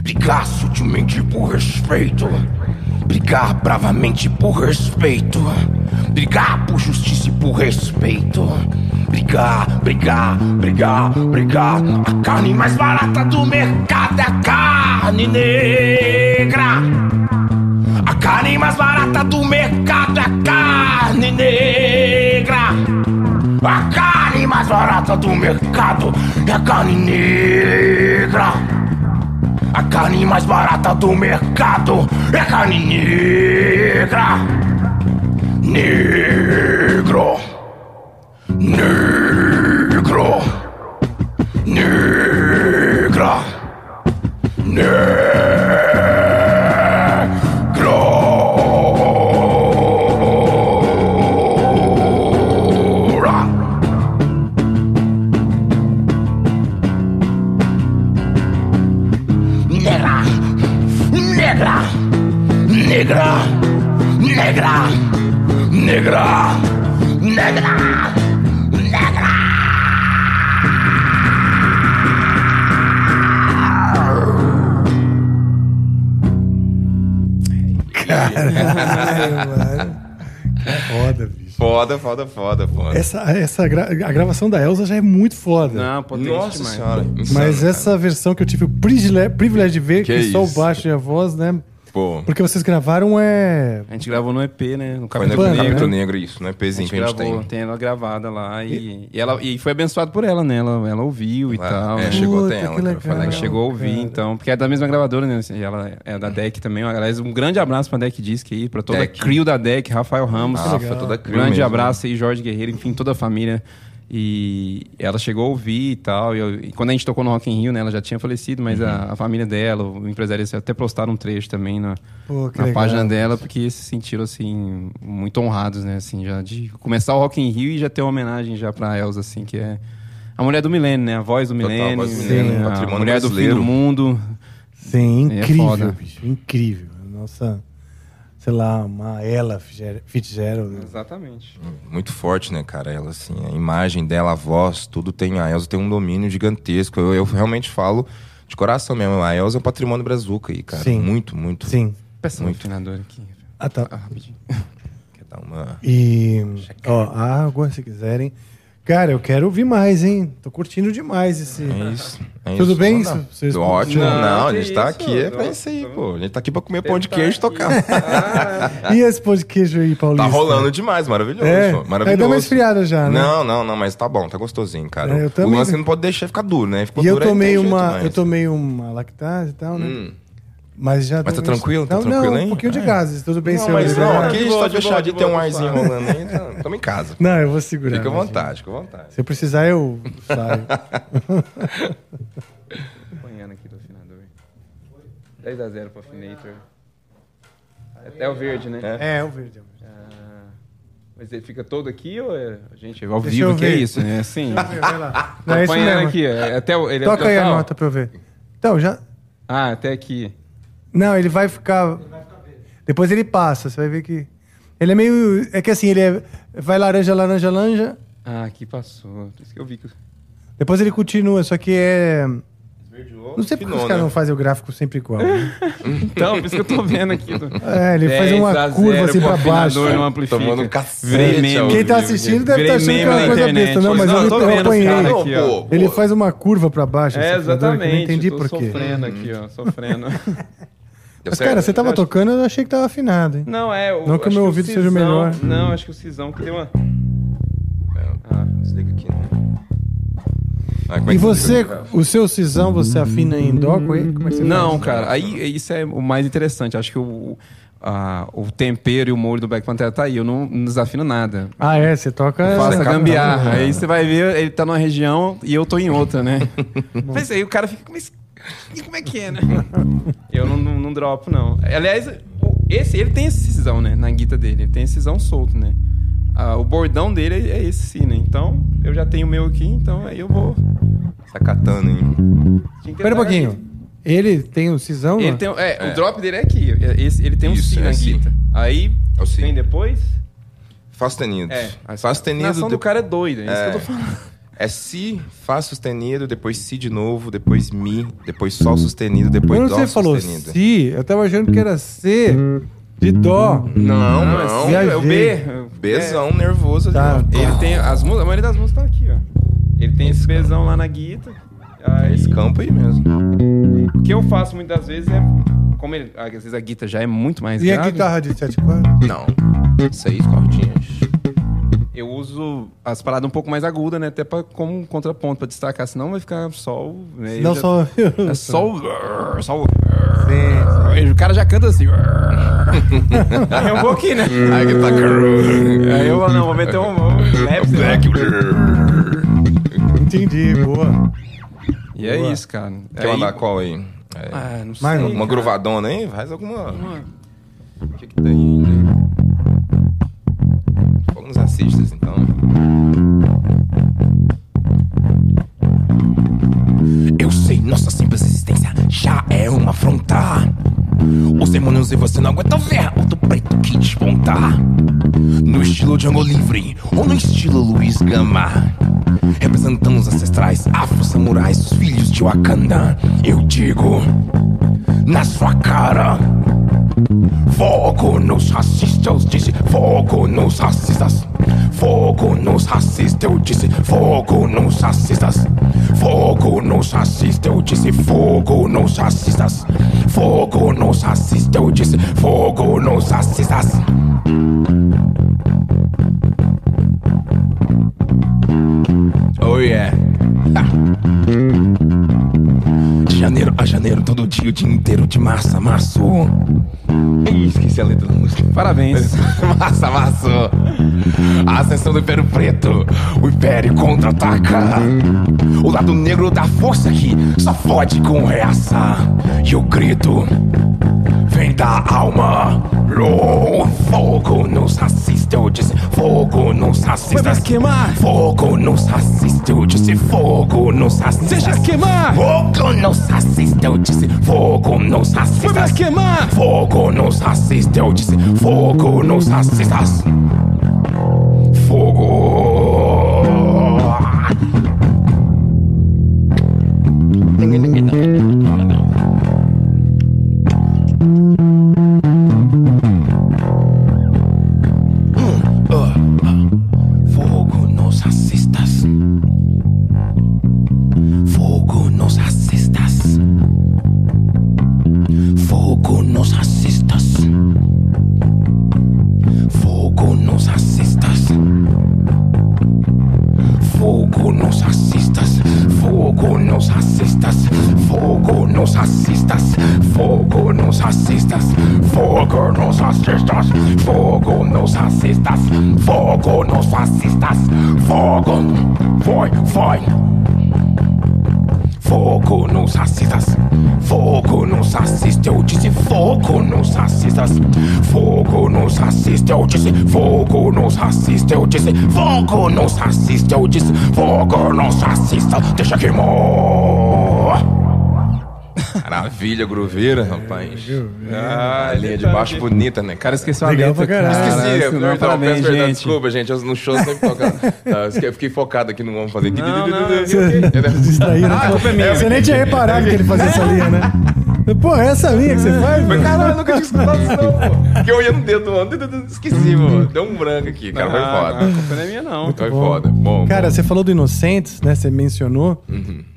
Brigar sutilmente por respeito. Brigar bravamente por respeito. Brigar por justiça e por respeito. Brigar, brigar, brigar, brigar. A carne mais barata do mercado é a carne negra. A carne mais barata do mercado é a carne negra. A carne mais barata do mercado é a carne negra. A carne mais barata do mercado é a carne negra. Negro. Negro. Negra, negra, negra. Caralho, mano. Que foda, bicho. Foda, foda, foda, foda. Essa, essa gra- a gravação da Elsa já é muito foda. Não, potente Nossa demais. senhora. insano, Mas cara. essa versão que eu tive o privilégio, privilégio de ver, que, Que só o baixo e a voz, né? Pô, Porque vocês gravaram é. A gente gravou no EP, né? No foi no Capitão Negro. Capitão né? Negro, isso, no A EPzinho gente que a gente gravou, tem. tem ela gravada lá e, e ela e foi abençoado por ela, né? Ela, ela ouviu e Lá, tal. é, né? chegou Puta, até ela, cara, foi legal. Chegou a ouvir, cara. então, porque é da mesma gravadora, né? E ela é da DEC também. Aliás, um grande abraço pra DEC Disc aí, pra toda a crew da DEC, Rafael Ramos. Foi toda Um crew grande mesmo. abraço aí, Jorge Guerreiro, enfim, toda a família. E ela chegou a ouvir e tal. E, eu- e quando a gente tocou no Rock in Rio, né? Ela já tinha falecido, mas Uhum. a, a família dela, o empresário, até postaram um trecho também na, Pô, na legal. página dela, porque se sentiram, assim, muito honrados, né? Assim, já de começar o Rock in Rio e já ter uma homenagem já pra Elza, assim, que é a mulher do milênio, né? A voz do milênio, voz do milênio, né? a patrimônio mulher do fim brasileiro. do mundo. Sim, É incrível, foda. bicho. Incrível. Nossa, sei lá, uma Fitzger- Fitzgerald. né? Exatamente. Muito forte, né, cara? Ela, assim, a imagem dela, a voz, tudo tem. A Elza tem um domínio gigantesco. Eu, eu realmente falo de coração mesmo. A Elza é um patrimônio brazuca aí, cara. Sim. Muito, muito. Sim. Peça um Muito. afinador aqui. Ah, tá. Ah, rapidinho. Quer dar uma. E, ó, água, se quiserem. Cara, eu quero ouvir mais, hein? Tô curtindo demais esse. É isso. é Tudo isso. bem? Lá. Vocês- Ótimo. Não, Não, a gente tá isso, aqui é pra não. isso aí, pô. A gente tá aqui pra comer pão de queijo e tocar. E esse pão de queijo aí, Paulista? Tá rolando demais, maravilhoso. É, aí maravilhoso. deu uma esfriada já, né? Não, não, não, mas tá bom, tá gostosinho, cara. É, eu o também- lance que não pode deixar ficar duro, né? Ficou E eu não tomei uma, eu tomei uma lactase e tal, né? Hum. Mas já Mas tá tranquilo? Tá não, tranquilo, não, hein? um pouquinho de É. gases, tudo bem, Não, senhor. mas não, Oliveira? aqui a gente boa, tá de ter um arzinho rolando aí, então, tamo em casa. Não, eu vou segurar. Fica à vontade, fica à vontade. Se eu precisar, eu saio. Acompanhando aqui do afinador. 10 a 0 pro Afinator. Até o verde, né? é, é o verde. é o verde. Ah, mas ele fica todo aqui ou é... Gente, ao Deixa vivo que é isso, né? Assim, Vai lá. Não, é isso acompanhando mesmo. aqui. é Até o, ele é Toca aí a nota pra eu ver. Então, já. Ah, até aqui. Não, ele vai ficar. Depois ele passa, você vai ver que. Ele é meio. É que assim, ele é... vai laranja, laranja, laranja. Ah, aqui passou. Por isso que eu vi que... Depois ele continua, só que é. Não sei porque os caras né? não fazem o gráfico sempre igual. né? Então, por isso que eu tô vendo aqui. É, ele faz 10 uma curva 0 assim pra baixo. amplifica. Tomando um cacete Quem tá assistindo deve estar achando que é uma coisa internet. besta. Não, mas não, eu, tô eu apanhei. aqui, ó. Ele faz uma curva pra baixo. É, eu exatamente. Não entendi tô por quê. sofrendo aqui, ó. Sofrendo. Deu Mas, certo? cara, você tava tocando, eu achei que tava afinado, hein? Não, é. O, Não que o meu ouvido seja o Cisão- melhor. Não, acho que o Cisão que deu uma. Ah, desliga aqui, né? Ah, é E que você, o seu cisão, você afina em dó? Como é que você Não, faz? cara, aí isso é o mais interessante. Acho que o, a- o tempero e o molho do Black Panther tá aí. Eu não, não desafino nada. Ah, é? Você toca. Eu Você gambiarra. Aí você vai ver, ele tá numa região e eu tô em outra, né? Mas aí o cara fica, mas e como é que é, né? Eu não, não, não dropo, não. Aliás, o- esse, ele tem esse cisão, né? Na guita dele. Ele tem esse cisão solto, né? a- o bordão dele é, é esse sim, né? Então, eu já tenho o meu aqui, então aí eu vou. Essa katana, hein? Espera um pouquinho. aqui. Ele tem o cisão? Ele não? tem, é, o drop dele é aqui. é Esse, ele tem um Isso, si é na si. guita. Aí, É o si. vem depois. Fá sustenido. É. Fá A nação do de- cara é doida, é isso É. que eu tô falando. É si, fá sustenido, depois si de novo, depois mi, depois sol sustenido, depois Quando dó você falou sustenido. si, eu tava achando que era C de dó. Não, Não, é não. si, é o B. viajei. Bezão nervoso Tá. ó. Ele tem. As, músicas- a maioria das músicas tá aqui, ó. Ele tem esse bezão lá na guita. Aí, Esse campo aí mesmo. o que eu faço muitas vezes é. Como ele, às vezes a guita já é muito mais E a grave, guitarra de sete cordas? Não. Seis cordinhas. Eu uso as paradas um pouco mais agudas, né? Até pra, como contraponto, pra destacar, senão vai ficar só o. Né? Não Eu já- só. É só o. Só o. O cara já canta assim. Aí é um pouquinho, né? Aí que tá. Aí eu não, vou meter um. um sei lá. Entendi, boa. E é Boa. isso, cara. Quer Aí- mandar qual aí? É, Ah, não sei. Mais uma cara. gruvadona aí? Faz alguma. O que, que tem aí? Então. Eu sei, nossa simples existência já é uma afronta. Os demônios e você não aguentam ver outro preto que despontar. No estilo Django Livre ou no estilo Luiz Gama. Representando os ancestrais afro-samurais, os filhos de Wakanda. Eu digo, na sua cara. Fogo nos racistas, disse Fogo nos racistas Fogo nos racistas, eu disse Fogo nos racistas Fogo nos racistas, eu disse Fogo nos racistas Fogo nos racistas, eu disse Fogo nos racistas Oh yeah. ha. janeiro a janeiro, todo dia, o dia inteiro, de março a março. Ih, esqueci a letra da música. Parabéns. Massa, massa. A ascensão do Império Preto. O Império contra-ataca. O lado negro da força que só fode com reaça. E o grito vem da alma. Oh, fogo nos racistas, eu disse fogo nos racistas. Vai queimar. Fogo nos racistas, eu disse fogo nos racistas. Deixa queimar. Fogo nos racistas, eu disse fogo nos racistas. Vai queimar. Fogo nos racistas, eu disse fogo nos racistas. Maravilha, groveira, rapaz. Ah, A linha de baixo aqui. bonita, né, O cara cara? esqueceu a Legal letra, pra caralho. cara. Esqueci, eu, Não, peço perdão, gente. desculpa, gente. Eu, no show sempre toca. Tá, eu fiquei- focado aqui no vamos fazer. Não, não, eu- Distraíram. Ah, a culpa é minha. Você nem tinha reparado que ele fazia essa linha, né? Pô, é essa linha que você faz? Mas, caralho, eu nunca tinha escutado isso, não, pô. Porque eu ia no dedo, mano. Esqueci, mano. Deu um branco aqui, cara. Foi foda. A culpa não é minha, não. Foi foda. Bom, Cara, bom. você falou do Inocentes, né? Você mencionou.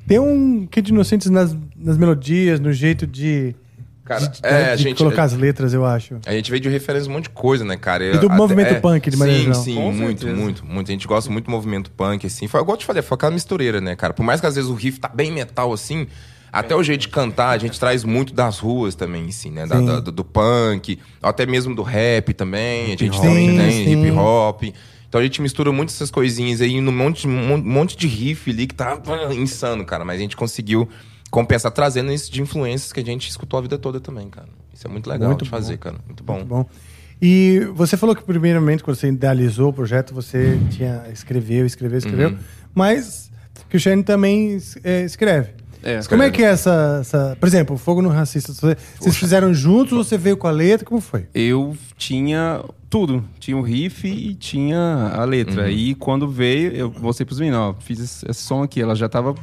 Tem um que de Inocentes nas, nas melodias, no jeito de, Cara, de, de- é, a de gente- colocar as letras, eu acho. A gente veio de referência um monte de coisa, né, cara? E do movimento punk, de maneira Sim, geral. sim, Com muito, certeza. muito, muito. A gente gosta muito do movimento punk, assim. Foi, igual eu te falei, foi aquela mistureira, né, cara? Por mais que às vezes o riff tá bem metal, assim, até o jeito de cantar, a gente traz muito das ruas também, assim, né? Da- da- do, do punk, até mesmo do rap também. A gente hop. também tem sim. hip hop. Então a gente mistura muito essas coisinhas aí num monte, um monte de riff ali que tá insano, cara. Mas a gente conseguiu compensar trazendo isso de influências que a gente escutou a vida toda também, cara. Isso é muito legal Muito de fazer, bom. cara. Muito bom. Muito bom. E você falou que primeiramente quando você idealizou o projeto, você tinha escreveu, escreveu, escreveu, Uhum. mas que o Shane também é, escreve. É, Como é que é essa, essa- Por exemplo, o Fogo no Racista, você- vocês fizeram juntos, você veio com a letra, como foi? Eu tinha tudo. Tinha o riff e tinha a letra. E quando veio, eu mostrei pros meninos, ó, fiz esse, esse som aqui. Ela já tava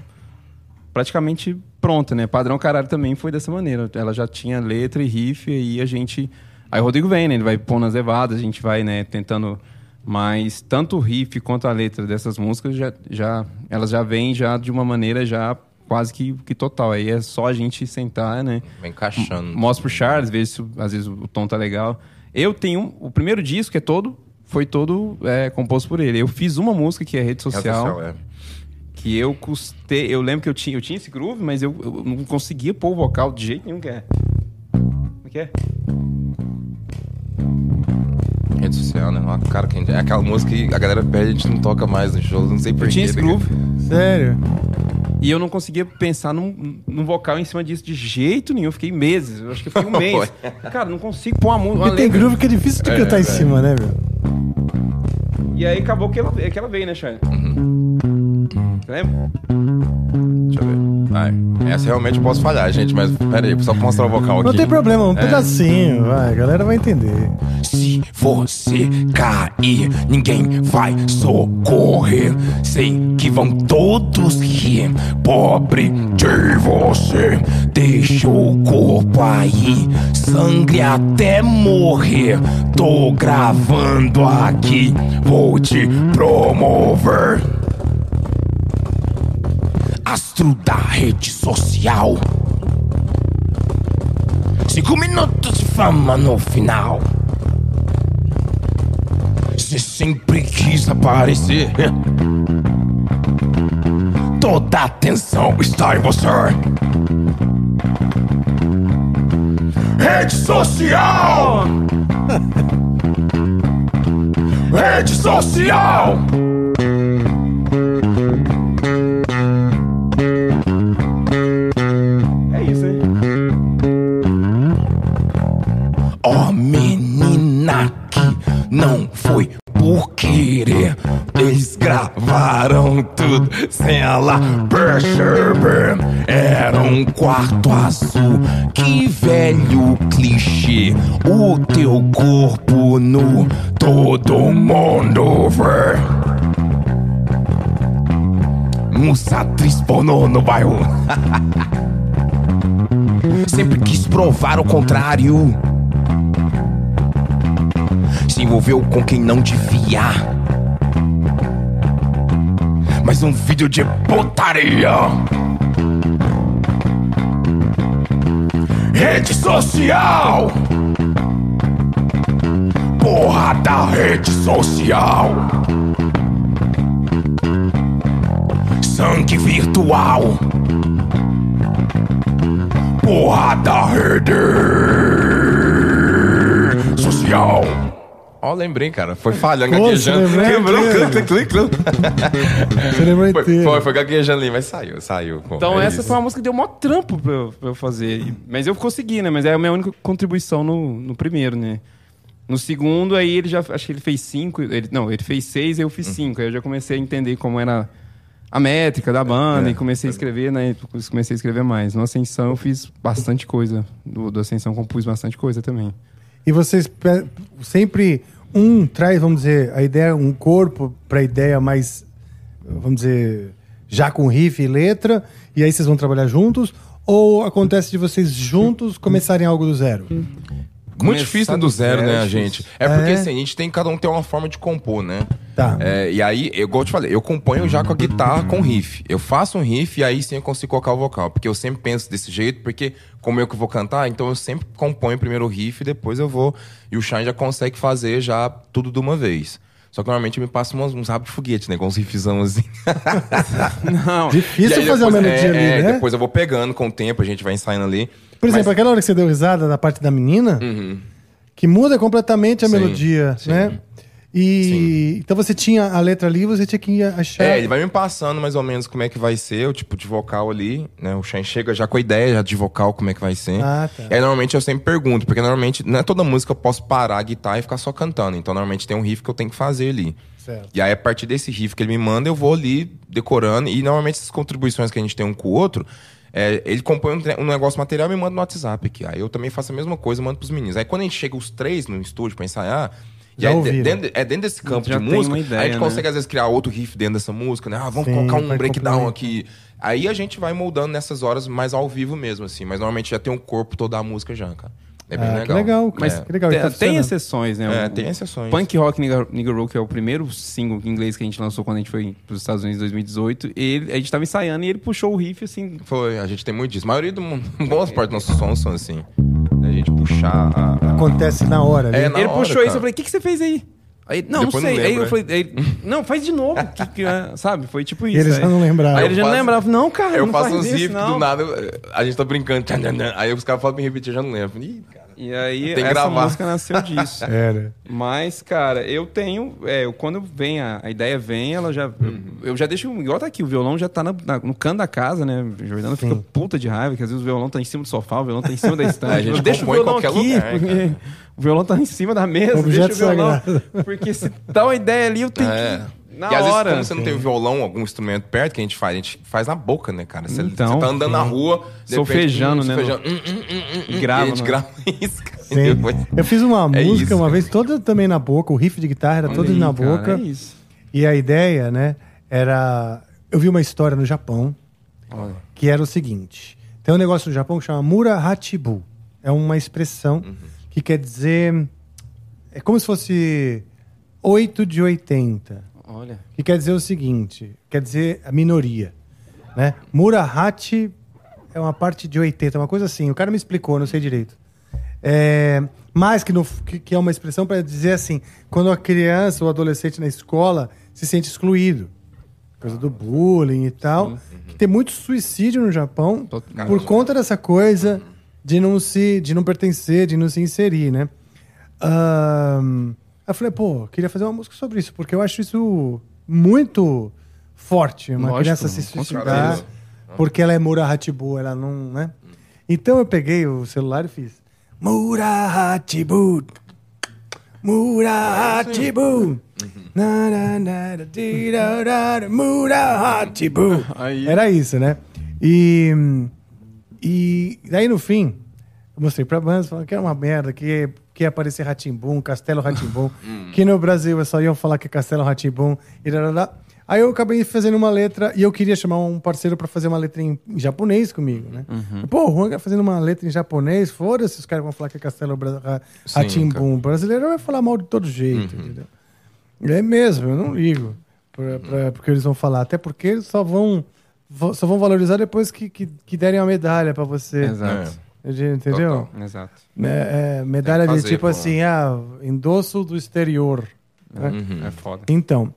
praticamente pronta, né? Padrão Caralho também foi dessa maneira. Ela já tinha letra e riff, e aí a gente... Aí o Rodrigo vem, né? Ele vai pondo as levadas, a gente vai, né, tentando... Mas tanto o riff quanto a letra dessas músicas, já, já, elas já vêm já de uma maneira já quase que, que total. Aí é só a gente sentar, né? Vem encaixando. Mostro pro Charles, vejo se às vezes o tom tá legal. Eu tenho o primeiro disco é todo foi todo é, composto por ele. Eu fiz uma música que é rede Rede social, social, é. Que eu custei, eu lembro que eu tinha, eu tinha esse groove, mas eu, eu não conseguia pôr o vocal de jeito nenhum que é. Como é que é? Rede social, né? Uma cara que a gente- é aquela música que a galera pede, a gente não toca mais nos shows, não sei Eu porquê. tinha esse groove Sério? e eu não conseguia pensar num, num vocal em cima disso de jeito nenhum. Eu fiquei meses, eu acho que eu fiquei um mês. Cara, não consigo pôr uma música. Porque tem groove que é difícil de cantar em cima, né, meu? E aí acabou que ela, que ela veio, né, Charlie? Lembra? Deixa eu ver. Vai. Essa realmente eu posso falhar, gente, mas pera aí, só pra mostrar o vocal aqui. Não tem problema, É. um pedacinho, vai, a galera vai entender. Se você cair, ninguém vai socorrer. Sei que vão todos rir. Pobre de você, deixa o corpo aí, sangre até morrer. Tô gravando aqui, vou te promover. Astro da rede social. Cinco minutos de fama no final. Você sempre quis aparecer. Toda atenção está em você. Rede social! Rede social! Ela Era um quarto azul, que velho clichê. O teu corpo nu, todo mundo vê. Musa atriz no bairro. Sempre quis provar o contrário. Se envolveu com quem não devia. Mais um vídeo de putaria. Rede social. Porra da rede social. Sangue virtual. Porra da rede social. Ó, lembrei, cara. Foi falhando, Pô, gaguejando. lembrou Lembrou? inteiro. Clic, clic, clic, clic. Você lembra Foi, inteiro. foi, foi gaguejando ali, mas saiu, saiu. pô. Então É essa isso. foi uma música que deu maior trampo pra eu, pra eu fazer. E- Mas eu consegui, né? Mas é a minha única contribuição no, no primeiro, né? No segundo, aí ele já... Acho que ele fez cinco... Ele, não, ele fez seis eu fiz cinco. Aí eu já comecei a entender como era a métrica da banda e comecei a escrever, né? Comecei a escrever mais. No Ascensão eu fiz bastante coisa. Do, do Ascensão compus bastante coisa também. E vocês sempre um traz, vamos dizer, a ideia, um corpo para a ideia mais, vamos dizer, já com riff e letra, e aí vocês vão trabalhar juntos? Ou acontece de vocês juntos começarem algo do zero? Muito difícil né, do zero, zero é né, a gente? É porque É. assim, a gente tem, cada um tem uma forma de compor, né? Tá. É, e aí, eu, igual eu te falei, eu componho já com a guitarra com riff. Eu faço um riff e aí sim eu consigo colocar o vocal. Porque eu sempre penso desse jeito, porque como eu que vou cantar, então eu sempre componho primeiro o riff e depois eu vou. E o Shine já consegue fazer já tudo de uma vez. Só que normalmente eu me passo uns, uns rabos de foguete, né? Com uns riffzão assim. Não, Difícil E aí fazer uma depois- melodia é, ali, né? Depois eu vou pegando com o tempo, a gente vai ensaiando ali. Por exemplo, Mas- aquela hora que você deu risada da parte da menina, que muda completamente a Sim, melodia, sim. né? E então você tinha a letra ali, você tinha que achar. É, ele vai me passando mais ou menos como é que vai ser, o tipo de vocal ali, né? O Shane chega já com a ideia já de vocal, como é que vai ser. Ah, tá. E aí normalmente eu sempre pergunto, porque normalmente não é toda música eu posso parar a guitarra e ficar só cantando. Então normalmente tem um riff que eu tenho que fazer ali. Certo. E aí, a partir desse riff que ele me manda, eu vou ali decorando. E normalmente essas contribuições que a gente tem um com o outro, é, ele compõe um, um negócio material e me manda no WhatsApp aqui. Aí eu também faço a mesma coisa, mando pros meninos. Aí quando a gente chega os três no estúdio pra ensaiar. E Já aí, ouviram. dentro, é dentro desse campo Já de música, ideia, a gente né? consegue às vezes criar outro riff dentro dessa música, né? Ah, vamos Sim, colocar um vai breakdown aqui. Aí a gente vai moldando nessas horas mais ao vivo mesmo, assim. Mas normalmente já tem um corpo toda a música já, cara. É bem Ah, legal. que legal, Mas cara. que legal. tem, tá tem exceções, né? É, O- tem exceções. Punk Rock Nigga, Nigga Roll, que é o primeiro single em inglês que a gente lançou quando a gente foi para os Estados Unidos em 2018, ele, a gente tava ensaiando e ele puxou o riff assim. Foi, a gente tem muito disso. A maioria do mundo, boas partes dos nossos sons são assim. A gente puxar a. a- Acontece na hora. ali. É, na ele hora, puxou cara. isso, eu falei, o que, que você fez aí? Aí, não, Depois não sei. não aí eu falei, aí, não, faz de novo. que, que, é, sabe? Foi tipo E isso. eles aí. já não lembraram. Aí ele já não faço- lembrava. Não, cara, eu não faço faz uns isso, do nada, a gente tá brincando. tchan, tchan, tchan. Aí os caras falam pra me repetir, eu já não lembro. Ih, cara. E aí, essa gravar. música nasceu disso. Era. Mas, cara, eu tenho. É, eu- quando vem a, a ideia vem, ela já. Eu, eu já deixo. Igual tá aqui, o violão já tá na- na- no canto da casa, né? O Jordano fica puta de raiva, que às vezes o violão tá em cima do sofá, o violão tá em cima da estante. A gente eu deixo o violão qualquer aqui, lugar, o violão tá em cima da mesa, Objeto deixa o violão. sagrado. Porque se dá uma ideia ali, eu tenho É. que. Na e às vezes, hora. como você não tem violão, algum instrumento perto que a gente faz, a gente faz na boca, né, cara? Você, Então, você tá andando na rua, Solfejando, repente, né, hum, solfejando, hum, hum, hum, hum, hum, grava, e a gente né? grava isso, cara. Sim. Depois- Eu fiz uma É música isso, uma cara. vez toda também na boca, o riff de guitarra era todo aí, na cara, boca. é isso. E a ideia, né, era. Eu vi uma história no Japão Olha. que era o seguinte: tem um negócio no Japão que chama Mura Hachibu. É uma expressão Uhum. que quer dizer. É como se fosse 8 de 80. Olha. Que quer dizer o seguinte: quer dizer a minoria. Né? Murahachi é uma parte de 80, uma coisa assim. O cara me explicou, não sei direito. É, mas que, no- que- que é uma expressão para dizer assim: quando a criança ou adolescente na escola se sente excluído. Coisa do bullying e tal. Que tem muito suicídio no Japão por conta dessa coisa de não se de não pertencer, de não se inserir, né? Aí eu falei, pô, queria fazer uma música sobre isso, porque eu acho isso muito forte, uma Lógico, criança se suicidar, porque ela é Murahatibu, ela não, né? Então eu peguei o celular e fiz Murahatibu, Murahatibu, Murahatibu. Era isso, né? E, e daí no fim, eu mostrei pra banda, falando que era uma merda, que, que ia aparecer Ratimbum, Castelo Ratimbum, que no Brasil só iam falar que é Castelo Ratimbum, e. Aí eu acabei fazendo uma letra, e eu queria chamar um parceiro pra fazer uma letra em, japonês comigo, né? Pô, o Juan fazendo uma letra em japonês, foda-se, os caras vão falar que é Castelo Sim, Ratimbum. O brasileiro vai falar mal de todo jeito, entendeu? É mesmo, eu não ligo pra, pra, porque eles vão falar. Até porque eles só vão, só vão valorizar depois que, que, que derem a medalha pra você. Exato. Entendeu? Exato. É, é, medalha que de fazer, tipo pô. assim, ah, endosso do exterior. né? É foda. Então,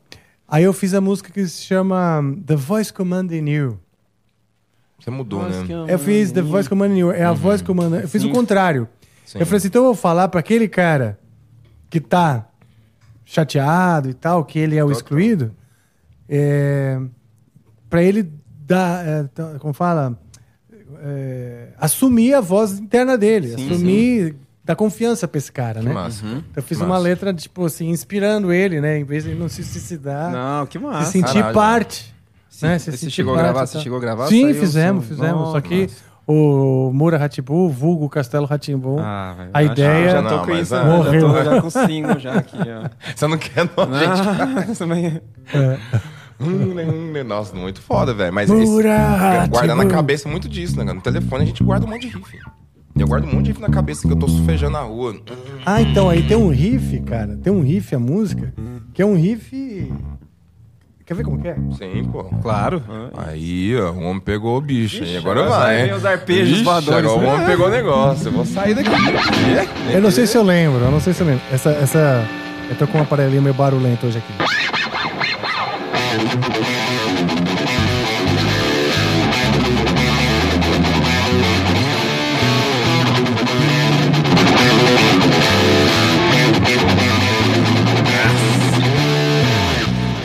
aí eu fiz a música que se chama The Voice Commanding You. Você mudou, né? Eu fiz The Voice Commanding You, é a voz comandando. Eu fiz o contrário. Sim. Eu falei assim, então eu vou falar pra aquele cara que tá chateado e tal, que ele é o excluído, é, para ele dar, é, como fala, é, assumir a voz interna dele, Sim, assumir, dar confiança pra esse cara, Que né? massa. Então eu fiz Massa. uma letra, tipo assim, inspirando ele, né? Em vez de ele não se suicidar, Não, que massa. se sentir caralho. parte. né? Se Você sentir chegou a parte gravar? Você chegou a gravar? Sim, fizemos, som? fizemos. Nossa, Só que massa. o Mura Ratibu, vulgo Castelo Ratimbum, Ah, a ideia- Já tô Não, com mas, isso, né? já tô morreu. já com single já aqui, ó. Você não quer, não, gente. Ah, também- é, Hum, né. Nossa, muito foda, velho. Mas Mura, esse, guardar na cabeça muito disso, né? cara? No telefone a gente guarda um monte de riff. Eu guardo um monte de riff na cabeça que eu tô sufejando na rua. Ah, então aí tem um riff, cara. Tem um riff, a música, que é um riff. Quer ver como que é? Sim, pô. Claro. Aí, ó, o homem pegou o bicho. Ixi, e agora vai. hein? os arpejos Ixi, voadores, Agora o né? homem pegou o negócio. Eu vou sair daqui. É? Eu não sei se eu lembro, eu não sei se eu lembro. Essa. essa... Eu tô com um aparelhinho meio barulhento hoje aqui.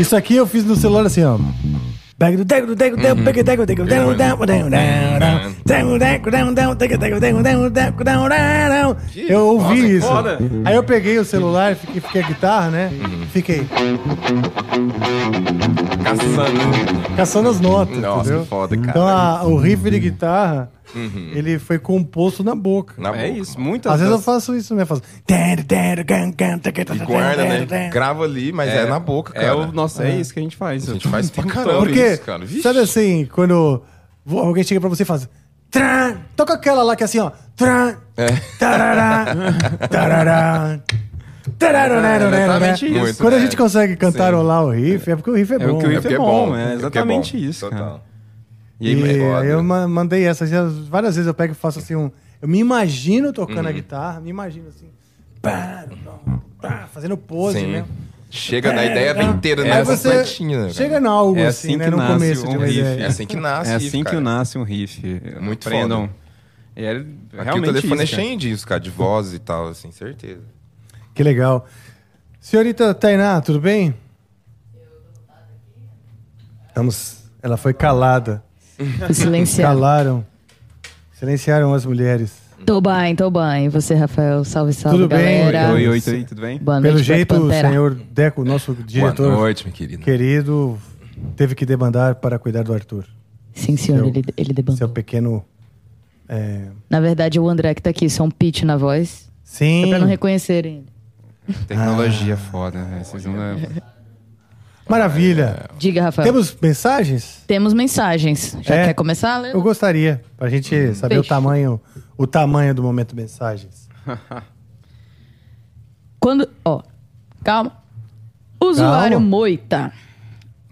Isso aqui eu fiz no celular assim, ó. Eu ouvi isso. Aí eu peguei o celular, fiquei, fiquei a guitarra, né? Fiquei Caçando. caçando as notas. Nossa, entendeu? que foda, cara. Então a- o riff de guitarra, ele foi composto na boca. Na É boca. isso, muitas Às vezes eu das- faço isso, né? Faço. E guarda, né? Grava ali, mas é, na boca, cara. É o nosso, é isso que a gente faz. A gente faz pra caramba. Porque, isso, cara. Vixe. sabe assim, quando alguém chega pra você e faz. Tran, toca aquela lá que é assim, ó. Tran, É. tarará, tarará. tarará, exatamente isso. Quando a gente consegue cantarolar o riff, é porque o riff é É bom. o que o riff porque é é bom, é é porque é exatamente isso, Total. cara. E aí, aí, foda. eu ma- mandei essa. Várias vezes eu pego e faço assim um. Eu me imagino tocando Uhum. a guitarra, me imagino assim. pá, pá, fazendo pose, Sim. né? Chega na ideia inteira, né? Aí você né, chega no algo É assim, assim né? que No nasce começo um de uma riff. ideia. É assim que nasce É riff, assim que nasce um riff. Muito Aprendam. foda. É Aqui realmente o telefone isso, é cara. cheio disso, cara, de voz e tal, assim, certeza. Que legal. Senhorita Tainá, tudo bem? Vamos. Ela foi calada. Fui silenciado. Calaram. Silenciaram as mulheres. Tô bem, tô bem. E você, Rafael? Salve, salve, Tudo bem? galera. Oi, oi, oi, tudo bem? Boa noite, Pelo jeito, o senhor Deco, nosso diretor Boa noite, minha querida. querido, teve que debandar para cuidar do Arthur. Sim, senhor, Seu- ele, ele debandou. Seu pequeno. é, Na verdade, o André que tá aqui, isso é um pitch na voz. Sim. É pra não reconhecerem ele. Tecnologia Ah. foda, né? Vocês não Maravilha. Diga, Rafael. Temos mensagens? Temos mensagens. Já É. quer começar, Lê? Eu gostaria, pra gente saber o tamanho, o tamanho do momento mensagens. Quando. Ó, calma. Usuário Calma. Moita.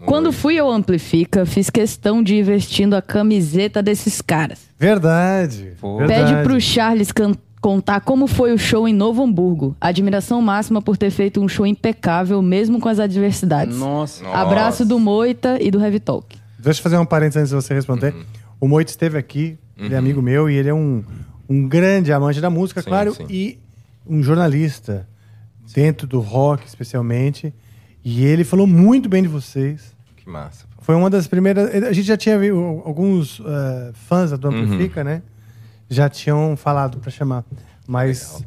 Quando fui ao Amplifica, fiz questão de ir vestindo a camiseta desses caras. Verdade. Pô. verdade. Pede pro Charles can- contar como foi o show em Novo Hamburgo. Admiração máxima por ter feito um show impecável, mesmo com as adversidades. Nossa. Nossa. Abraço do Moita e do Heavy Talk. Deixa eu fazer um parênteses antes de você responder. Uhum. O Moito esteve aqui, ele é amigo meu e ele é um, um grande amante da música, Sim, claro, sim. e um jornalista, dentro do rock especialmente. E ele falou muito bem de vocês. Que massa. pô. Foi uma das primeiras. A gente já tinha visto alguns eh, fãs do Uhum. Amplifica, né? Já tinham falado pra chamar. Mas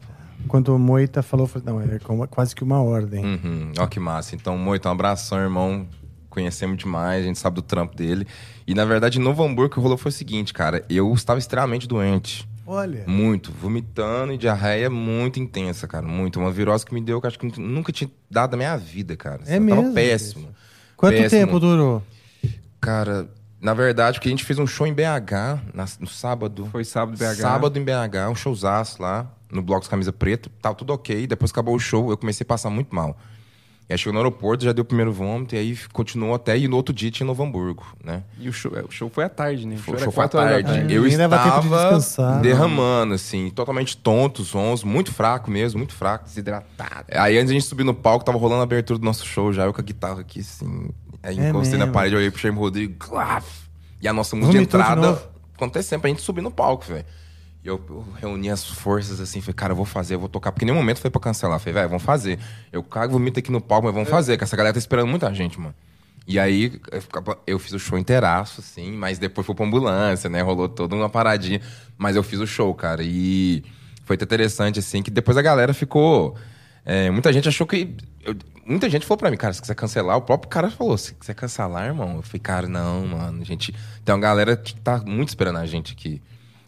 quando o Moita falou, não, é quase que uma ordem. Uhum. Ó, que massa. Então, Moito, um abração, irmão. Conhecemos demais, a gente sabe do trampo dele. E, na verdade, em Novo Hamburgo, o que rolou foi o seguinte, cara. Eu estava extremamente doente. Olha. Muito. Vomitando e diarreia muito intensa, cara. Muito. Uma virose que me deu que acho que nunca tinha dado na minha vida, cara. É eu mesmo, Tava péssimo. Quanto Péssimo. tempo durou? Cara, na verdade, porque a gente fez um show em BH na- no sábado. Foi sábado em BH. Sábado em BH, um showzaço lá, no Blocos Camisa Preta. Tava tudo ok. Depois que acabou o show, eu comecei a passar muito mal. E aí chegou no aeroporto, já deu o primeiro vômito, e aí continuou até, e no outro dia tinha em Novo Hamburgo, né? E o show, é, o show foi à tarde, né? O era show foi à tarde. Eu tempo de estava descansar. derramando, assim, totalmente tonto, sons, muito fraco mesmo, muito fraco. Desidratado. Aí antes a gente subir no palco, tava rolando a abertura do nosso show já, eu com a guitarra aqui, assim. Aí É encostei na mesmo? parede, olhei pro Jaime Rodrigo! E a nossa música de Vomitou de entrada novo? acontecendo pra gente subir no palco, velho. E eu, eu reuni as forças assim, falei, cara, eu vou fazer, eu vou tocar. Porque em nenhum momento foi pra cancelar. Falei, velho, vamos fazer. Eu cago, vomito aqui no palco, mas vamos fazer, que essa galera tá esperando muita gente, mano. E aí, eu fiz o show inteiraço, assim, mas depois foi pra ambulância, né? Rolou toda uma paradinha. Mas eu fiz o show, cara. E foi até interessante, assim, que depois a galera ficou. é, muita gente achou que. Eu- muita gente falou pra mim, cara, se quiser cancelar, o próprio cara falou: se quiser cancelar, irmão. Eu falei, cara, não, mano. A gente. Tem uma galera que tá muito esperando a gente aqui.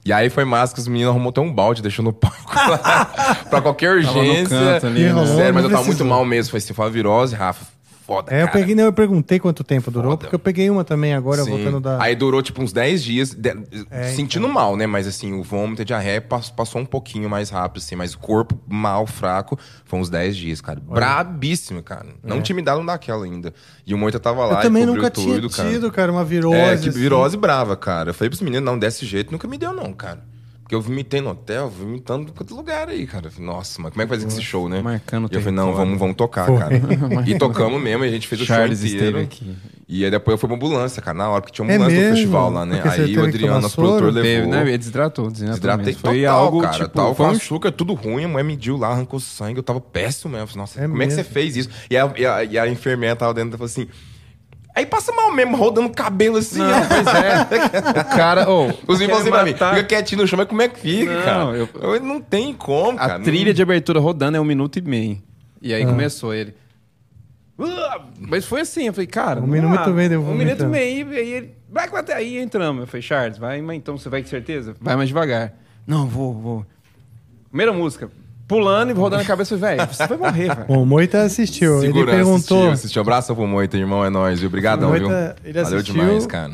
E aí foi massa que os meninos arrumou até um balde, deixou no palco lá, pra qualquer Tava no urgência. canto ali, né? Sério, mas eu Não tava muito mal mesmo. Foi assim, foi uma virose, Rafa. Foda, É, eu cara. peguei, não, eu perguntei quanto tempo durou, Foda. porque eu peguei uma também agora, Sim. voltando da. Aí durou tipo uns 10 dias, de- É, sentindo mal, né? Mas assim, o vômito e a diarreia pass- passou um pouquinho mais rápido, assim, mas o corpo mal, fraco, foi uns 10 dias, cara. Brabíssimo, cara. Não tinha me dado daquela ainda. E o Moita tava lá É. eu e também nunca tinha tudo, cara. tido, cara, uma virose. É, que assim. virose brava, cara. Eu falei pros meninos, não, desse jeito nunca me deu, não, cara. Porque eu vomitei no hotel, vomitando em todo lugar aí, cara. Falei, Nossa, mas como é que vai fazer esse show, né? Marcando E eu falei, não, vamos, vamos tocar, cara. e tocamos mesmo, e a gente fez o Charles show inteiro. aqui. E aí depois eu fui pra ambulância, cara, na hora, porque tinha É ambulância no mesmo? festival lá, né? Porque Aí o Adriano, nosso produtor, levou. Teve, né? Ele desidratou, desidratou Desidratei mesmo. Foi total, algo, cara. tipo, tal, foi um açúcar, tudo ruim. A mulher mediu lá, arrancou sangue. Eu tava péssimo mesmo. Eu falei, Nossa, É como é que mesmo? você fez isso? E a, e a, e a enfermeira tava dentro e falou assim... Aí passa mal mesmo, rodando cabelo assim. Não, ó. pois é. O cara, ô, Os meninos assim pra mim, fica quietinho no chão, mas como é que fica, Não, cara? eu- Eu- Não tem como, A cara. trilha de abertura rodando é um minuto e meio. E Ah. aí começou ele. "Ah!" Mas foi assim, eu falei, cara. Um minuto e meio, Um minuto e meio, e aí ele. Vai que até aí entramos. Eu falei, Charles, vai, mas então você vai com certeza? Vai mais devagar. Não, vou, vou. Primeira música. Pulando e rodando a cabeça, velho, você vai morrer, velho. O Moita assistiu. ele Segurança perguntou. Assistiu, assistiu. Abraço pro Moita, irmão, é nóis, viu? Obrigadão, Moita, viu? ele Valeu assistiu, demais, cara.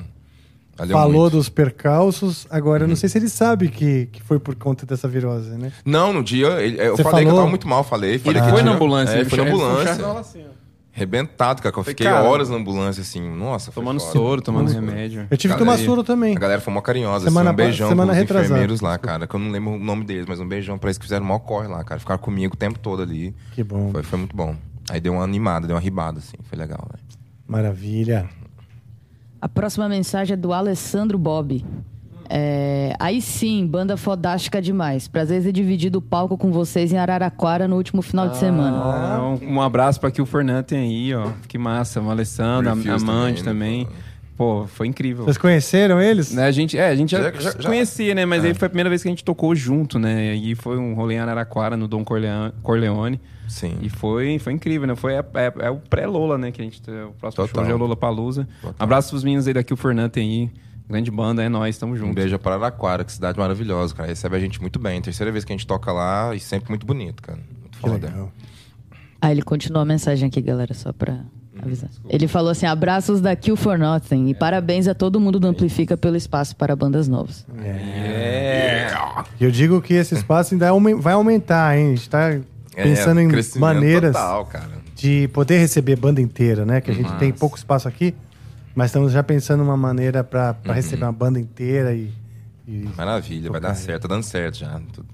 Valeu falou muito. dos percalços. Agora, eu não sei se ele sabe que, que foi por conta dessa virose, né? Não, no dia, ele- eu Você falei que eu falou? tava muito mal, falei. Ele falei que foi tinha- na ambulância. É, ele foi na ele foi um ambulância. Assim, ó. Arrebentado, cara, que eu fiquei cara, horas na ambulância, assim. Nossa, foi Tomando foda. soro, tomando remédio. Eu tive que tomar soro também. A galera foi mó carinhosa. Semana assim, um beijão semana pros retrasada. enfermeiros lá, cara, que eu não lembro o nome deles, mas um beijão pra eles que fizeram o maior corre lá, cara. Ficaram comigo o tempo todo ali. Que bom. Foi, foi muito bom. Aí deu uma animada, deu uma ribada, assim. Foi legal, velho. Maravilha. A próxima mensagem é do Alessandro Bob. É, aí sim, banda fodástica demais. Prazer ter dividido o palco com vocês em Araraquara no último final de semana. Ah, um, um abraço pra que o Fernando tem aí, ó. Que massa. O Alessandro, a Amante também, também. né, Pô, foi incrível. Vocês conheceram eles? Né, a gente, é, a gente já, Já- já- conhecia, né? Mas aí foi a primeira vez que a gente tocou junto, né? E aí foi um rolê em Araraquara, no Dom Corleone. Corleone Sim. e foi, foi incrível, né? Foi a- é, é o pré-Lola, né? Que a gente, o próximo Total. show já é o Lola Palusa. Abraço pros meninos aí daqui, o Fernando tem aí. Grande banda, é nóis, tamo Um junto. beijo para Araraquara, que cidade maravilhosa, cara. Recebe a gente muito bem. Terceira vez que a gente toca lá e sempre muito bonito, cara. Muito Que foda. legal. Aí ele continua a mensagem aqui, galera, só pra avisar. Ele falou assim: abraços da Kill for Nothing e parabéns a todo mundo do Amplifica pelo espaço para bandas novas. E eu digo que esse espaço ainda vai aumentar, hein? A gente tá É, pensando em crescimento maneiras Total, cara. de poder receber banda inteira, né? Que a gente tem pouco espaço aqui, mas estamos já pensando uma maneira para Uhum. receber uma banda inteira e. e- Maravilha, vai dar certo. Tá dando certo já. Tudo, tudo,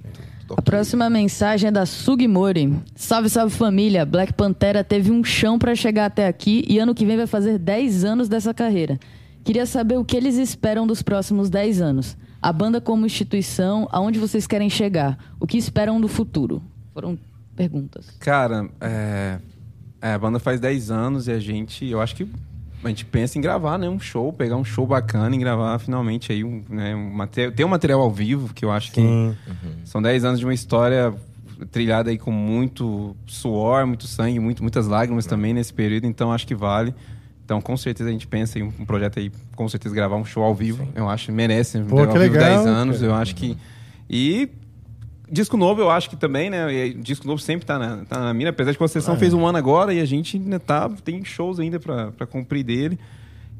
tudo A próxima mensagem é da Sugimori. Salve, salve família. Black Pantera teve um chão pra chegar até aqui e ano que vem vai fazer 10 anos dessa carreira. Queria saber o que eles esperam dos próximos 10 anos. A banda como instituição, aonde vocês querem chegar? O que esperam do futuro? Foram perguntas. Cara, é, é, a banda faz 10 anos e a gente, eu acho que a gente pensa em gravar, né? Um show, pegar um show bacana e gravar finalmente aí um, né, um material, ter um material ao vivo, que eu acho que Sim. são 10 anos de uma história trilhada aí com muito suor, muito sangue, muito, muitas lágrimas também nesse período, então acho que vale. Então, com certeza a gente pensa em um projeto aí, com certeza gravar um show ao vivo. Eu acho que merece. um Pô, ao vivo legal, 10 anos, cara. eu acho que. E disco novo, eu acho que também, né? E disco novo sempre tá na, tá na mira, apesar de que a sessão fez um ano agora e a gente ainda tá, tem shows ainda pra, pra cumprir dele.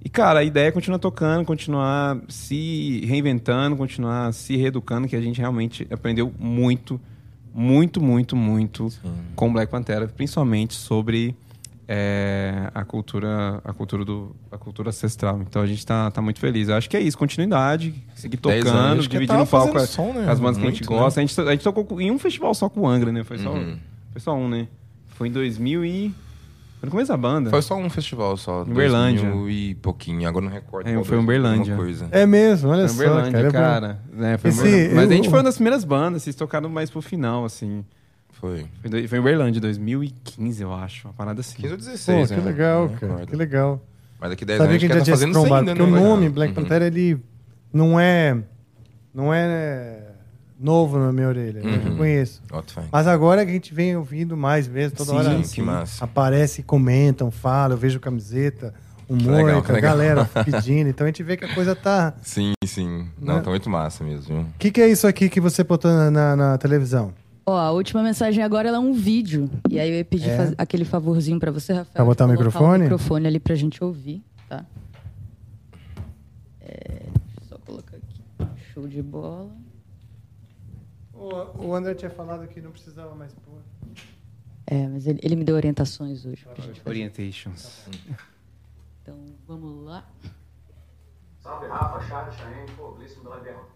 E, cara, a ideia é continuar tocando, continuar se reinventando, continuar se reeducando, que a gente realmente aprendeu muito, muito, muito, muito com Black Pantera, principalmente sobre é, a cultura a cultura do a cultura ancestral. Então a gente tá, tá muito feliz. Eu acho que é isso, continuidade, seguir 10 tocando, anos, que dividindo o palco com som, né? as bandas que a gente né? gosta. A, gente, a gente tocou em um festival só com o Angra, né? Foi só, Uhum. foi só um, né? Foi em 2000 e... Foi no começo da banda. Foi só um festival só. Em Uberlândia. 2000 e pouquinho, agora não recordo. É, qual foi em Uberlândia. alguma Coisa. É mesmo, olha Foi só, Uberlândia, cara. é cara. né? Foi Esse-. Mas a gente foi uma das primeiras bandas, vocês tocaram mais pro final, assim. Foi. Foi, do- foi em Uberlândia, 2015, eu acho. Uma parada assim. 15 ou Pô, 16, que né? legal, cara. Que legal. Mas daqui 10 Sabia anos que a gente já tá fazendo isso ainda, Porque o né? nome Uhum. Black Panther, ele não é. Não é novo na minha orelha. Eu já Uhum. conheço. Mas agora que a gente vem ouvindo mais mesmo, toda Sim, hora que massa. aparece, comentam, falam, eu vejo camiseta, humor, legal, a galera pedindo. Então a gente vê que a coisa tá. Sim, sim. Não, Né? tá muito massa mesmo? O que, que é isso aqui que você botou na, na- na televisão? Ó, a última mensagem agora ela é um vídeo. E aí eu ia pedir É? faz- aquele favorzinho pra você, Rafael. Pra botar o microfone? o microfone ali pra gente ouvir, tá? É, só colocar aqui. Show de bola. O, o André tinha falado que não precisava mais pôr. É, mas ele, ele me deu orientações hoje pra gente fazer. Orientations. Então, vamos lá. Salve Rafa, Charles, Chaene, pô, Gleison do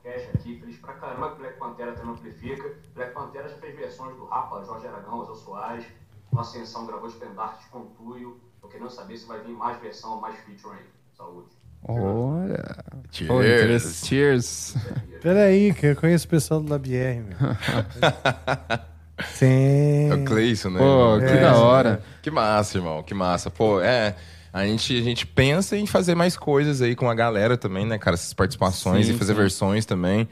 Cash aqui, feliz pra caramba que Black Pantera também amplifica. Black Pantera já fez versões do Rafa, Jorge Aragão, Osel Soares, o Ascensão gravou Spendart com Tuyo. Tô querendo saber se vai vir mais versão, mais feature aí. Saúde. Olha. Cheers. Interess- Cheers. Peraí, que eu conheço o pessoal do LabR, meu. Sim. É o Cleison, né? Pô, que É. da hora. Que massa, irmão, que massa. Pô, é. A gente, a gente pensa em fazer mais coisas aí com a galera também, né, cara? Essas participações Sim, e fazer sim. versões também.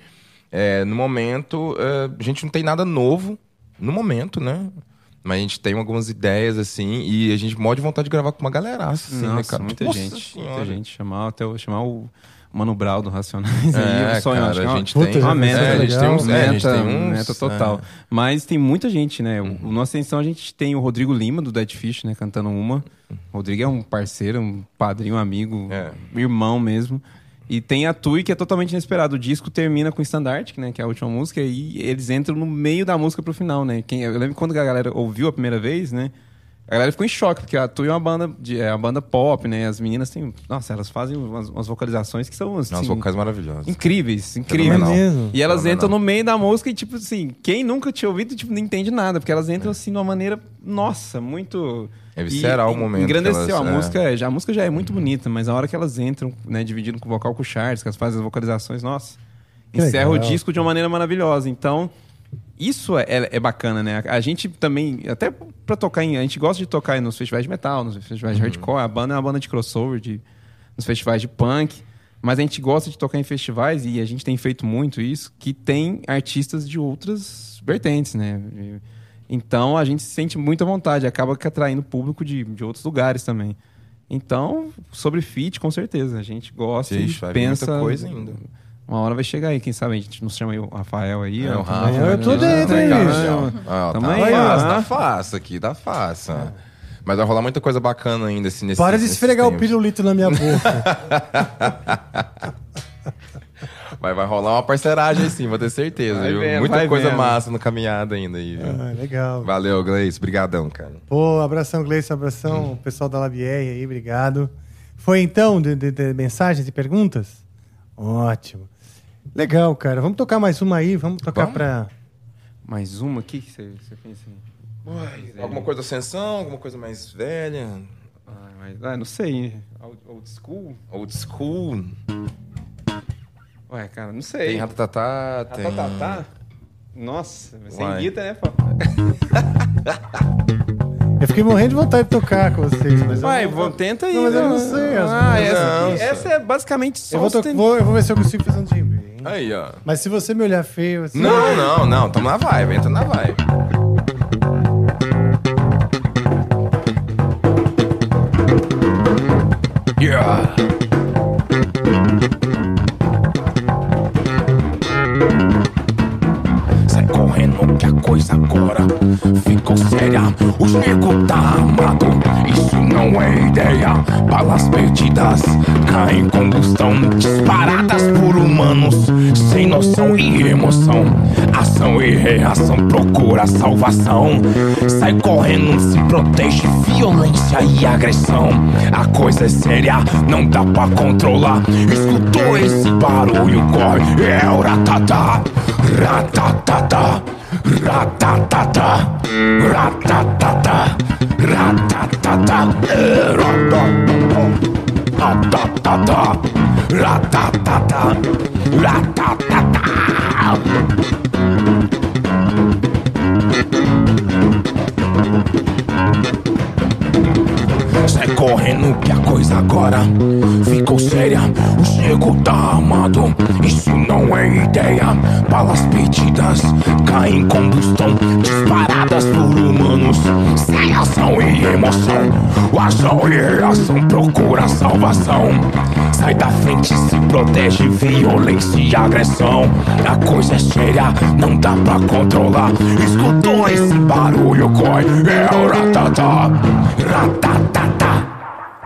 É, no momento, é, a gente não tem nada novo. No momento, né? Mas a gente tem algumas ideias, assim, e a gente morre de vontade de gravar com uma galera, assim, né, Nossa, cara? muita Nossa gente. Senhora. Muita gente. Chamar, até o- chamar o Mano Brau do Racionais aí. É, o sonho, cara, acho que é a uma- gente Puta, tem... uma meta, é, a gente tem uns... É, gente meta, tem uns... meta total. é. Mas tem muita gente, né? O, o a gente tem o Rodrigo Lima, do Dead Fish, né? Cantando uma. O Rodrigo é um parceiro, um padrinho, um amigo, É. irmão mesmo. E tem a Tui, que é totalmente inesperado. O disco termina com Standard, né? Que é a última música, e eles entram no meio da música pro final, né? Quem, eu lembro quando a galera ouviu a primeira vez, né? A galera ficou em choque, porque a Tui é uma banda, de, é uma banda pop, né? As meninas têm. Nossa, elas fazem umas, umas vocalizações que são assim, os vocais maravilhosos. incríveis, É incríveis. Mesmo? E elas Fenomenal. entram no meio da música e, tipo assim, quem nunca tinha ouvido, tipo, não entende nada, porque elas entram assim de uma maneira, nossa, muito. É visceral E- o momento Engrandeceu. elas- a, é. música, é, já, a música já é muito bonita, mas a hora que elas entram, né, dividindo com o vocal com o Charles, que elas fazem as vocalizações, nossa, Que encerra o legal. disco de uma maneira maravilhosa. Então, isso é, é- é bacana, né? A, gente também, até pra tocar em. A gente gosta de tocar nos festivais de metal, nos festivais de hardcore. A banda é uma banda de crossover, de, nos festivais de punk. Mas a gente gosta de tocar em festivais, e a gente tem feito muito isso, que tem artistas de outras vertentes, né? Então a gente se sente muito à vontade, acaba atraindo público de, de outros lugares também. Então, sobre fit, com certeza. A gente gosta Ixi, e pensa. muita coisa ainda. Uma hora vai chegar aí, quem sabe a gente nos chama aí o Rafael aí. É, ó, o Rafa. também, eu tô né? dentro, hein, Caramba. bicho? Ah, tá aí, fácil, tá fácil aqui, tá fácil. Mas vai rolar muita coisa bacana ainda assim, nesse Para de esfregar o pirulito na minha boca. Vai, vai rolar uma parceragem sim, vou ter certeza, Vai viu? vendo, Muita coisa vendo. massa no caminhada ainda aí, viu? ah, legal. Valeu, Gleice. Brigadão, cara. Pô, abração, Gleice, abração, o pessoal da Labier aí, obrigado. Foi então de, de- de mensagens e perguntas? Ótimo. Legal, cara. Vamos tocar mais uma aí, vamos tocar Vamos. pra. Mais uma aqui que você, pensa em. Alguma coisa ascensão, alguma coisa mais velha, Ah, mas, ah, não sei. Old, old school? old school. Ué, cara, não sei. Tem Ratatatá, tem... Ratatatá? Nossa, mas sem Uai. guita, né, pô? Eu fiquei morrendo de vontade de tocar com vocês, mas. eu Vai, não- vamos, tenta aí. Não, mas eu né? não sei Ah, essa, essa é basicamente só Eu vou, to- vou- eu vou ver se eu consigo fazer um timbre. Hein? Aí, ó. Mas se você me olhar feio assim. Não, não, não. Tamo na vibe, entra na vibe. Yeah. Coisa agora ficou séria. O nego tá armado, isso não é ideia. Balas perdidas caem em combustão, disparadas por humanos sem noção e emoção. Ação e reação procura salvação. Sai correndo, se protege, violência e agressão. A coisa é séria, não dá pra controlar. Escutou esse barulho, corre, é o ratatá. Ratatata, ratatata, ratatata, ratatata, ratatata, ratatata, Sai correndo que a coisa agora ficou séria. O chego tá armado, isso não é ideia. Balas perdidas caem em combustão, disparadas por humanos. Sem ação e emoção, o ação e reação procura salvação. Sai da frente, se protege, violência e agressão. A coisa é séria, não dá pra controlar. Escutou esse barulho, corre, é o ratatá, ratatata,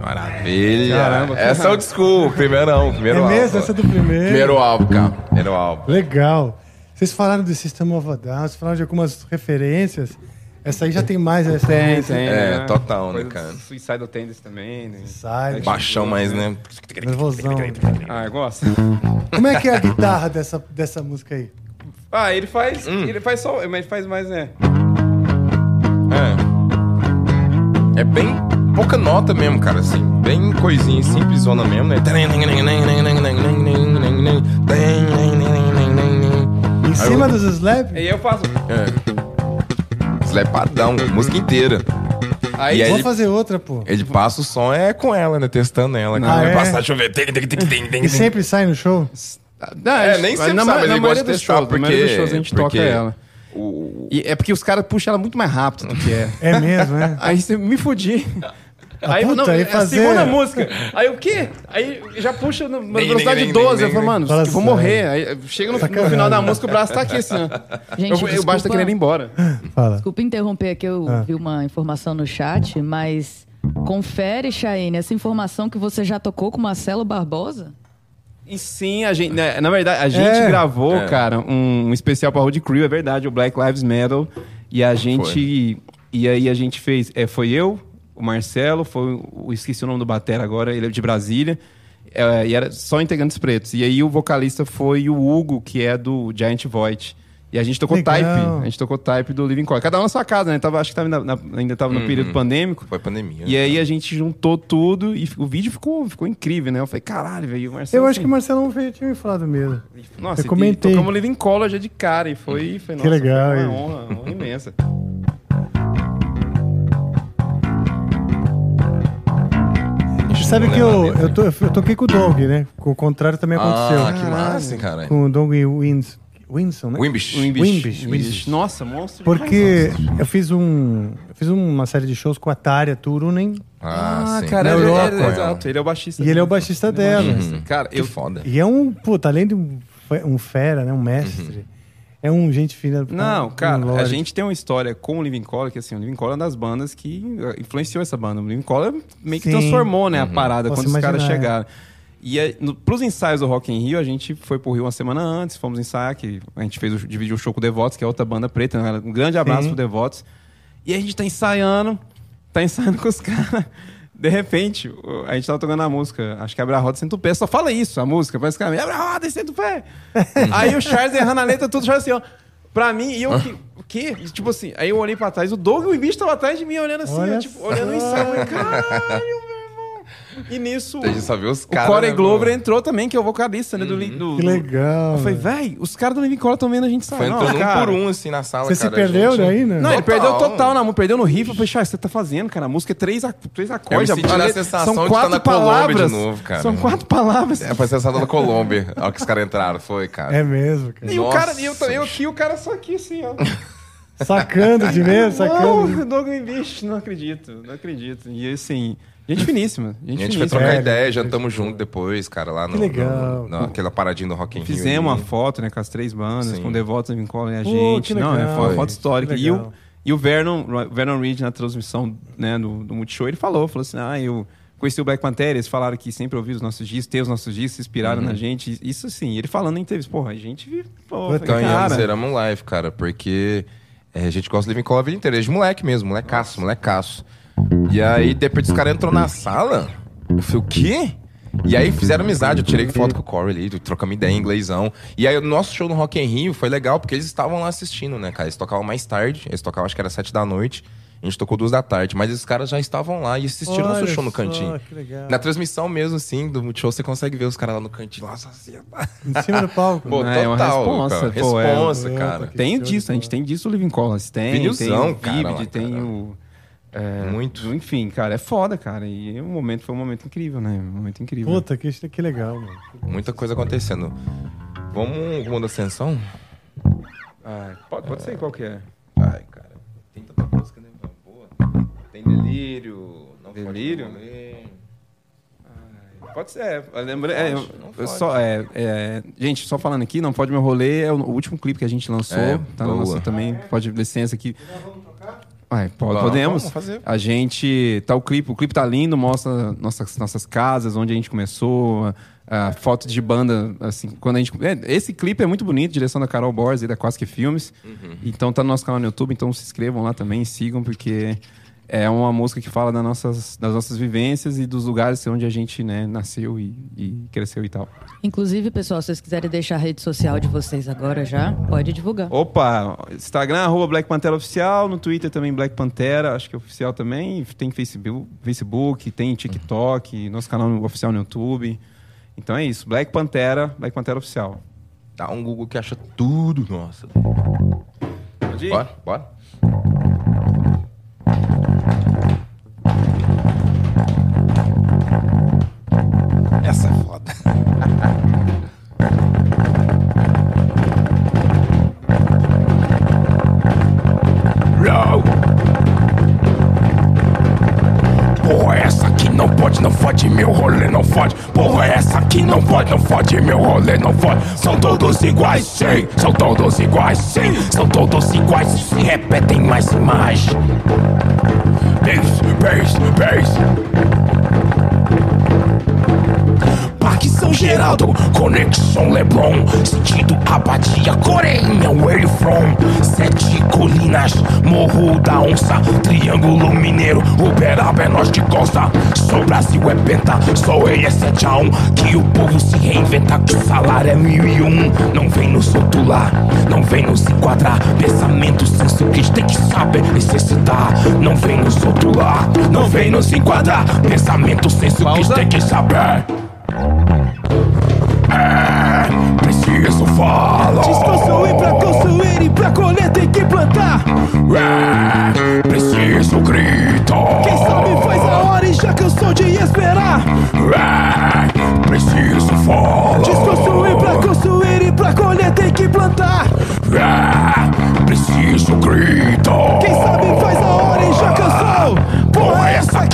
Maravilha. Caramba, Essa é o disco, primeirão, primeiro É álbum. mesmo? Essa é do primeiro? Primeiro álbum, cara. Primeiro álbum. Legal. Vocês falaram do System of a Down, vocês falaram de algumas referências. Essa aí já tem mais essa Tem, tem. É, né? total, né, cara? Suicidal Tendencies também, né? Sai, Baixão, mas, né? nervosão. Ah, eu gosto. Como é que é a guitarra dessa, dessa música aí? Ah, ele faz. Ele faz só. Mas ele faz mais, né? É. É bem pouca nota mesmo, cara, assim. Bem coisinha, simplesona mesmo, né? Em cima dos slap? Aí eu faço. É. Slepadão, música inteira. Aí, E aí Vou ele- fazer outra, pô. Ele passa o som é com ela, né? Testando ela. Ah, é? Passar, deixa eu ver. E sempre sai no show? Não, É, nem sempre na, sabe, ma- ele na gosta maioria de testar, shows, na maioria dos porque- shows a gente porque- toca ela. O- E é porque os caras puxam ela muito mais rápido do que é. É mesmo, né? Aí você me fudi. Aí, puta, não, aí é a fazer- segunda música. Aí o quê? Aí já puxa na velocidade de 12. Eu falo, mano, Fala vou morrer. Aí chega no, no final da música, o braço tá aqui assim, ó. Gente, Eu, eu, o baixo tá desculpa- querendo ir embora. Fala. Desculpa interromper aqui, eu Ah. vi uma informação no chat, mas confere, Chaine, essa informação que você já tocou com Marcelo Barbosa? E sim, a gente, né, na verdade, a gente É. gravou, É. cara, um, um especial pra Road Crew, é verdade, o Black Lives Matter. E a gente. E aí a gente fez. É, foi eu, o Marcelo, foi o. Esqueci o nome do Batera agora, ele é de Brasília. é, e era só integrantes pretos. E aí o vocalista foi o Hugo, que é do Giant Void. E a gente tocou Legal. type. A gente tocou type do Living Color. Cada um na sua casa, né? Tava, acho que tava na- na- ainda tava no período pandêmico. Foi pandemia. E aí a gente juntou tudo e o vídeo ficou, ficou incrível, né? Eu falei, caralho, velho, o Marcelo. Eu acho assim, que o Marcelão fez- tinha me falado mesmo. Nossa, eu e- comentei. Tocamos Living Color já de cara e foi, foi Que nossa, legal, foi hein? uma honra, uma honra imensa. Você sabe que eu, eu, to- eu toquei com o Dong, né? O contrário também aconteceu. Ah, que massa, cara. Com o Dong Wins, Winson, né? Wimbish. Wimbish, Wimbish. Nossa, monstro. Porque eu fiz um. Eu fiz uma série de shows com a Tária Turunen Ah, sim. cara, Na ele, Europa. ele- exato, ele é o baixista. e ele é o baixista dela. Uhum. Cara, Que eu, foda. E é um, puta, além de um, um fera, né? Um mestre. É um gente fina. Não, um cara, a lorde. gente tem uma história com o Living Color, que assim, o Living Color é uma das bandas que eh, influenciou essa banda. O Living Color meio que Sim. transformou, né, a parada Posso quando os caras imaginar, é. E no, pros ensaios do Rock in Rio, a gente foi pro Rio uma semana antes, fomos ensaiar, que a gente fez o, dividiu o show com o Devotos, que é outra banda preta. né? Um grande abraço Sim. pro Devotos. E a gente tá ensaiando, tá ensaiando com os caras. De repente, a gente tava tocando a música, acho que abre a roda e senta o pé. Só fala isso, a música, basicamente. Abre a roda e senta o pé. aí o Charles errando a letra, tudo, Charles assim, ó. Pra mim, e eu que. O quê? E, tipo assim, aí eu olhei pra trás, o Doug e o bicho tava atrás de mim, olhando assim, ó, tipo, olhando o ensaio. Caralho. E nisso. A só viu os O caras. Corey né, Glover mano? entrou também, que é o vocalista, né? Do, li- do, Que legal. Eu falei, véi, os caras do Living Color estão vendo a gente sair. Foi Não, entrando um cara. por um, assim, na sala, Você se perdeu gente- daí, né? Não, ele Total. perdeu total na música, perdeu no riff. Eu falei, Charles, você tá fazendo, cara? A música é três, a- três acordes. Eu me senti a na letra- sensação são de tá quatro na Colômbia de palavras. novo, cara. São quatro palavras. É, foi sensação da Colômbia. Olha que os caras entraram, foi, cara. É mesmo, cara. E o Nossa. cara, e eu, eu aqui, o cara só aqui, assim, ó. Sacando de mesmo, sacando. Não, Doug Bicho, não acredito, não acredito. E assim, gente finíssima. Gente a gente foi finíssima. trocar É, ideia, jantamos junto depois, cara, lá no, Que legal. no- naquela paradinha do Rock in Rio. Fizemos uma foto, né, com as três bandas, Sim. com o Devotos, Living Color e a Pô, gente. que Não, é foi uma foto histórica. E o, e o Vernon, Vernon Reed, na transmissão né, do, do Multishow, ele falou, falou assim, ah, eu conheci o Black Panther, eles falaram que sempre ouviram os nossos discos, tem os nossos discos, se inspiraram Uhum. na gente. Isso assim, ele falando em entrevista, porra, a gente pô, falei, Ganhamos, cara, zeramos live, cara, porque é, a gente gosta de Living Call a vida inteira, desde moleque mesmo, molecaço, molecaço. E aí, depois os caras entrou na sala, eu falei, o quê? E aí fizeram amizade, eu tirei foto com o Corey ali, trocamos ideia em inglêsão. E aí o nosso show no Rock in Rio foi legal, porque eles estavam lá assistindo, né, cara? Eles tocavam mais tarde, eles tocavam acho que era sete da noite, a gente tocou duas da tarde, mas esses caras já estavam lá e assistiram nosso Olha show no cantinho. que legal. Na transmissão mesmo, assim, do Multishow, você consegue ver os caras lá no cantinho, lá, assim, Em cima do palco. Pô, É, uma total, responsa, cara. pô, é. Responsa, cara. Tem show disso, a gente tem disso o Living Colors, tem, Vinilzão, tem cara, o Vivid, lá, tem cara. o... é, Muito. Enfim, cara, é foda, cara. E o momento foi um momento incrível, né? Um momento incrível. Puta, que, que legal, mano. Muita coisa acontecendo. Vamos rumo da ascensão? Ah, pode, pode ser qualquer. Ai, cara. Tem tanta música, né? Boa. Tem delírio. Não Delírio? Pode. Pode ser. é, Lembra, é, eu- eu só, é, é, gente, só falando aqui, não pode meu rolê é o, o último clipe que a gente lançou. É, tá na boa. nossa também. Pode licença aqui. Vai, po- Vamos, podemos. vamos fazer. A gente tá o clipe, o clipe tá lindo, mostra nossas nossas casas, onde a gente começou, a, a foto de banda, assim, quando a gente é, esse clipe é muito bonito, direção da Carol Borges e da Quase que Filmes. Uhum. Então tá no nosso canal no YouTube, então se inscrevam lá também, sigam porque é uma música que fala das nossas, das nossas vivências e dos lugares onde a gente né, nasceu e, e cresceu e tal. Inclusive, pessoal, se vocês quiserem deixar a rede social de vocês agora já, pode divulgar. Opa, Instagram, arroba Black Pantera Oficial, no Twitter também Black Pantera, acho que é oficial também. Tem Facebook, Facebook tem TikTok, nosso canal oficial no YouTube. Então é isso, Black Pantera, Black Pantera Oficial. Dá um Google que acha tudo, nossa. Pode ir? Bora, bora. Essa é foda. Porra, essa aqui não pode, não fode, meu rolê não fode. Porra, essa aqui não pode, não fode, meu rolê não fode. São todos iguais, sim, são todos iguais, sim, são todos iguais, se repetem mais e mais. Bass, bass, bass. São Geraldo, Conexão Leblon, sentido Abadia, Coreinha, where you from? Sete colinas, Morro da Onça, Triângulo Mineiro, Uberaba é nós de costa. Sou Brasil é penta, sou eu é 7 a 1, que o povo se reinventa, que o salário é mil e um. Não vem nos rotular, não vem nos enquadrar, pensamento, senso crítico, tem que saber necessitar. Não vem nos rotular, não vem nos enquadrar, pensamento, senso crítico, tem que saber. Falar. Desconstruir pra construir e pra colher tem que plantar. É, preciso gritar. Quem sabe faz a hora e já cansou de esperar. É, preciso falar. Desconstruir pra construir e pra colher tem que plantar. É, preciso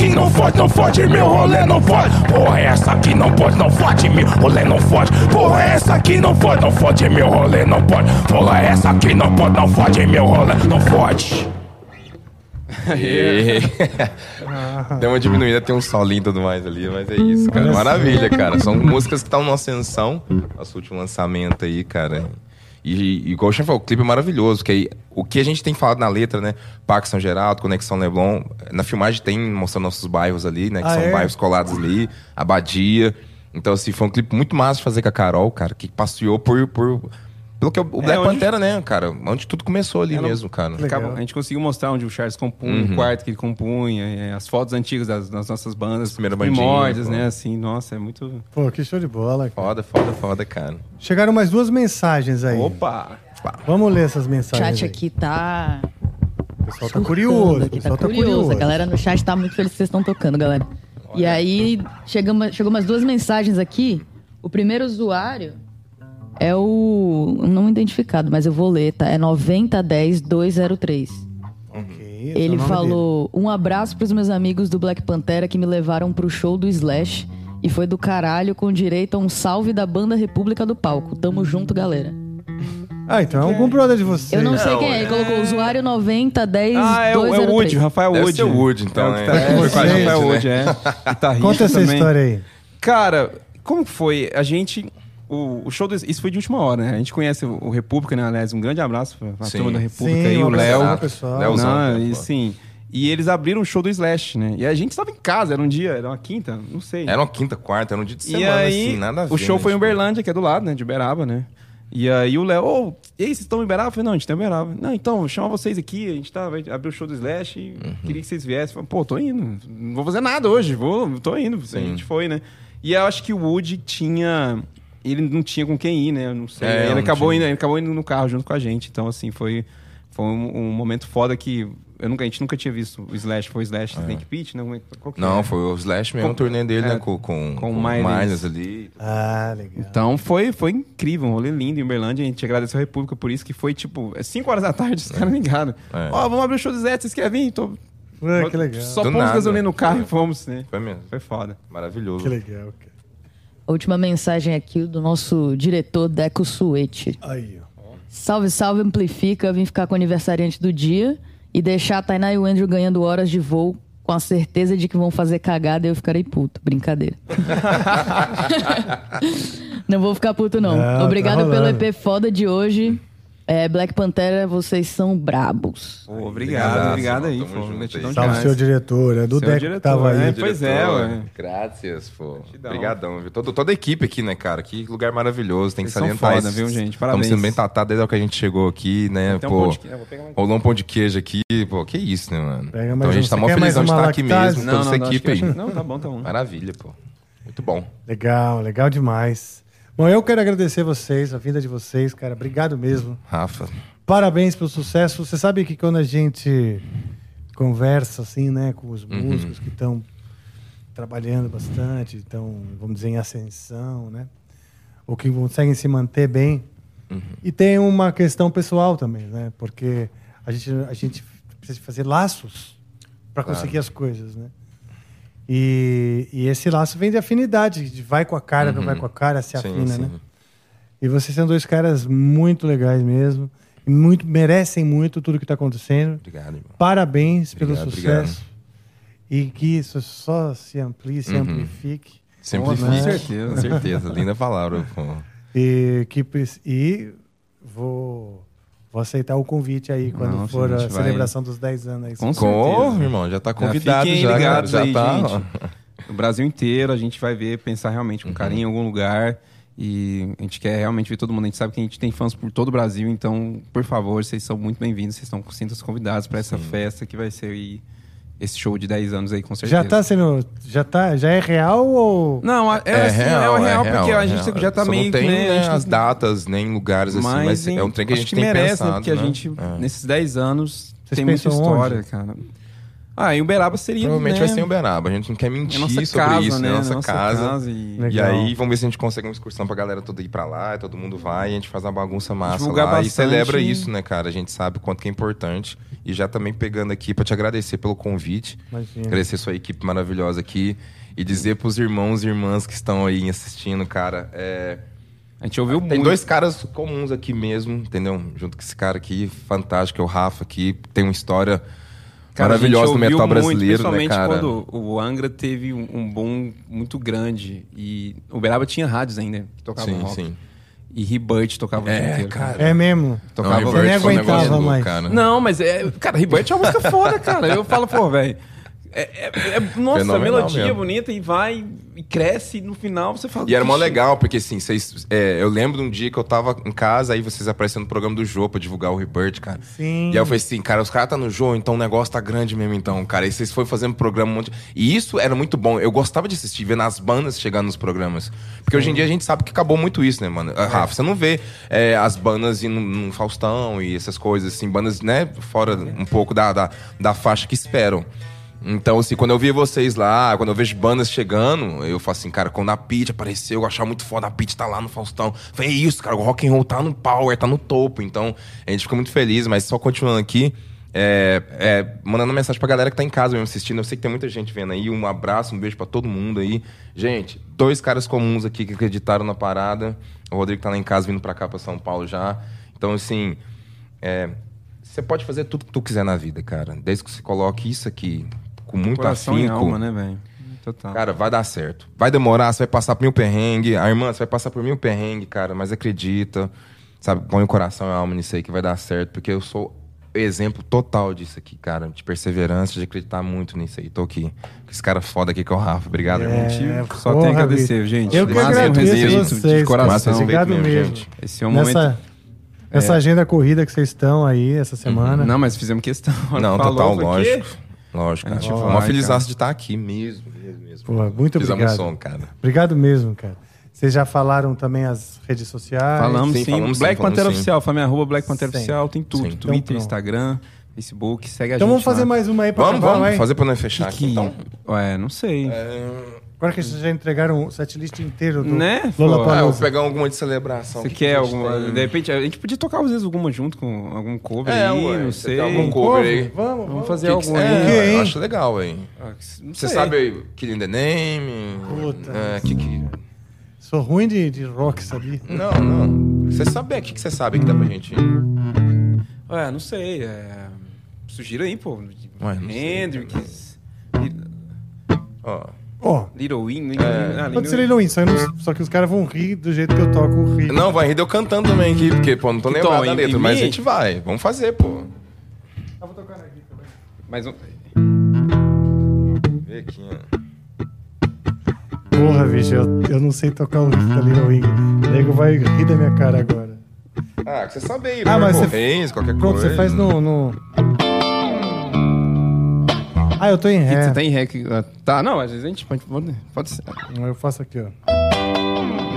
aqui não fode, não fode, meu rolê não fode. Porra, essa aqui não pode, não fode, meu rolê não fode. Porra, essa aqui não fode, não fode, meu rolê não pode. Porra, essa aqui não pode, não fode, meu rolê não fode. Deu uma diminuída, tem um solinho e tudo mais ali, mas é isso, cara. Maravilha, cara. São músicas que estão na ascensão. Nosso último lançamento aí, cara. E, igual o Chef falou, o clipe é maravilhoso, que aí, o que a gente tem falado na letra, né? Parque São Geraldo, Conexão Leblon. Na filmagem tem mostrando nossos bairros ali, né? Que Ah, são é? bairros colados ali, Abadia. Então, assim, foi um clipe muito massa de fazer com a Carol, cara, que passeou por. por pelo que é o o Black onde- Pantera, né, cara? Onde tudo começou ali Ela- mesmo, cara. Legal. A gente conseguiu mostrar onde o Charles compunha, Uhum. o quarto que ele compunha, é, as fotos antigas das, das nossas bandas, Primeira primórdias, bandinha, né? pô. Assim, nossa, é muito. Pô, que show de bola. cara. Foda, foda, foda, cara. Chegaram mais duas mensagens aí. Opa! Vamos ler essas O mensagens. chat aí. aqui tá. O pessoal tá curioso. O Aqui, pessoal tá tá curioso. curioso. A galera no chat tá muito feliz que vocês estão tocando, galera. E aí, chegamos, chegou umas duas mensagens aqui. O primeiro usuário é o. Não identificado, mas eu vou ler, tá? É 9010203. Ok, esse é Ele falou: Um abraço pros meus amigos do Black Pantera que me levaram pro show do Slash. E foi do caralho com direito a um salve da banda República do Palco. Tamo junto, galera. dele. Ah, então é algum brother de vocês. Eu não sei quem é. Ele colocou usuário 9010 Ah, é, o- é o Wood, Rafael Deve Wood. ser o Wood, então, É o que né? tá- É, gente, Rafael né? Wood, é. Conta essa também. história aí. Cara, como foi? A gente. O, o show do, Isso foi de última hora, né? A gente conhece o, o República, né? Aliás, um grande abraço pra, pra Sim. turma da República Sim, aí, um o Léo. Léozão, Não, cara, e sim. E eles abriram o show do Slash, né? E a gente estava em casa, era um dia, era uma quinta, não sei. Era uma quinta, quarta, era um dia de e semana, aí, assim, nada a ver. o show né, foi em tipo, Uberlândia, que é do lado, né? De Uberaba, né? E aí o Léo, ô, e aí, vocês estão em Uberaba? Eu falei, não, a gente tá em Uberaba. Não, então, vou chamar vocês aqui, a gente tá, vai abrir o show do Slash e Uhum. queria que vocês viessem. Falei, Pô, tô indo, não vou fazer nada hoje, vou, tô indo. A Sim. gente foi, né? E eu acho que o Woody tinha... Ele não tinha com quem ir, né? Eu não sei. É, ele, não acabou tinha. indo, ele acabou indo no carro junto com a gente. Então, assim, foi, foi um, um momento foda que... Eu nunca, a gente nunca tinha visto o Slash. Foi o Slash Snake Pit, né? É- Qual que Não, é? foi o Slash mesmo, Com- o turnê dele, é, né? Com, com, com com o Miles. Ali. Ah, legal. Então foi, foi incrível, um rolê lindo em Uberlândia. A gente agradeceu a República por isso, que foi tipo, é 5 horas da tarde, os caras ligaram. É. Ó, vamos abrir o show do Zé, vocês querem vir? Tô... Ué, que legal. Só Do pôs nada. gasolina no carro e fomos, né? Foi mesmo. Foi foda. Maravilhoso. Que legal, cara. A última mensagem aqui do nosso diretor Deco Suete. Aí, ó. Salve, salve, amplifica. Vim ficar com o aniversariante do dia e deixar a Tainá e o Andrew ganhando horas de voo com a certeza de que vão fazer cagada e eu ficarei puto. Brincadeira. não vou ficar puto, não. Tá Obrigado pelo rolando. EP foda de hoje. É, Black Pantera, vocês são brabos. Pô, obrigado, obrigado aí, pô. junto. Salve, demais. seu diretor. É do Deco que diretor, tava aí. é. Pois é, ué. Graças, pô. Obrigadão, viu? Todo, toda a equipe aqui, né, cara? Que lugar maravilhoso. Tem que Vocês são salientar foda, isso. viu, gente? Estamos Parabéns. sendo bem tratados desde que a gente chegou aqui, né? Tem um pô, pão de queijo, eu vou pegar um- rolou um pão de queijo aqui. Pô, que isso, né, mano? Pega então a gente um. tá mó felizão de estar aqui mesmo, toda essa equipe que- aí. Não, tá bom, tá bom. Maravilha, pô. Muito bom. Legal, legal demais. Bom, eu quero agradecer vocês, a vinda de vocês, cara. Obrigado mesmo. Rafa. Parabéns pelo sucesso. Você sabe que quando a gente conversa assim, né, com os Uhum. músicos que estão trabalhando bastante, estão, vamos dizer, em ascensão, né, ou que conseguem se manter bem, Uhum. e tem uma questão pessoal também, né, porque a gente a gente precisa fazer laços para Claro. conseguir as coisas, né. E, e esse laço vem de afinidade, de vai com a cara, não vai com a cara, se Uhum. Sim, afina, sim. né? E vocês são dois caras muito legais mesmo. E muito, merecem muito tudo que está acontecendo. Obrigado, irmão. Parabéns pelo Obrigado, sucesso. E que isso só se amplie, se Uhum. amplifique. Simplifique. Com certeza. Com certeza. Linda palavra, pô. E, que, e vou, vou aceitar o convite aí quando Não, for a a vai- celebração dos 10 anos aí. Com Com, certeza. irmão, já tá convidado fiquem já, ligados Já aí, tá. gente. ó. O Brasil inteiro, a gente vai ver, pensar realmente com carinho em algum lugar. E a gente quer realmente ver todo mundo. A gente sabe que a gente tem fãs por todo o Brasil, então, por favor, vocês são muito bem-vindos. Vocês estão sintam-se convidados para essa festa que vai ser aí, esse show de 10 anos aí, com certeza. Já tá sendo. Já, tá, já é real ou. Não, é, é, assim, é o real, porque a gente já tá Só meio não tem né, a né, gente as datas, nem lugares assim, mas, em- é um trem que a gente tem merece, pensado, né? Porque a né? gente, É. nesses 10 anos, Vocês tem muita história, onde? cara. Ah, em Uberaba seria. Provavelmente né, vai ser em Uberaba. A gente não quer é mentir nossa sobre casa, isso, né? né? Nossa, Nossa casa. e... Legal. E aí, vamos ver se a gente consegue uma excursão pra galera toda ir pra lá, e todo mundo vai, e a gente faz uma bagunça massa Divulgar lá. E bastante. celebra isso, né, cara? A gente sabe o quanto que é importante. E já também pegando aqui pra te agradecer pelo convite. Imagina. Agradecer sua equipe maravilhosa aqui. E dizer pros irmãos e irmãs que estão aí assistindo, cara, é... A gente ouviu Tem muito. dois caras comuns aqui mesmo, entendeu? Junto com esse cara aqui, fantástico, que é o Rafa aqui. Tem uma história Cara, maravilhosa do metal muito, brasileiro, né, principalmente cara? quando o Angra teve um, um boom muito grande. E Uberaba tinha rádios ainda que tocavam Sim, rock. sim. E Rebirth tocava o dia É, inteiro. cara. É mesmo. Tocava Não, eu nem Rebirth foi um aguentava mais. cara. Não, mas é. Cara, Rebirth é uma música foda, cara. Eu falo, pô, velho. É, é- é- nossa, Fenomenal melodia mesmo. bonita e vai e cresce e no final você fala. E era mó legal, porque assim, vocês. é, eu lembro de um dia que eu tava em casa, aí vocês apareceram no programa do Jô pra divulgar o Rebirth, cara. Sim. E aí eu falei assim, cara, os caras tá no Jô, então o negócio tá grande mesmo, então, cara. E vocês foram fazendo programa um monte. E isso era muito bom. Eu gostava de assistir, vendo as bandas chegando nos programas. Porque hoje em dia a gente sabe que acabou muito isso, né, mano? Ah, Rafa, você não vê é, as bandas indo no Faustão e essas coisas, assim, bandas, né, fora um pouco da, da, da faixa que esperam. Então, assim, quando eu via vocês lá, quando eu vejo bandas chegando, eu falo assim, cara, quando a Pitty apareceu, eu achava muito foda, a Pitty tá lá no Faustão. Falei, é isso, cara, o rock and roll tá no power, tá no topo. Então, a gente ficou muito feliz, mas só continuando aqui, é, é, mandando mensagem pra galera que tá em casa mesmo assistindo. Eu sei que tem muita gente vendo aí. Um abraço, um beijo pra todo mundo aí. Gente, dois caras comuns aqui que acreditaram na parada. O Rodrigo tá lá em casa vindo pra cá, pra São Paulo já. Então, assim, é, você pode fazer tudo que tu quiser na vida, cara. Desde que você coloque isso aqui com muito Coração e afinco. alma, né, velho? Total. Cara, vai dar certo. Vai demorar, você vai passar por mil perrengue. A irmã, você vai passar por mil perrengue, cara, mas acredita. Sabe, põe o coração e a alma nisso aí que vai dar certo, porque eu sou exemplo total disso aqui, cara. De perseverança, de acreditar muito nisso aí. Tô aqui. Com esse cara foda aqui que é o Rafa. Obrigado, irmão. É, Só porra, tenho que agradecer, gente. Eu que agradeço respeito vocês, de coração. Obrigado respeito mesmo. gente. Esse é um momento. Essa agenda corrida que vocês estão aí essa semana. Não, mas fizemos questão. Não, Falou, total, lógico. Lógico, cara. A vai, uma felizaça de estar aqui mesmo, mesmo, mesmo. Pô, muito Fizemos obrigado. som, cara. Obrigado mesmo, cara. Vocês já falaram também as redes sociais? Falamos Sim, sim. falamos sim, Black falamos Pantera sim. Oficial, família arroba Black Pantera Sim. Oficial, tem tudo. Sim. Então Twitter, pronto. Instagram, Facebook, segue a Então gente. vamos fazer lá. mais uma aí pra Vamos, acabar, vamos. vai? Fazer pra nós fechar Que- aqui, então. Ué, não sei. Agora que vocês já entregaram o setlist inteiro do Né? Ah, eu vou pegar alguma de celebração. Você que quer que alguma. tem? De repente, a gente podia tocar às vezes alguma junto com algum cover É, aí, ué, não sei. algum cover aí? Vamos, Vamos fazer Que que- algum é, aí. Que, eu acho legal, hein? Ah, Você sabe aí, Killing the Name? Puta. É, que que... Sou ruim de, de rock, sabia? Não, não. Você sabe, o que que você sabe que dá pra gente ir? Ué, não sei. É... Sugira aí, pô. Ué, não sei Hendrix. Ó, Ó, Little Wing. É. Ah, pode ser Lilo Wayne, só, eu não- só que os caras vão rir do jeito que eu toco o rir. Não, vai rir de eu cantando também aqui, porque, pô, não tô lembrado tom? da letra, em mas a gente vai. Vamos fazer, pô. Mas um... Vê aqui, ó. Porra, bicho, eu, eu não sei tocar o riff da Little Wing. O nego vai rir da minha cara agora. Ah, que você sabe aí, Ah, mas você- Reis, qualquer Pronto, coisa. você faz no, no... Ah, eu tô em ré. Você tá em rec. ah, Tá, não, às vezes a gente. Pode, pode ser. Eu faço aqui, ó.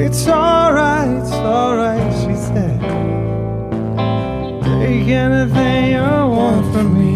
It's alright, it's alright, she said. Take anything you want from me.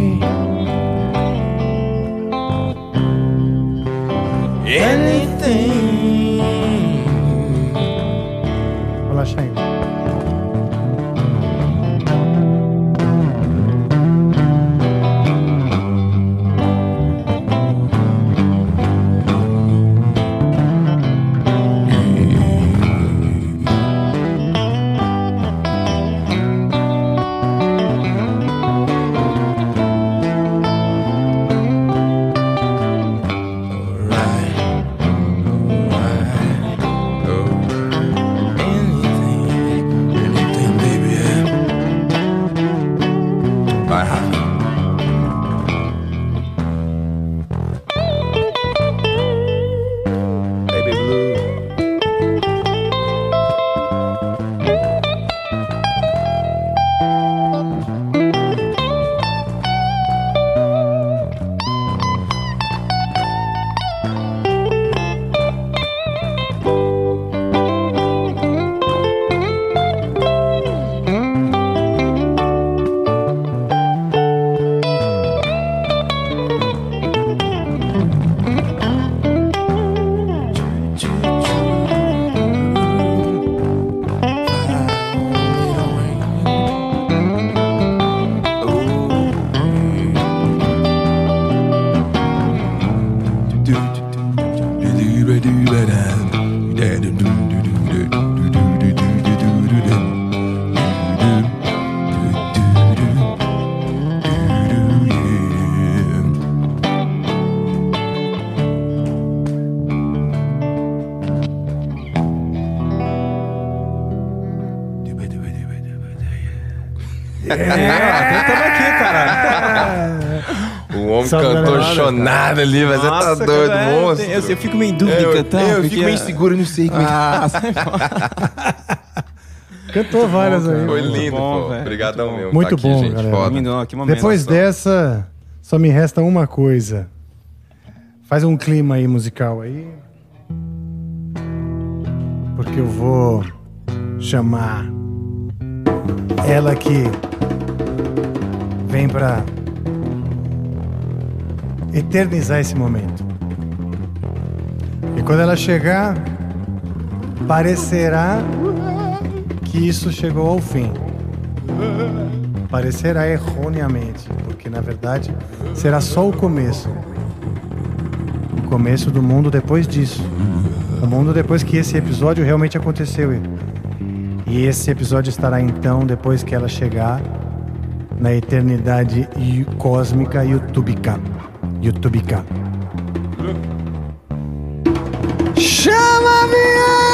Tamo aqui, cara. O homem Sabe cantou nada, chonado ali, mas você tá doido, cara, monstro. Eu, eu fico meio em dúvida eu, cantar. eu fico meio inseguro, não sei como é que Ah. Cantou várias aí. Foi Muito lindo, bom, pô. Obrigadão Muito bom. mesmo. Muito tá aqui, bom, gente. galera. Foda. Lindo, que momento. Depois dessa, só me resta uma coisa. Faz um clima aí musical aí. Porque eu vou chamar ela que vem pra eternizar esse momento. E quando ela chegar, parecerá que isso chegou ao fim. aparecerá erroneamente, porque na verdade será só o começo. O começo do mundo depois disso. O mundo depois que esse episódio realmente aconteceu. E esse episódio estará então depois que ela chegar na eternidade cósmica Yutubica. Yutubica. Chama a vinheta!